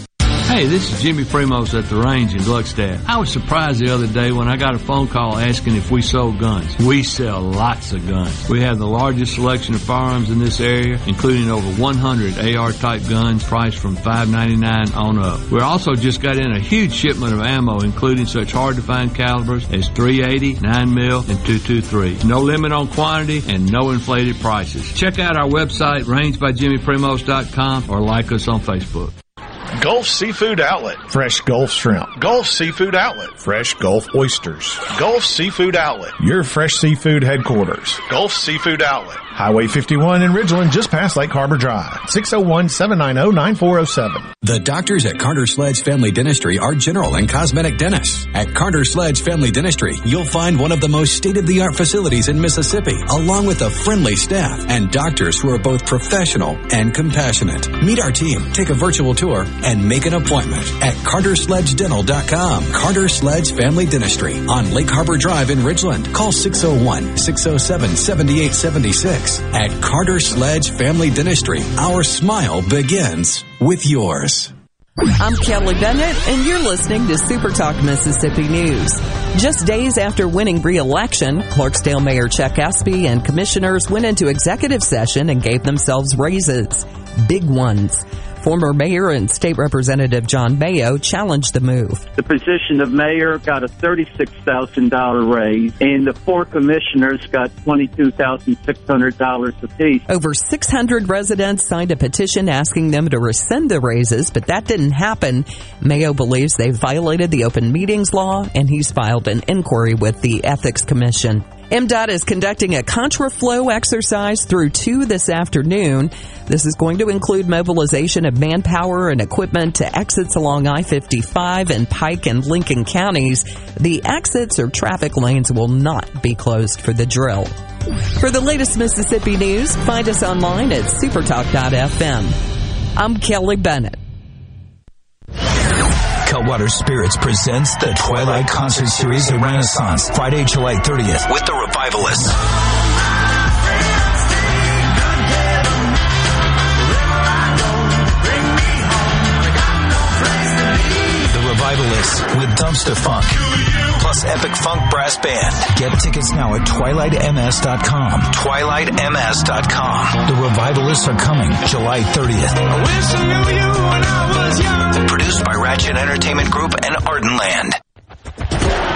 Hey, this is Jimmy Primos at the range in Gluckstadt. I was surprised the other day when I got a phone call asking if we sold guns. We sell lots of guns. We have the largest selection of firearms in this area, including over 100 AR type guns priced from $5.99 on up. We also just got in a huge shipment of ammo, including such hard to find calibers as 380, 9mm, and 223. No limit on quantity and no inflated prices. Check out our website, rangebyjimmyprimos.com or like us on Facebook. Gulf Seafood Outlet. Fresh Gulf Shrimp. Gulf Seafood Outlet. Fresh Gulf Oysters. Gulf Seafood Outlet. Your fresh seafood headquarters. Gulf Seafood Outlet. Highway 51 in Ridgeland, just past Lake Harbor Drive. 601-790-9407. The doctors at Carter Sledge Family Dentistry are general and cosmetic dentists. At Carter Sledge Family Dentistry, you'll find one of the most state-of-the-art facilities in Mississippi, along with a friendly staff and doctors who are both professional and compassionate. Meet our team, take a virtual tour, and make an appointment at cartersledgedental.com. Carter Sledge Family Dentistry on Lake Harbor Drive in Ridgeland. Call 601-607-7876. At Carter Sledge Family Dentistry, our smile begins with yours. I'm Kelly Bennett, and you're listening to Super Talk Mississippi News. Just days after winning re-election, Clarksdale Mayor Chuck Espy and commissioners went into executive session and gave themselves raises. Big ones. Former Mayor and State Representative John Mayo challenged the move. The position of mayor got a $36,000 raise, and the four commissioners got $22,600 apiece. Over 600 residents signed a petition asking them to rescind the raises, but that didn't happen. Mayo believes they violated the open meetings law, and he's filed an inquiry with the Ethics Commission. MDOT is conducting a contraflow exercise through 2 this afternoon. This is going to include mobilization of manpower and equipment to exits along I-55 and Pike and Lincoln counties. The exits or traffic lanes will not be closed for the drill. For the latest Mississippi news, find us online at supertalk.fm. I'm Kelly Bennett. Cutwater Spirits presents the Twilight Concert Series at Renaissance, Friday, July 30th, with the Revivalists. Revivalists with Dumpstaphunk, plus Epic Funk Brass Band. Get tickets now at twilightms.com. Twilightms.com. The Revivalists are coming July 30th. Produced by Ratchet Entertainment Group and Ardenland.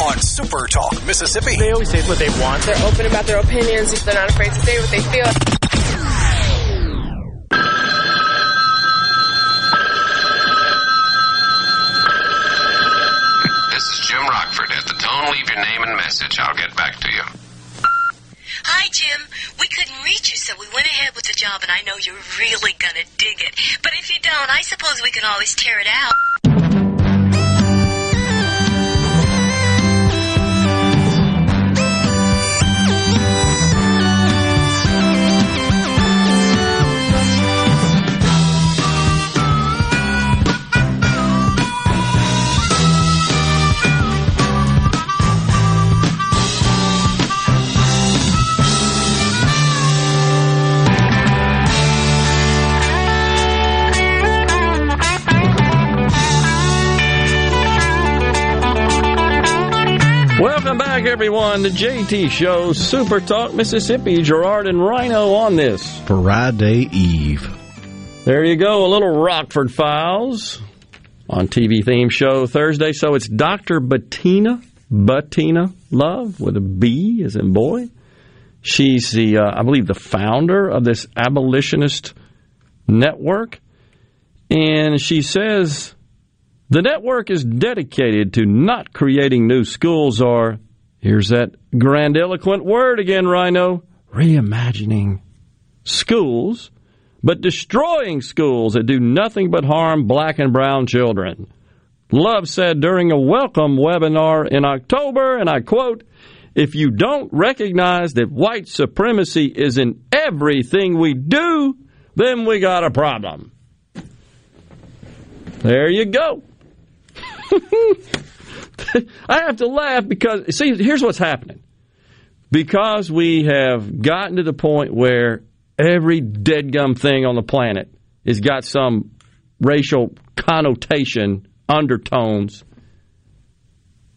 on Super Talk, Mississippi. They always say what they want. They're open about their opinions. They're not afraid to say what they feel. This is Jim Rockford. At the tone, leave your name and message. I'll get back to you. Hi, Jim. We couldn't reach you, so we went ahead with the job, and I know you're really gonna dig it. But if you don't, I suppose we can always tear it out. Everyone, The JT Show Super Talk Mississippi. Gerard and Rhino on this Friday Eve. There you go, a little Rockford Files on TV theme show Thursday. So it's Dr. Bettina, Bettina Love with a B as in boy. She's the, uh, I believe, the founder of this abolitionist network. And she says the network is dedicated to not creating new schools or, here's that grandiloquent word again, Rhino, reimagining schools, but destroying schools that do nothing but harm black and brown children. Love said during a welcome webinar in October, and I quote, if you don't recognize that white supremacy is in everything we do, then we got a problem. There you go. I have to laugh because, see, here's what's happening. Because we have gotten to the point where every dead gum thing on the planet has got some racial connotation, undertones.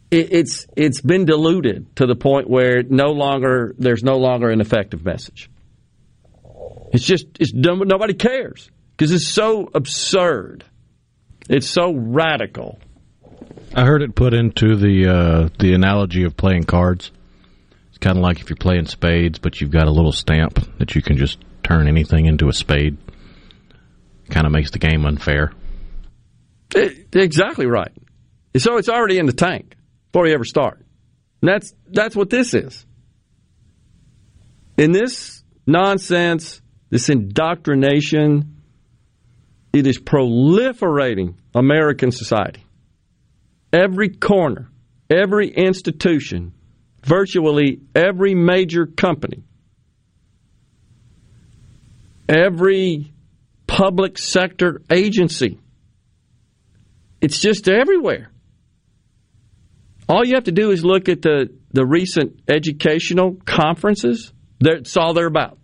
It, it's it's been diluted to the point where no longer there's no longer an effective message. It's just it's nobody cares because it's so absurd. It's so radical. I heard it put into the uh, the analogy of playing cards. It's kind of like if you're playing spades, but you've got a little stamp that you can just turn anything into a spade. Kind of makes the game unfair. It, exactly right. So it's already in the tank before you ever start. And that's that's what this is. In this nonsense, this indoctrination, it is proliferating American society. Every corner, every institution, virtually every major company, every public sector agency, it's just everywhere. All you have to do is look at the, the recent educational conferences. That's all they're about.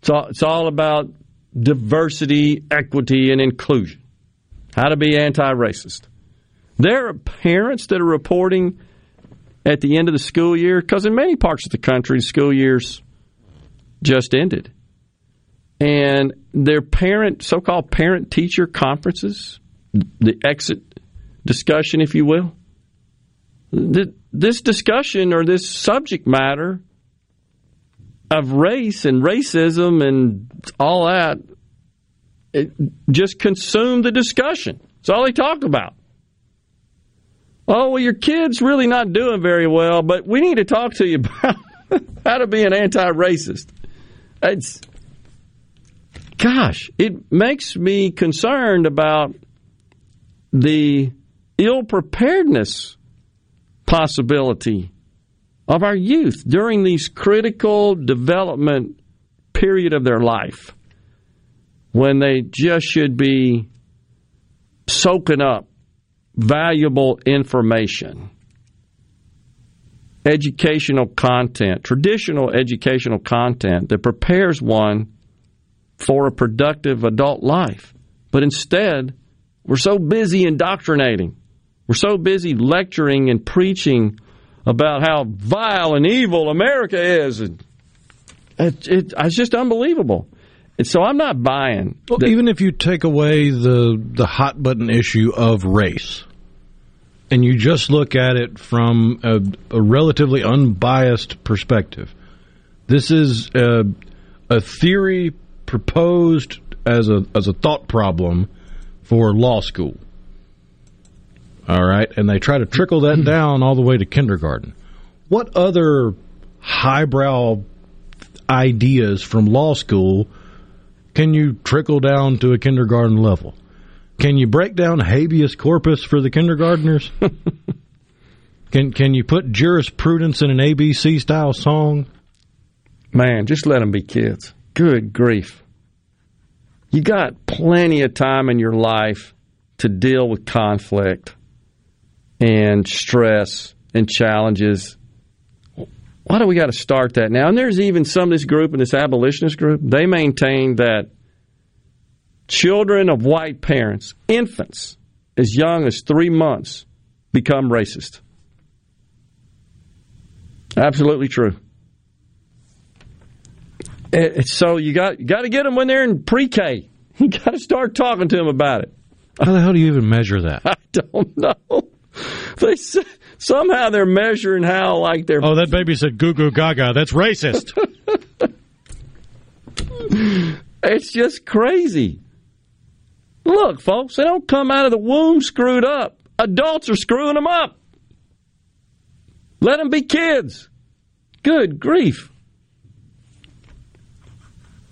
It's all, it's all about diversity, equity, and inclusion. How to be anti racist. There are parents that are reporting at the end of the school year, because in many parts of the country, school years just ended. And their parent, so called parent teacher conferences, the exit discussion, if you will, this discussion or this subject matter of race and racism and all that it just consumed the discussion. That's all they talk about. Oh, well, your kid's really not doing very well, but we need to talk to you about how to be an anti racist. It's, gosh, it makes me concerned about the ill preparedness possibility of our youth during these critical development period of their life when they just should be soaking up valuable information educational content traditional educational content that prepares one for a productive adult life but instead we're so busy indoctrinating we're so busy lecturing and preaching about how vile and evil America is. It, it, it's just unbelievable. And so I'm not buying. Well, that, even if you take away the the hot button issue of race, and you just look at it from a, a relatively unbiased perspective, this is a, a theory proposed as a as a thought problem for law school. All right, and they try to trickle that hmm. down all the way to kindergarten. What other highbrow ideas from law school can you trickle down to a kindergarten level? Can you break down habeas corpus for the kindergartners? can can you put jurisprudence in an ABC style song? Man, just let them be kids. Good grief. You got plenty of time in your life to deal with conflict and stress and challenges. Why do we got to start that now? And there's even some of this group and this abolitionist group, they maintain that children of white parents, infants as young as three months, become racist. Absolutely true. It- so you got you got to get them when they're in pre-K. You got to start talking to them about it. How the hell do you even measure that? I don't know. They somehow they're measuring how like they're. Oh, that baby said goo goo gaga. That's racist. It's just crazy. Look, folks, they don't come out of the womb screwed up. Adults are screwing them up. Let them be kids. Good grief.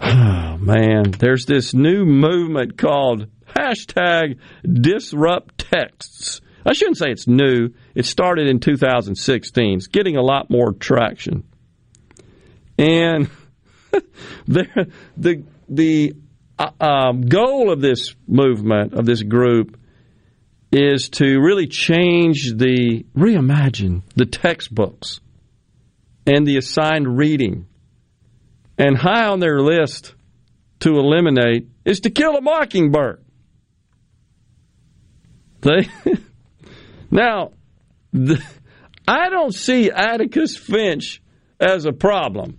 Oh, man. There's this new movement called hashtag disrupt texts. I shouldn't say it's new. It started in 2016. It's getting a lot more traction. And the the the uh, um, goal of this movement of this group is to really change the reimagine the textbooks and the assigned reading. And high on their list to eliminate is to kill a mockingbird. They now, the, I don't see Atticus Finch as a problem,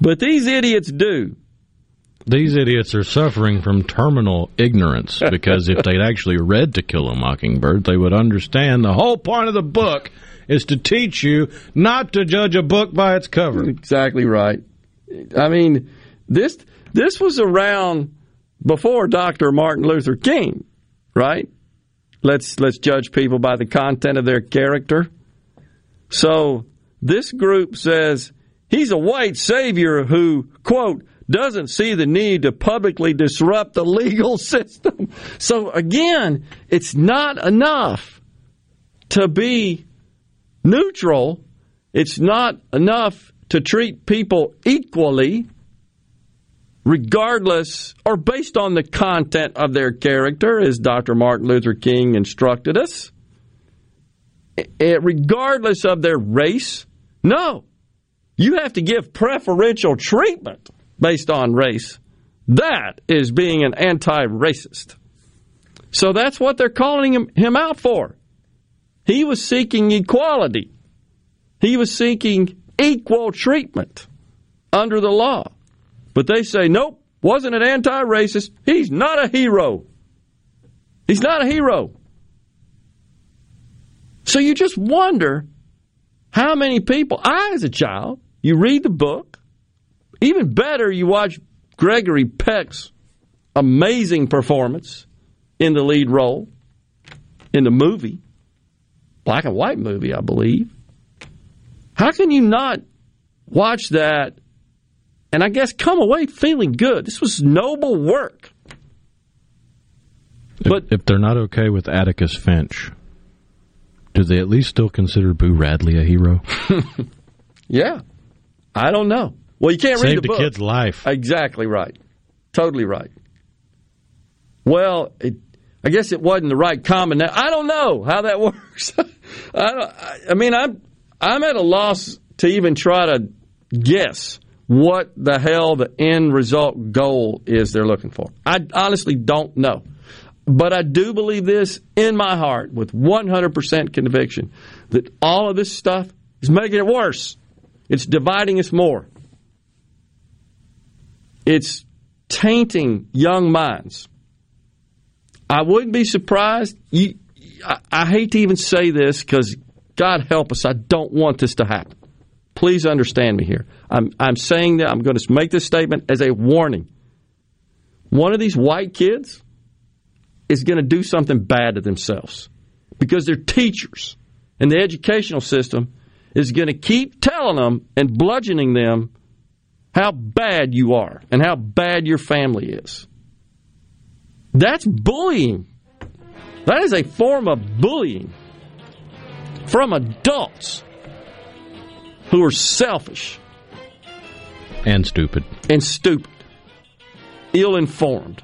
but these idiots do. These idiots are suffering from terminal ignorance because if they'd actually read To Kill a Mockingbird, they would understand the whole point of the book is to teach you not to judge a book by its cover. Exactly right. I mean, this this was around before Dr. Martin Luther King, right? Let's let's judge people by the content of their character. So this group says he's a white savior who quote doesn't see the need to publicly disrupt the legal system. So again, it's not enough to be neutral. It's not enough to treat people equally, regardless or based on the content of their character, as Dr. Martin Luther King instructed us, regardless of their race. No. You have to give preferential treatment based on race. That is being an anti racist. So that's what they're calling him, him out for. He was seeking equality. He was seeking equal treatment under the law. But they say, nope, wasn't an anti racist. He's not a hero. He's not a hero. So you just wonder how many people, I as a child, you read the book, even better, you watch Gregory Peck's amazing performance in the lead role in the movie, black and white movie, I believe. How can you not watch that and I guess come away feeling good? This was noble work. But if, they're not okay with Atticus Finch, do they at least still consider Boo Radley a hero? Yeah. I don't know. Well, you can't read Saved the a book. kid's life. Exactly right. Totally right. Well, it, I guess it wasn't the right combination. I don't know how that works. I, don't, I, I mean, I'm I'm at a loss to even try to guess what the hell the end result goal is they're looking for. I honestly don't know. But I do believe this in my heart with 100% conviction that all of this stuff is making it worse. It's dividing us more. It's tainting young minds. I wouldn't be surprised. You, I, I hate to even say this because God help us, I don't want this to happen. Please understand me here. I'm, I'm saying that I'm going to make this statement as a warning. One of these white kids is going to do something bad to themselves because their teachers and the educational system is going to keep telling them and bludgeoning them how bad you are and how bad your family is. That's bullying. That is a form of bullying from adults who are selfish And stupid. and stupid, ill informed.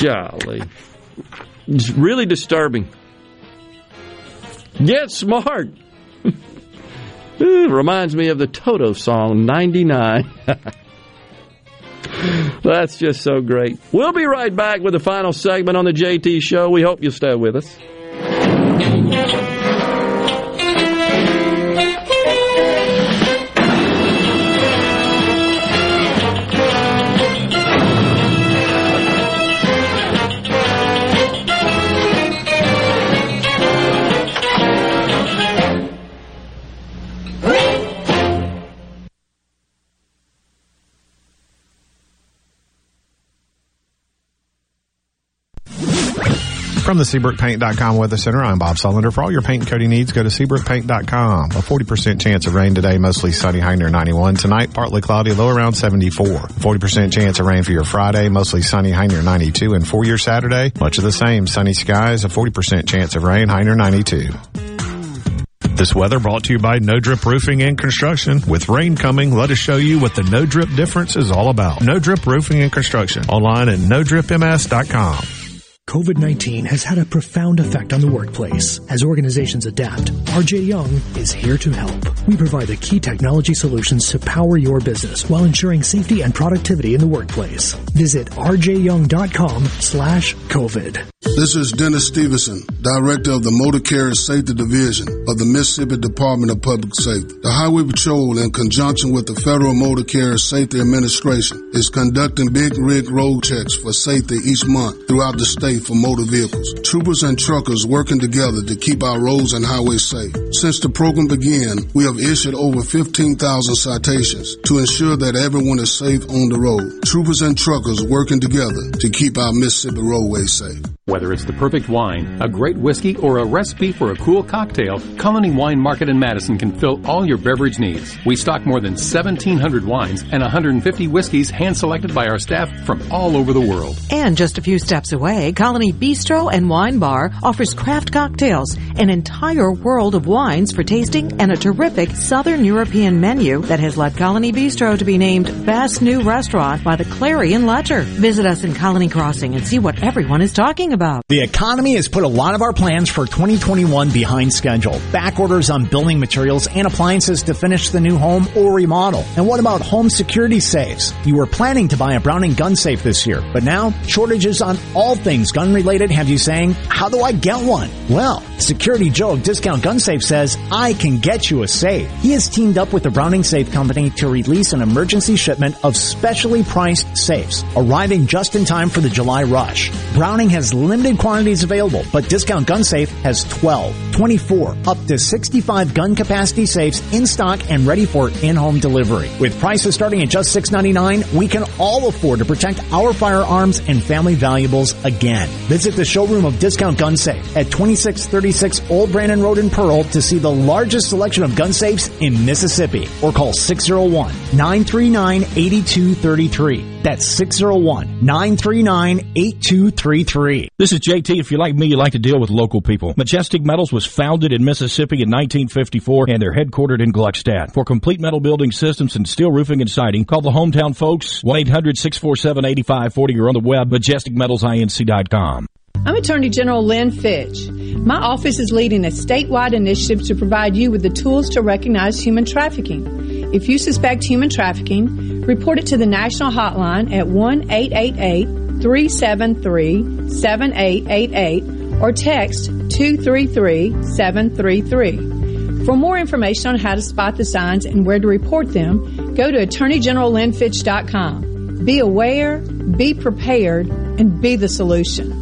Golly. It's really disturbing. Get smart. Reminds me of the Toto song 99. That's just so great. We'll be right back with the final segment on the JT Show. We hope you'll stay with us. From the SeabrookPaint.com Weather Center, I'm Bob Sullender. For all your paint and coating needs, go to SeabrookPaint.com. A 40% chance of rain today, mostly sunny, high near 91. Tonight, partly cloudy, low around 74. 40% chance of rain for your Friday, mostly sunny, high near 92. And for your Saturday, much of the same, sunny skies, a 40% chance of rain, high near 92. This weather brought to you by No Drip Roofing and Construction. With rain coming, let us show you what the No Drip difference is all about. No Drip Roofing and Construction. Online at NoDripMS.com. COVID 19 has had a profound effect on the workplace. As organizations adapt, RJ Young is here to help. We provide the key technology solutions to power your business while ensuring safety and productivity in the workplace. Visit rjyoung.com slash COVID. This is Dennis Stevenson, Director of the Motor Carrier Safety Division of the Mississippi Department of Public Safety. The Highway Patrol, in conjunction with the Federal Motor Carrier Safety Administration, is conducting big rig road checks for safety each month throughout the state for motor vehicles. Troopers and truckers working together to keep our roads and highways safe. Since the program began, we have issued over 15,000 citations to ensure that everyone is safe on the road. Troopers and truckers working together to keep our Mississippi roadways safe. Whether it's the perfect wine, a great whiskey, or a recipe for a cool cocktail, Colony Wine Market in Madison can fill all your beverage needs. We stock more than 1,700 wines and 150 whiskeys hand selected by our staff from all over the world. And just a few steps away, Colony Bistro and Wine Bar offers craft cocktails, an entire world of wines for tasting, and a terrific Southern European menu that has led Colony Bistro to be named Best New Restaurant by the Clarion Ledger. Visit us in Colony Crossing and see what everyone is talking about. The economy has put a lot of our plans for 2021 behind schedule. Back orders on building materials and appliances to finish the new home or remodel. And what about home security safes? You were planning to buy a Browning gun safe this year, but now shortages on all things gun related have you saying, how do I get one? Well, Security Joe of Discount Gun Safe says, I can get you a safe. He has teamed up with the Browning Safe Company to release an emergency shipment of specially priced safes, arriving just in time for the July rush. Browning has limited quantities available, but Discount Gun Safe has 12, 24, up to 65 gun capacity safes in stock and ready for in-home delivery. With prices starting at just $6.99, we can all afford to protect our firearms and family valuables again. Visit the showroom of Discount Gun Safe at 2636 Old Brandon Road in Pearl to see the largest selection of gun safes in Mississippi or call 601-939-8233. That's 601-939-8233. This is JT. If you're like me, you like to deal with local people. Majestic Metals was founded in Mississippi in 1954 and they're headquartered in Gluckstadt. For complete metal building systems and steel roofing and siding, call the hometown folks 1-800-647-8540 or on the web majesticmetalsinc.com. I'm Attorney General Lynn Fitch. My office is leading a statewide initiative to provide you with the tools to recognize human trafficking. If you suspect human trafficking, report it to the national hotline at 1 888 373 7888 or text 233 733. For more information on how to spot the signs and where to report them, go to AttorneyGeneralLynnFitch.com. Be aware, be prepared, and be the solution.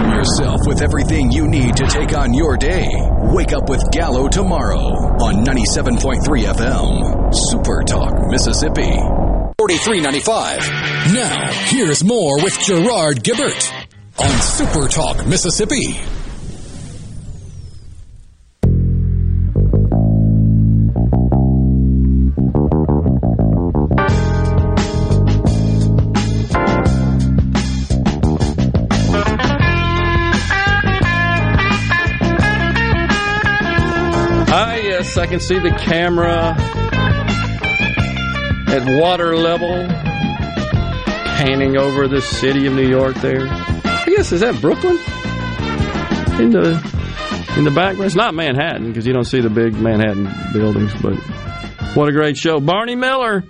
Arm yourself with everything you need to take on your day. Wake up with Gallo tomorrow on 97.3 FM. Super Talk, Mississippi. 4395. Now, here's more with Gerard Gibert on Super Talk, Mississippi. I can see the camera at water level panning over the city of New York there. I guess, is that Brooklyn? In the, in the background? It's not Manhattan because you don't see the big Manhattan buildings, but what a great show. Barney Miller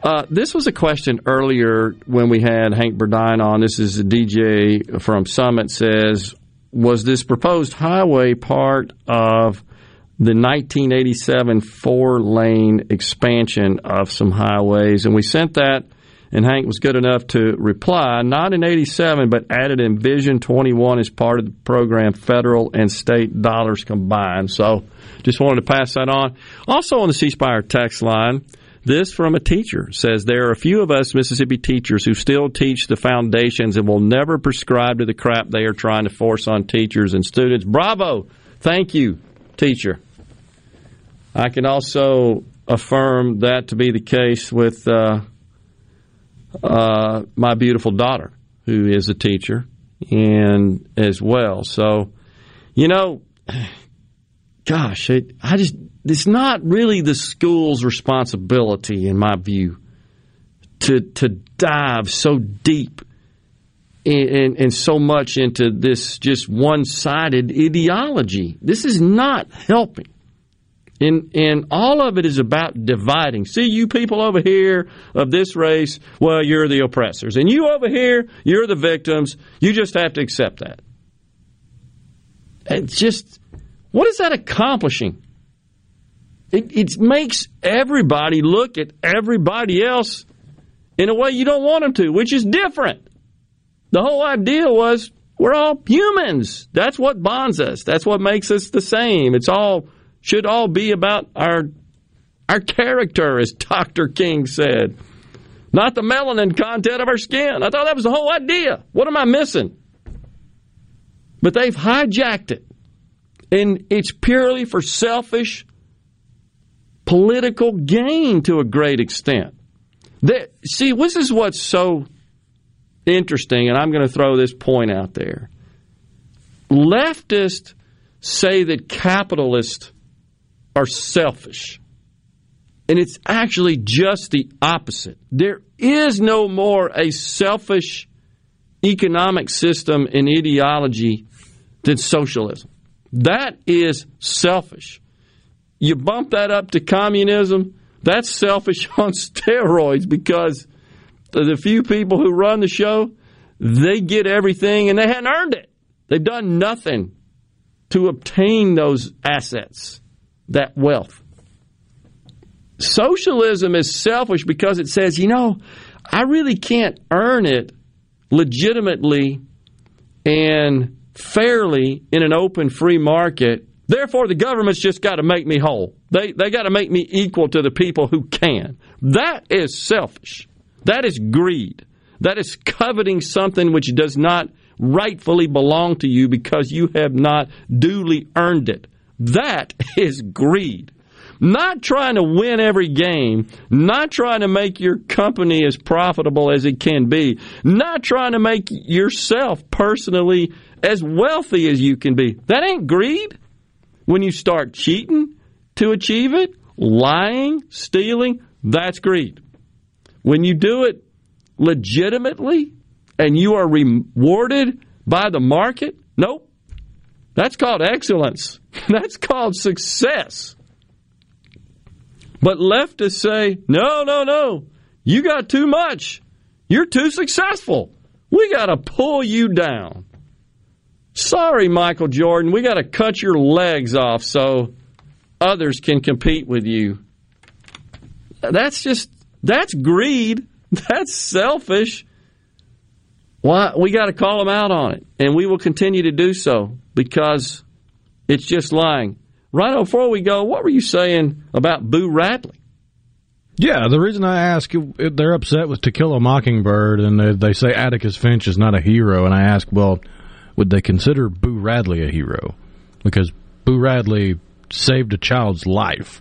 Uh, this was a question earlier when we had Hank Burdine on. This is a DJ from Summit says, was this proposed highway part of the 1987 four lane expansion of some highways? And we sent that, and Hank was good enough to reply, not in 87, but added in Vision 21 as part of the program, federal and state dollars combined. So just wanted to pass that on. Also on the C Spire text line, this from a teacher says there are a few of us Mississippi teachers who still teach the foundations and will never prescribe to the crap they are trying to force on teachers and students. Bravo! Thank you, teacher. I can also affirm that to be the case with uh, uh, my beautiful daughter, who is a teacher, and as well. So, you know, gosh, it, I just it's not really the school's responsibility, in my view, to to dive so deep and, and so much into this just one sided ideology. This is not helping. And, and all of it is about dividing. See, you people over here of this race, well, you're the oppressors. And you over here, you're the victims. You just have to accept that. It's just, what is that accomplishing? It, it makes everybody look at everybody else in a way you don't want them to, which is different. The whole idea was we're all humans. That's what bonds us. That's what makes us the same. It's all should all be about our our character, as Dr. King said, not the melanin content of our skin. I thought that was the whole idea. What am I missing? But they've hijacked it. And it's purely for selfish political gain to a great extent. That, see, this is what's so interesting, and I'm going to throw this point out there. Leftists say that capitalists are selfish. And it's actually just the opposite. There is no more a selfish economic system and ideology than socialism. That is selfish. You bump that up to communism, that's selfish on steroids because the few people who run the show, they get everything and they hadn't earned it. They've done nothing to obtain those assets, that wealth. Socialism is selfish because it says, you know, I really can't earn it legitimately and fairly in an open free market Therefore, the government's just got to make me whole. They, they got to make me equal to the people who can. That is selfish. That is greed. That is coveting something which does not rightfully belong to you because you have not duly earned it. That is greed. Not trying to win every game, not trying to make your company as profitable as it can be, not trying to make yourself personally as wealthy as you can be. That ain't greed. When you start cheating to achieve it, lying, stealing, that's greed. When you do it legitimately and you are rewarded by the market, nope. That's called excellence. That's called success. But leftists say, no, no, no. You got too much. You're too successful. We got to pull you down. Sorry, Michael Jordan, we got to cut your legs off so others can compete with you. That's just, that's greed. That's selfish. Why? We got to call them out on it, and we will continue to do so because it's just lying. Right before we go, what were you saying about Boo Radley? Yeah, the reason I ask, they're upset with To Kill a Mockingbird, and they, they say Atticus Finch is not a hero, and I ask, well, would they consider Boo Radley a hero? Because Boo Radley saved a child's life.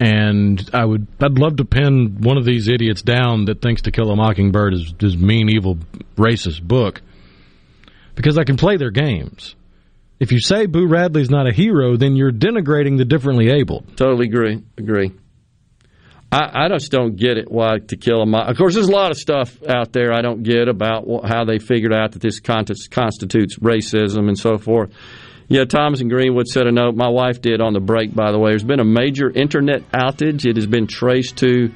And I would, I'd love to pin one of these idiots down that thinks To Kill a Mockingbird is this mean, evil, racist book, because I can play their games. If you say Boo Radley's not a hero, then you're denigrating the differently able. Totally agree. Agree. I, I just don't get it why to kill a mob. Of course, there's a lot of stuff out there I don't get about how they figured out that this constitutes racism and so forth. Yeah, Thomas and Greenwood said a note. My wife did on the break, by the way. There's been a major internet outage. It has been traced to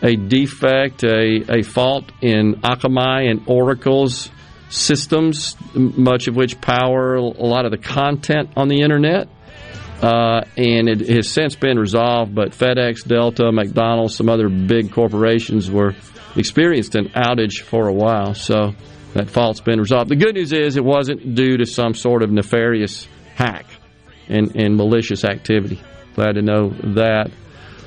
a defect, a, a fault in Akamai and Oracle's systems, much of which power a lot of the content on the internet. Uh, and it has since been resolved, but FedEx, Delta, McDonald's, some other big corporations were experienced an outage for a while. So that fault's been resolved. The good news is it wasn't due to some sort of nefarious hack and, and malicious activity. Glad to know that.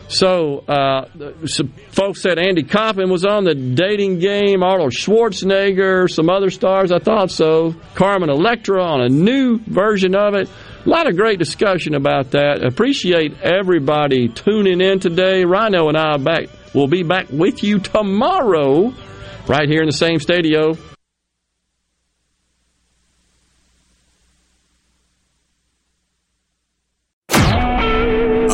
So, uh, some folks said Andy Kaufman was on the dating game, Arnold Schwarzenegger, some other stars. I thought so. Carmen Electra on a new version of it. A lot of great discussion about that. Appreciate everybody tuning in today. Rhino and I back. We'll be back with you tomorrow, right here in the same studio.